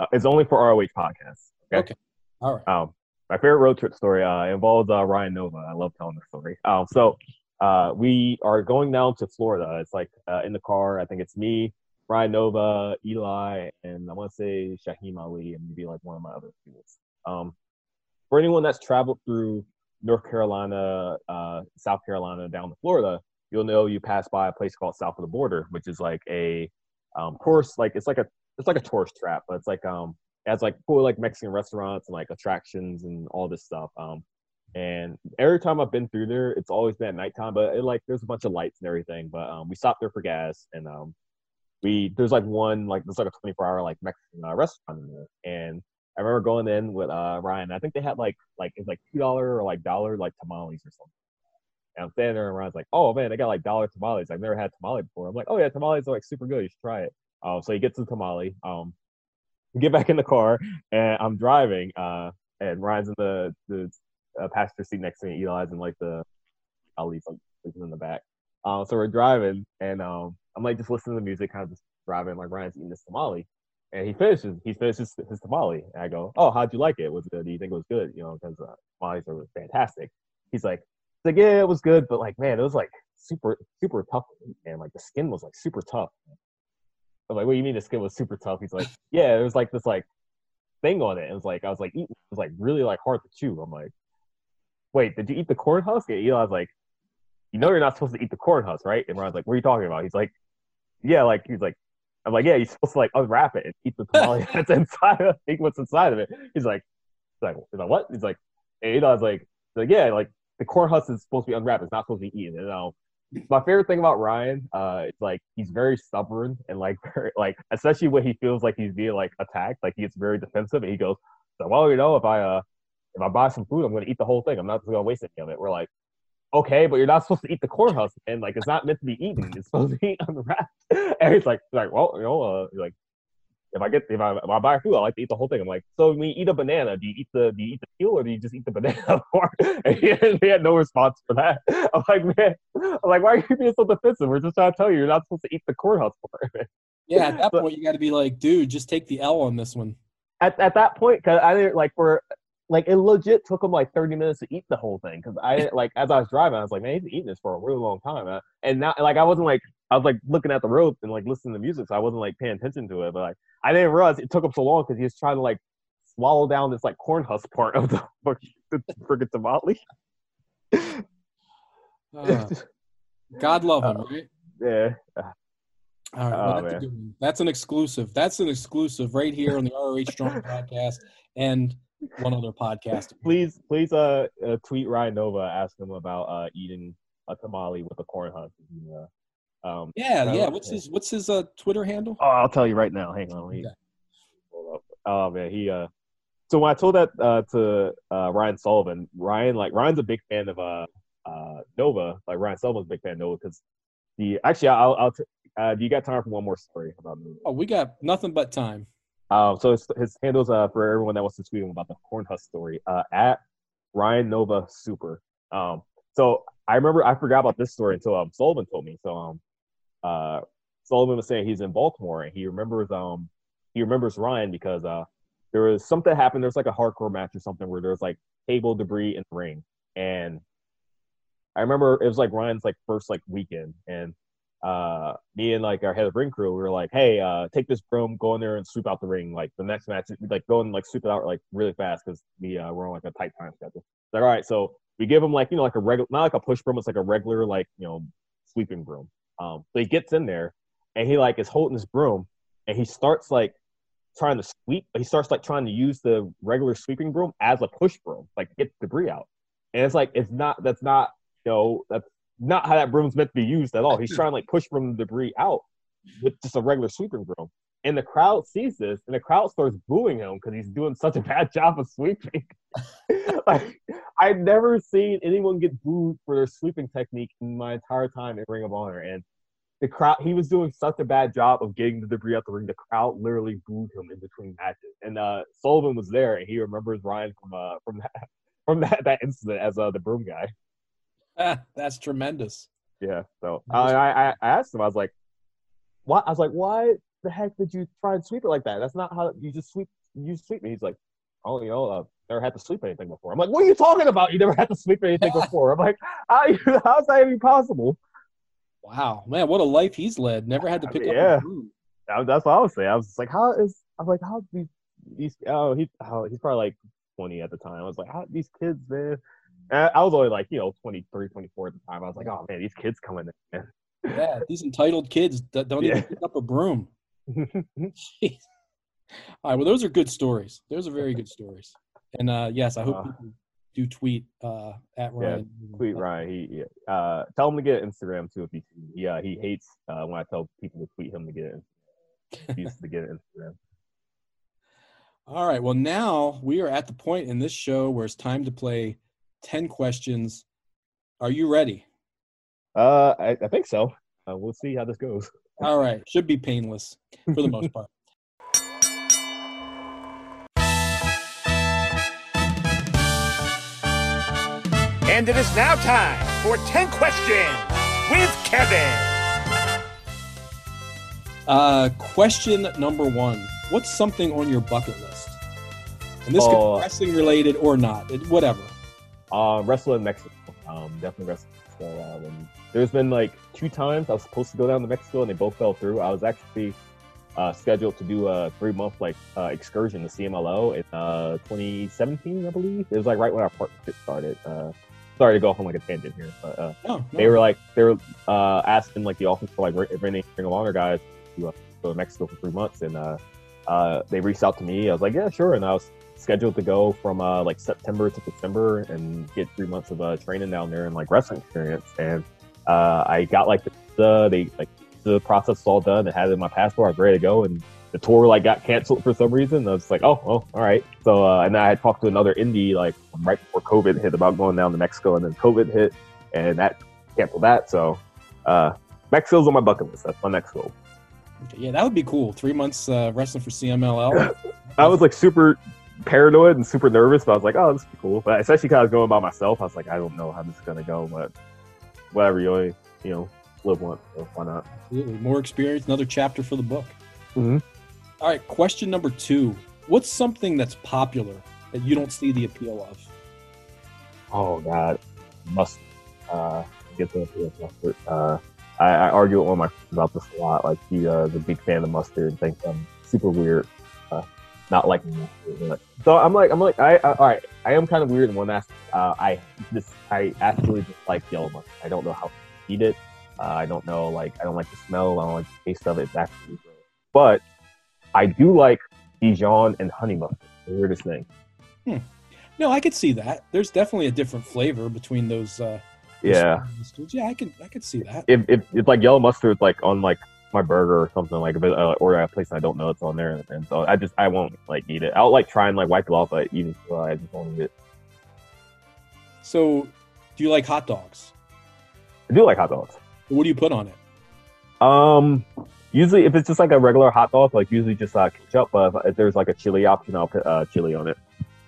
Uh, it's only for ROH podcasts. Okay. okay. All right. Um, my favorite road trip story uh, involves uh, Ryan Nova. I love telling the story. Um, so uh, we are going down to Florida. It's like uh, in the car. I think it's me, Ryan Nova, Eli, and I want to say Shaheem Ali, and maybe like one of my other students. Um, for anyone that's traveled through North Carolina, uh, South Carolina, down to Florida, you'll know you pass by a place called South of the Border, which is like a um, course, like it's like a it's like a tourist trap, but it's like um has like cool like Mexican restaurants and like attractions and all this stuff. Um, and every time I've been through there, it's always been at nighttime, but it, like there's a bunch of lights and everything. But um, we stopped there for gas, and um, we there's like one like there's like a 24 hour like Mexican uh, restaurant in there, and I remember going in with uh, Ryan. I think they had like like it's like two dollar or like dollar like tamales or something. And I'm standing there and Ryan's like, "Oh man, they got like dollar tamales. I've never had tamale before." I'm like, "Oh yeah, tamales are like super good. You should try it." Uh, so he gets the tamale. Um, get back in the car and I'm driving. Uh, and Ryan's in the the uh, passenger seat next to me. Eli's in like the I'll leave something in the back. Um, so we're driving, and um, I'm like just listening to the music, kind of just driving. Like Ryan's eating this tamale, and he finishes. He finishes his tamale, and I go, "Oh, how'd you like it? Was it? Do you think it was good? You know, because uh, tamales are fantastic." He's like, "He's like, yeah, it was good, but like, man, it was like super, super tough, and like the skin was like super tough." I'm like, what do you mean the skin was super tough? He's like, yeah, it was like this like thing on it. It was like I was like, eating, it was like really like hard to chew. I'm like, wait, did you eat the corn husk? And was like, you know you're not supposed to eat the corn husk, right? And Ryan's like, what are you talking about? He's like, yeah, like he's like, I'm like, yeah, you're supposed to like unwrap it and eat the tamale that's inside of it, what's inside of it. He's like, he's like, he's like, what? He's like, and Eli's like, like, yeah, like the corn husk is supposed to be unwrapped. It's not supposed to be eaten. You know, my favorite thing about Ryan, uh, it's like he's very stubborn and like very, like especially when he feels like he's being like attacked, like he gets very defensive and he goes, so, well, you know, if I uh if I buy some food, I'm gonna eat the whole thing. I'm not gonna waste any of it. We're like, okay, but you're not supposed to eat the corn husk, and like it's not meant to be eaten. It's supposed to be unwrapped. And he's like, like, well, you know, uh, like if I get if I, if I buy food, I like to eat the whole thing. I'm like, so when you eat a banana, do you eat the do you eat the peel or do you just eat the banana part? And he had, he had no response for that. I'm like, man, I'm like, why are you being so defensive? We're just trying to tell you you're not supposed to eat the corn husk part. Yeah, at that point you got to be like, dude, just take the L on this one. At at that point, cause I didn't like for like it legit took him like 30 minutes to eat the whole thing because I like as I was driving, I was like, man, he's eating this for a really long time. Uh, and now, like, I wasn't like I was like looking at the road and like listening to music, so I wasn't like paying attention to it. But like, I didn't realize it took him so long because he was trying to like swallow down this like corn husk part of the friggin' tamale. uh, God love him, uh, right? Yeah. All right, well, oh, that's, that's, an exclusive. That's an exclusive right here on the ROH Strong podcast and one other podcast. Please, please, uh, uh, tweet Ryan Nova, ask him about uh eating a tamale with a corn husk. Uh, um, yeah, yeah. What's his What's his uh Twitter handle? Oh, I'll tell you right now. Hang on. Okay. Oh man, he uh. So when I told that uh, to uh, Ryan Sullivan, Ryan like Ryan's a big fan of uh, uh, Nova. Like Ryan Sullivan's a big fan of Nova because the actually I'll, I'll t- uh, do you got time for one more story about Nova? Oh, we got nothing but time. Um, so his, his handles uh, for everyone that wants to tweet him about the corn husk story uh, at Ryan Nova Super. Um, so I remember I forgot about this story until um, Sullivan told me. So um, uh, Sullivan was saying he's in Baltimore and he remembers um he remembers Ryan because uh there was something happened. There's like a hardcore match or something where there's like table debris in the ring, and I remember it was like Ryan's like first like weekend, and uh, me and like our head of ring crew, we were like, hey, uh, take this broom, go in there and sweep out the ring. Like the next match, like go and like sweep it out like really fast because we uh, we're on like a tight time schedule. It's Like, all right, so we give him like you know like a regular, not like a push broom, it's like a regular like you know sweeping broom. Um, so he gets in there and he like is holding his broom and he starts like trying to sweep, he starts like trying to use the regular sweeping broom as a push broom, like get debris out. And it's like it's not that's not you know that's not how that broom's meant to be used at all. He's trying to like push from the debris out with just a regular sweeping broom. And the crowd sees this, and the crowd starts booing him because he's doing such a bad job of sweeping. like I've never seen anyone get booed for their sweeping technique in my entire time in Ring of Honor, and the crowd he was doing such a bad job of getting the debris out the ring. The crowd literally booed him in between matches, and uh, Sullivan was there, and he remembers Ryan from uh, from that from that, that incident as uh, the broom guy. That's tremendous. Yeah, so I, I I asked him, I was like, "What?" I was like, "Why the heck did you try and sweep it like that? That's not how you just sweep. You sweep me." He's like, "Oh, you know, uh, never had to sweep anything before." I'm like, "What are you talking about? You never had to sweep anything before?" I'm like, "How how's that even possible?" Wow, man, what a life he's led. Never had to pick Yeah. up Yeah, That's what I was saying. I was just like, "How is?" I was like, "How these these? Oh, he oh, he's probably like 20 at the time." I was like, "How these kids, man?" And I was only like, you know, 23, 24 at the time. I was like, "Oh man, these kids coming in." Yeah, these entitled kids that don't even pick up a broom. Jeez. All right, well, those are good stories. Those are very good stories. And uh, yes, I hope Uh, people do tweet uh, at Ryan. tweet Ryan. He uh, tell him to get Instagram too if he yeah he hates uh, when I tell people to tweet him to get it. He used to get Instagram. All right, well, now we are at the point in this show where it's time to play 10 questions. Are you ready? Uh, I, I think so. Uh, we'll see how this goes. All right, should be painless for the most part. And it is now time for 10 questions with Kevin. Uh, question number one What's something on your bucket list? And this could Oh. be wrestling related or not, it, whatever. Um, wrestle in Mexico. Um, definitely wrestle in Mexico. Um, and there's been like two times I was supposed to go down to Mexico and they both fell through. I was actually uh, scheduled to do a three month like uh, excursion to CMLL in uh, 2017, I believe. It was like right when our partnership started. Uh, sorry to go off on like a tangent here, but uh, No, no. they were like they were uh, asking like the office for like if any Ring of Honor guys to uh, go to Mexico for three months, and uh, uh, they reached out to me. I was like, yeah, sure, and I was scheduled to go from uh, like September to December and get three months of uh, training down there and like wrestling experience. And uh, I got like the, the they like the process all done. I had it in my passport. I was ready to go, and the tour like got canceled for some reason. I was like, oh, well, all right. So uh, and I had talked to another indie like right before COVID hit about going down to Mexico, and then COVID hit, and that canceled that. So uh, Mexico's on my bucket list. That's my next goal. Yeah, that would be cool. Three months uh, wrestling for CMLL. I was like super paranoid and super nervous, but I was like, oh, this is cool. But especially because I was going by myself, I was like, I don't know how this is gonna go, but whatever you only, you know live once, so why not? Absolutely. More experience, another chapter for the book. Mhm. All right, question number two. What's something that's popular that you don't see the appeal of? Oh God, mustard. Uh, get the appeal of mustard. Uh, I, I argue with one of my friends about this a lot. Like he uh, is a big fan of mustard and thinks I'm super weird. Not mustard. So I'm like, I'm like, I, I all right. I am kind of weird in one aspect. Uh, I just, I actually just like yellow mustard. I don't know how to eat it. Uh, I don't know, like, I don't like the smell. I don't like the taste of it. It's actually gross. But I do like Dijon and honey mustard. The weirdest thing. No, I could see that. There's definitely a different flavor between those. Uh, Yeah. mustards. Yeah, I can, I could see that. if, if it's like yellow mustard like on like my burger or something like if it, uh, or at a place I don't know it's on there and so I just I won't like eat it. I'll like try and like wipe it off, but even so, I just won't eat it. So, do you like hot dogs? I do like hot dogs. What do you put on it? Um, usually if it's just like a regular hot dog, like usually just uh, ketchup. But if, if there's like a chili option, I'll put uh, chili on it.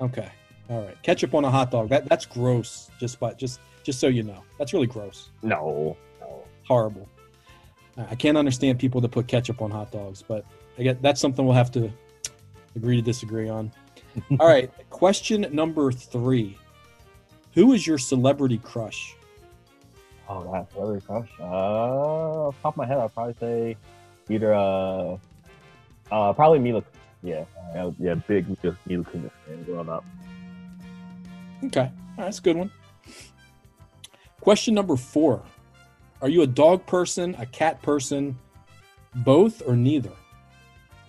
Okay. All right. Ketchup on a hot dog. That that's gross. Just but just just so you know, that's really gross. No, no. Horrible. I can't understand people that put ketchup on hot dogs, but I get that's something we'll have to agree to disagree on. All right. Question number three. Who is your celebrity crush? Oh, that's very crush. Uh, off top of my head, I'd probably say either uh, uh, probably Mila. Yeah, uh, yeah, big Mila, Mila Kunis fan growing up. Okay. Right, that's a good one. Question number four. Are you a dog person, a cat person, both, or neither?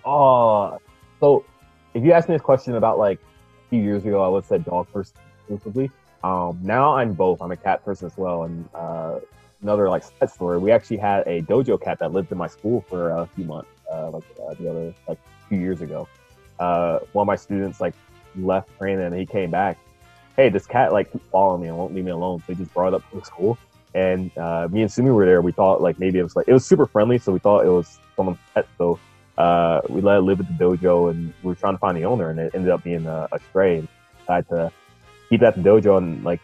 Oh, so if you asked me this question about like a few years ago, I would said dog person exclusively. Um, now I'm both. I'm a cat person as well. And uh, another like side story, we actually had a dojo cat that lived in my school for a few months, uh, like uh, the other like a few years ago. Uh, one of my students like left training and he came back. Hey, this cat like keeps me and won't leave me alone. So he just brought it up to the school. And uh, me and Sumi were there. We thought like maybe it was like it was super friendly, so we thought it was someone's pet. So uh, we let it live at the dojo, and we were trying to find the owner, and it ended up being a, a stray. And decided to keep it at the dojo and like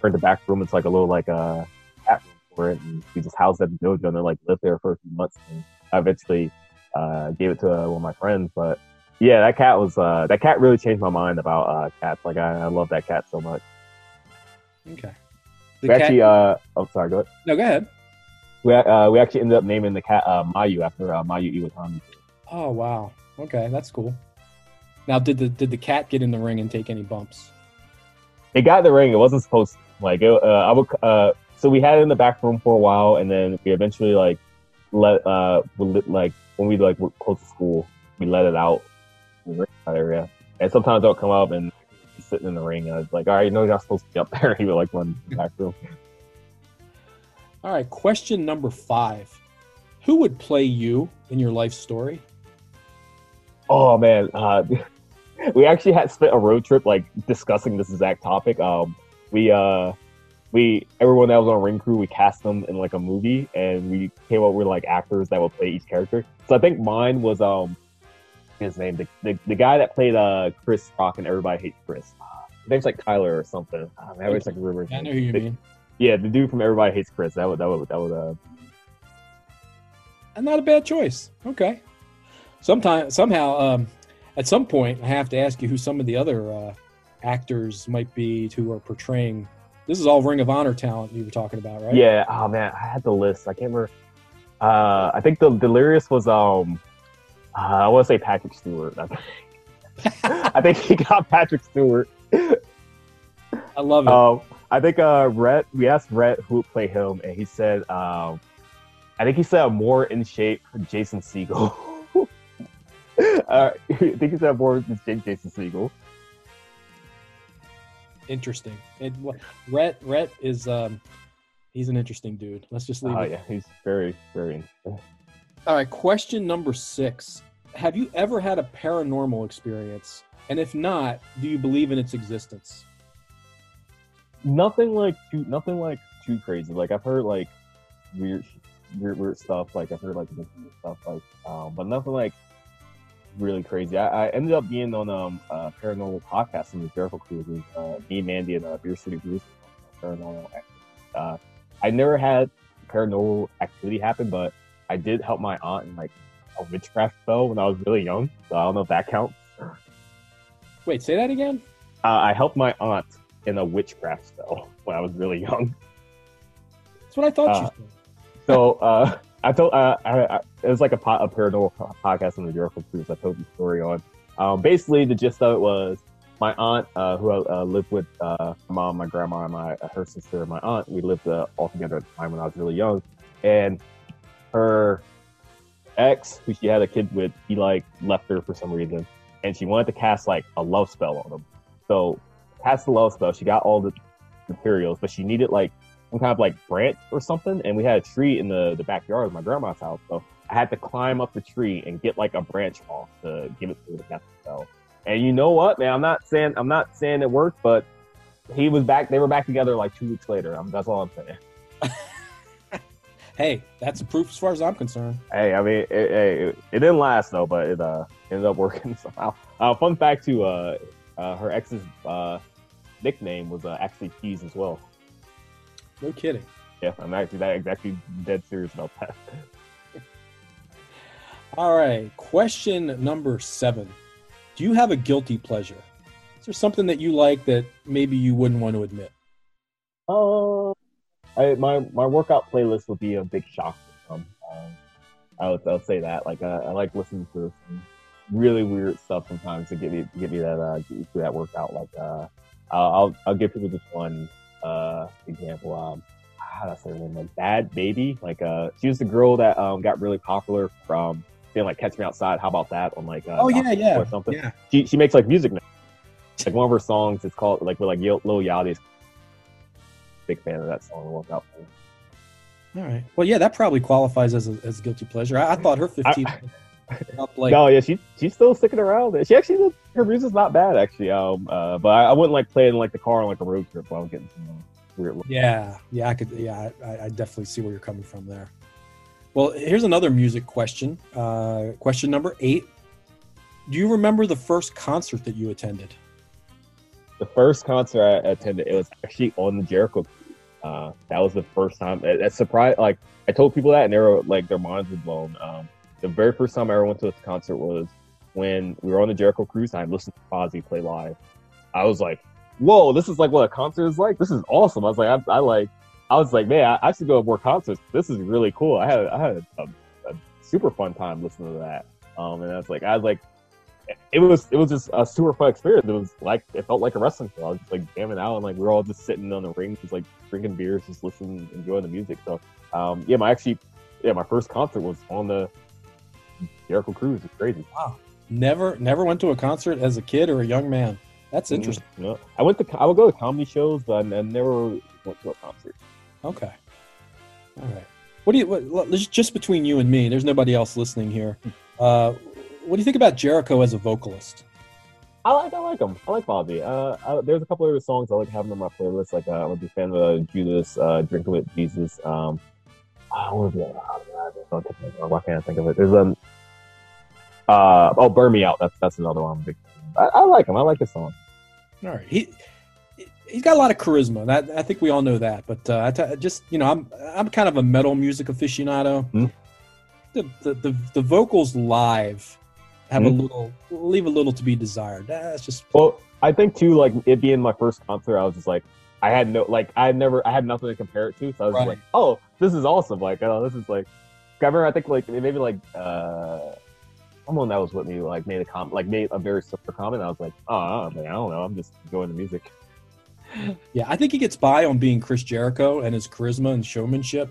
turn the back room. It's like a little like a cat room for it, and we just housed at the dojo, and then like lived there for a few months. And I eventually uh, gave it to uh, one of my friends, but yeah, that cat was uh, that cat really changed my mind about uh, cats. Like I, I love that cat so much. Okay. We actually, uh, oh sorry, go ahead. no, go ahead. We uh, we actually ended up naming the cat uh, Mayu after uh, Mayu Iwatani. Oh wow. Okay, that's cool. Now, did the did the cat get in the ring and take any bumps? It got in the ring. It wasn't supposed to. Like it, uh, I would. Uh, so we had it in the back room for a while, and then we eventually like let uh we like when we like were close to school, we let it out in the ring area. And sometimes it'll come up and sitting in the ring, and I was like, all right, you know, you're not supposed to be up there. he would like run back room. All right, question number five. Who would play you in your life story? Oh man, uh, we actually had spent a road trip like discussing this exact topic. Um, we uh, we everyone that was on Ring Crew, we cast them in like a movie, and we came up with like actors that would play each character. So I think mine was um, his name, the, the, the guy that played uh Chris Rock and Everybody Hates Chris. His name's like Tyler or something. I always like remember. his I know who you The- mean. Yeah, the dude from Everybody Hates Chris. That would that would that would uh, And not a bad choice. Okay. Sometime somehow, um, at some point, I have to ask you who some of the other uh, actors might be who are portraying. This is all Ring of Honor talent you were talking about, right? Yeah. Oh man, I had the list. I can't remember. Uh, I think the Delirious was um, uh, I want to say Patrick Stewart. I think he got Patrick Stewart. I love it. Um, I think uh, Rhett. We asked Rhett who would play him, and he said, um, I think he said a more in shape Jason Segel. uh, I think he said more in shape Jason Segel. interesting. And wh- Rhett, Rhett is um, he's an interesting dude. Let's just leave Oh it. yeah, he's very very. interesting. All right, question number six. Have you ever had a paranormal experience? And if not, do you believe in its existence? nothing like too nothing like too crazy. Like I've heard like weird weird weird stuff. Like I've heard like stuff like um but nothing like really crazy. I, I ended up being on um a paranormal podcast in the Jericho Cruises, uh me, Mandy and uh Beer City Bruce paranormal activity. uh I never had paranormal activity happen, but I did help my aunt and like a witchcraft spell when I was really young. So I don't know if that counts. Wait, say that again. Uh, I helped my aunt in a witchcraft spell when I was really young. That's what I thought Uh, you. So uh, I told uh, I, I, it was like a, po- a paranormal podcast on the Jericho Cruise. I told the story on. Um, basically, the gist of it was my aunt, uh, who I uh, lived with, uh, my mom, my grandma, and my her sister, and my aunt. We lived uh, all together at the time when I was really young, and her ex, who she had a kid with, he like left her for some reason, and she wanted to cast like a love spell on him. So cast the love spell. She got all the materials, but she needed like some kind of like branch or something. And we had a tree in the, the backyard of my grandma's house. So I had to climb up the tree and get like a branch off to give it to the cast spell. And you know what, man? I'm not saying I'm not saying it worked, but he was back. They were back together like two weeks later. Um, that's all I'm saying. Hey, that's proof as far as I'm concerned. Hey, I mean, it, it, it didn't last though, but it uh, ended up working somehow. Uh, fun fact too, uh, uh, her ex's uh, nickname was uh, actually Keys as well. No kidding. Yeah, I'm actually that exactly dead serious about that. All right, question number seven. Do you have a guilty pleasure? Is there something that you like that maybe you wouldn't want to admit? Uh, I, my my workout playlist would be a big shock some. Um, I would I would say that. Like uh, I like listening to some really weird stuff sometimes to get me to get me that uh, get me through that workout. Like uh, I'll I'll, I'll give people just one uh example. Um, how do I say her name? Like Bhad Bhabie. Like uh, she was the girl that um got really popular from being like "Catch Me Outside." How about that on like uh, Oh yeah, yeah, or something? yeah. She she makes like music now. Like one of her songs, it's called like with like Yo- Lil Yachty's. Big fan of that song. Look out for. All right. Well, yeah, that probably qualifies as a, as a guilty pleasure. I, I thought her 15 up like no, yeah, she she's still sticking around. She actually her music's not bad actually. Um, uh, but I, I wouldn't like play it in like the car on like a road trip while I'm getting some uh, weird. Look. Yeah, yeah, I could. Yeah, I, I definitely see where you're coming from there. Well, here's another music question. Uh, question number eight. Do you remember the first concert that you attended? The first concert I attended, it was actually on the Jericho. Uh, that was the first time. It, it surprised. Like I told people that, and they were like their minds were blown. Um, the very first time I ever went to a concert was when we were on the Jericho cruise. And I listened to Fozzy play live. I was like, "Whoa, this is like what a concert is like. This is awesome." I was like, "I, I like." I was like, "Man, I, I should go to more concerts. This is really cool." I had I had a, a super fun time listening to that. Um, and I was like, I was like, it was it was just a super fun experience. It was like it felt like a wrestling show. I was just like jamming out and like we are all just sitting on the ring, just like drinking beers, just listening, enjoying the music. So um, yeah, my actually yeah, my first concert was on the Jericho Cruise. It's crazy. Wow. Never, never went to a concert as a kid or a young man. That's Mhm. interesting. Yeah. I went to I would go to comedy shows, but I, never went to a concert. Okay. All right. What do you? What, just- just between you and me, there's nobody else listening here. Uh, what do you think about Jericho as a vocalist? I like I like them. I like Bobby. Uh, I, there's a couple of other songs I like having on my playlist. Like uh, I'm a big fan of uh, Judas, uh, Drinking with Jesus. Um, I want to be. Oh, God, why can't I think of it? There's um. Uh, oh, burn me out. That's that's another one. I'm a big fan of. I, I like him. I like his song. All right. He he's got a lot of charisma. That I think we all know that. But uh, I t- just you know, I'm I'm kind of a metal music aficionado. Hmm. The, the the the vocals live have a Hmm. little leave a little to be desired. That's just Well, I think too, like it being my first concert, I was just like, I had no, like, I had never, I had nothing to compare it to, so I was Right. like, oh, this is awesome. Like, oh, this is like, I remember, I think like maybe like uh, someone that was with me like made a comment, like made a very similar comment. I was like, oh, I don't I don't know, I'm just enjoying the music. Yeah, I think he gets by on being Chris Jericho and his charisma and showmanship,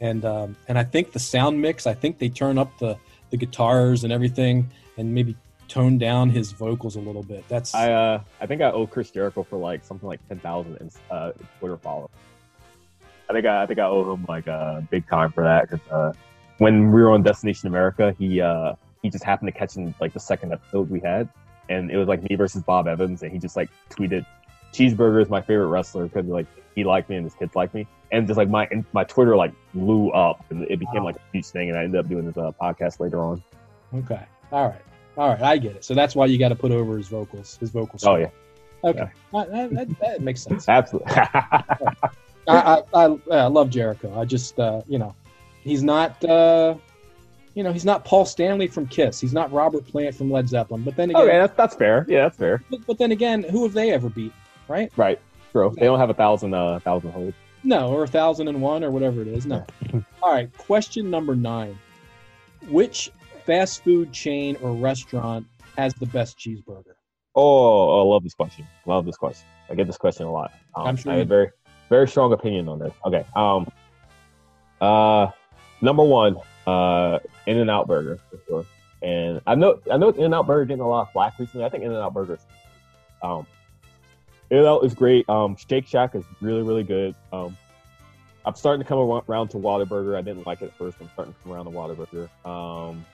and um, and I think the sound mix. I think they turn up the the guitars and everything, and maybe tone down his vocals a little bit. That's I uh, I think I owe Chris Jericho for like something like ten thousand uh, Twitter followers. I think I, I think I owe him like uh, big time for that because uh, when we were on Destination America, he uh, he just happened to catch in like the second episode we had, and it was like me versus Bob Evans, and he just like tweeted, "Cheeseburger is my favorite wrestler because like he liked me and his kids liked me," and just like my my Twitter like blew up, and it became Wow. like a huge thing, and I ended up doing this uh, podcast later on. okay. All right, all right, I get it. So that's why you got to put over his vocals, his vocals. Oh yeah, okay, That- that, that- that makes sense. absolutely. I, I, I, I love Jericho. I just, uh, you know, he's not, uh, you know, he's not Paul Stanley from Kiss. He's not Robert Plant from Led Zeppelin. But then again, okay, that's that's fair. Yeah, that's fair. but, but then again, who have they ever beat? Right? Right. True. They don't have a thousand uh thousand holds. No, or a thousand and one, or whatever it is. No. All right. Question number nine: Which fast food chain or restaurant has the best cheeseburger? Oh, I love this question. Love this question. I get this question a lot. Um, I'm sure I have a very very strong opinion on this. Okay. Um uh number one, uh In and Out Burger for sure. And I know I know In and Out Burger getting a lot of flack recently. I think In and Out Burger um In and Out is great. Um Shake Shack is really, really good. Um I'm starting to come around to Whataburger. I didn't like it at first. I'm starting to come around to Whataburger. Um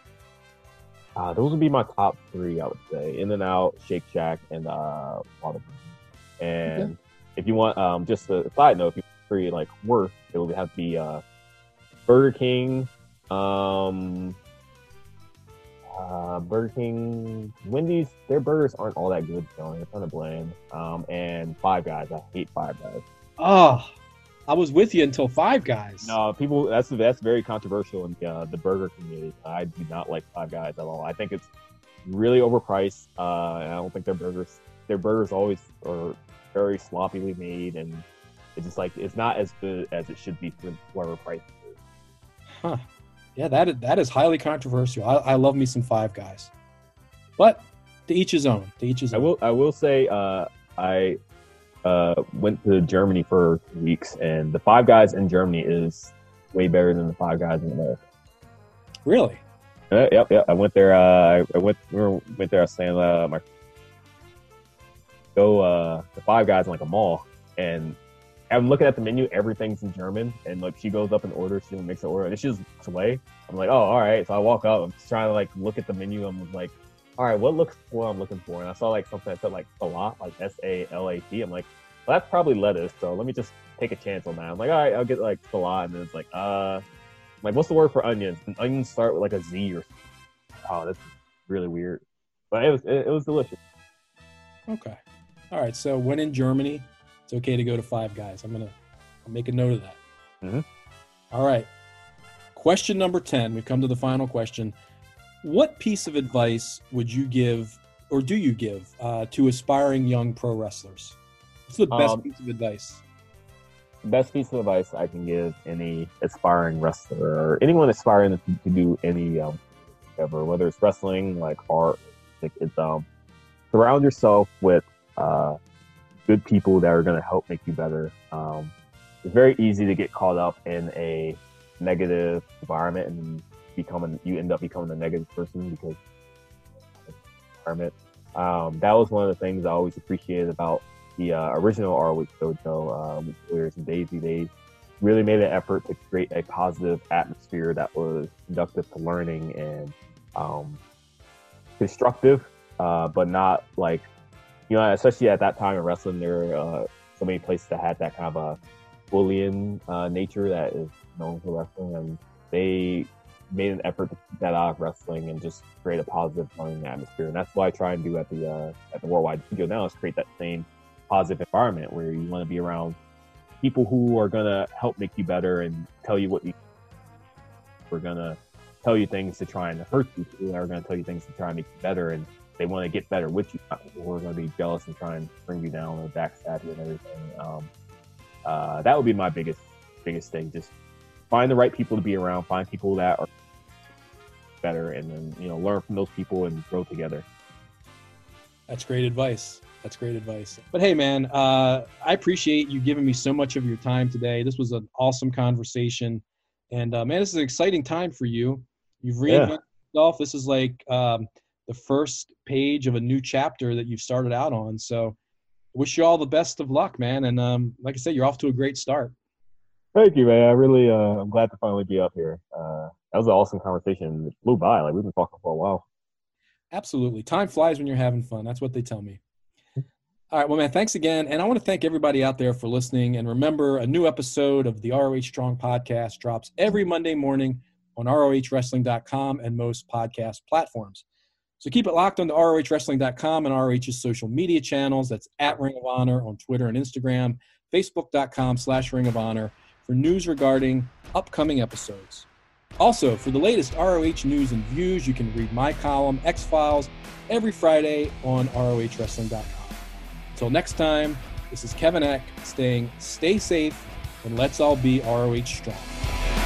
uh, those would be my top three, I would say. In and Out, Shake Shack, and uh. And if you want, um, just a side note, if you want free like worth, it would have to be uh, Burger King, um, uh, Burger King, Wendy's. Their burgers aren't all that good, Tony. It's kind of bland. Um, and Five Guys. I hate Five Guys. Oh, I was with you until Five Guys. No, people. That's that's very controversial in uh, the burger community. I do not like Five Guys at all. I think it's really overpriced. Uh, and I don't think their burgers their burgers always are very sloppily made, and it's just like it's not as good as it should be for whatever price. it is. Huh. Yeah, that is, that is highly controversial. I, I love me some Five Guys, but to each his own. To each his own. I will I will say uh, I uh, went to Germany for two weeks, and the Five Guys in Germany is way better than the Five Guys in America. Really? Uh, yep, yep. I went there. Uh, I went. We were, went there. I was saying, uh, my go uh, the Five Guys in like a mall, and I'm looking at the menu. Everything's in German, and like she goes up and orders. She makes an order, and just away. I'm like, oh, all right. So I walk up. I'm just trying to like look at the menu. I'm like, all right, what looks what I'm looking for? And I saw like something that said like salat, like S A L A T. I'm like, well, that's probably lettuce. So let me just take a chance on that. I'm like, all right, I'll get like salat, and then it's like, uh, like what's the word for onions? And onions start with like a Z or. Oh, that's really weird. But it was it, it was delicious. Okay. All right. So when in Germany, it's okay to go to Five Guys. I'm gonna I'll make a note of that. Mhm. All right. Question number ten. We've come to the final question. What piece of advice would you give, or do you give, uh, to aspiring young pro wrestlers? What's the best Um, piece of advice? The best piece of advice I can give any aspiring wrestler or anyone aspiring to, to do any um, whatever, whether it's wrestling, like art, like it's um, surround yourself with uh, good people that are going to help make you better. Um, it's very easy to get caught up in a negative environment and becoming you end up becoming a negative person because environment. Um, that was one of the things I always appreciated about the uh, original ROH Dojo, um, Warriors and Daizee. They really made an effort to create a positive atmosphere that was conducive to learning and um, constructive, uh, but not like you know, especially at that time in wrestling, there were uh, so many places that had that kind of a bullying uh, nature that is known for wrestling, and they made an effort to keep that out of wrestling and just create a positive learning atmosphere. And that's what I try and do at the uh, at the Worldwide Studio now is create that same positive environment where you want to be around people who are gonna help make you better and tell you what you. We're gonna tell you things to try and hurt you. Who are gonna tell you things to try and make you better, and they want to get better with you. Are gonna be jealous and try and bring you down or backstab you and everything. Um, uh, that would be my biggest biggest thing. Just find the right people to be around. Find people that are better, and then you know learn from those people and grow together. That's great advice. That's great advice. But hey, man, uh, I appreciate you giving me so much of your time today. This was an awesome conversation, and uh, man, this is an exciting time for you. You've Yeah. reinvented yourself. This is like um, the first page of a new chapter that you've started out on. So, wish you all the best of luck, man. And um, like I said, you're off to a great start. Thank you, man. I really, uh, I'm glad to finally be up here. Uh, that was an awesome conversation. It flew by. Like we've been talking for a while. Absolutely. Time flies when you're having fun. That's what they tell me. All right. Well, man, thanks again. And I want to thank everybody out there for listening. And remember, a new episode of the ROH Strong podcast drops every Monday morning on ROHWrestling.com and most podcast platforms. So keep it locked on to ROHWrestling.com and ROH's social media channels. That's at Ring of Honor on Twitter and Instagram, Facebook.com slash Ring of Honor for news regarding upcoming episodes. Also, for the latest ROH news and views, you can read my column, X Files, every Friday on ROHWrestling.com. Until next time, this is Kevin Eck saying stay safe and let's all be ROH strong.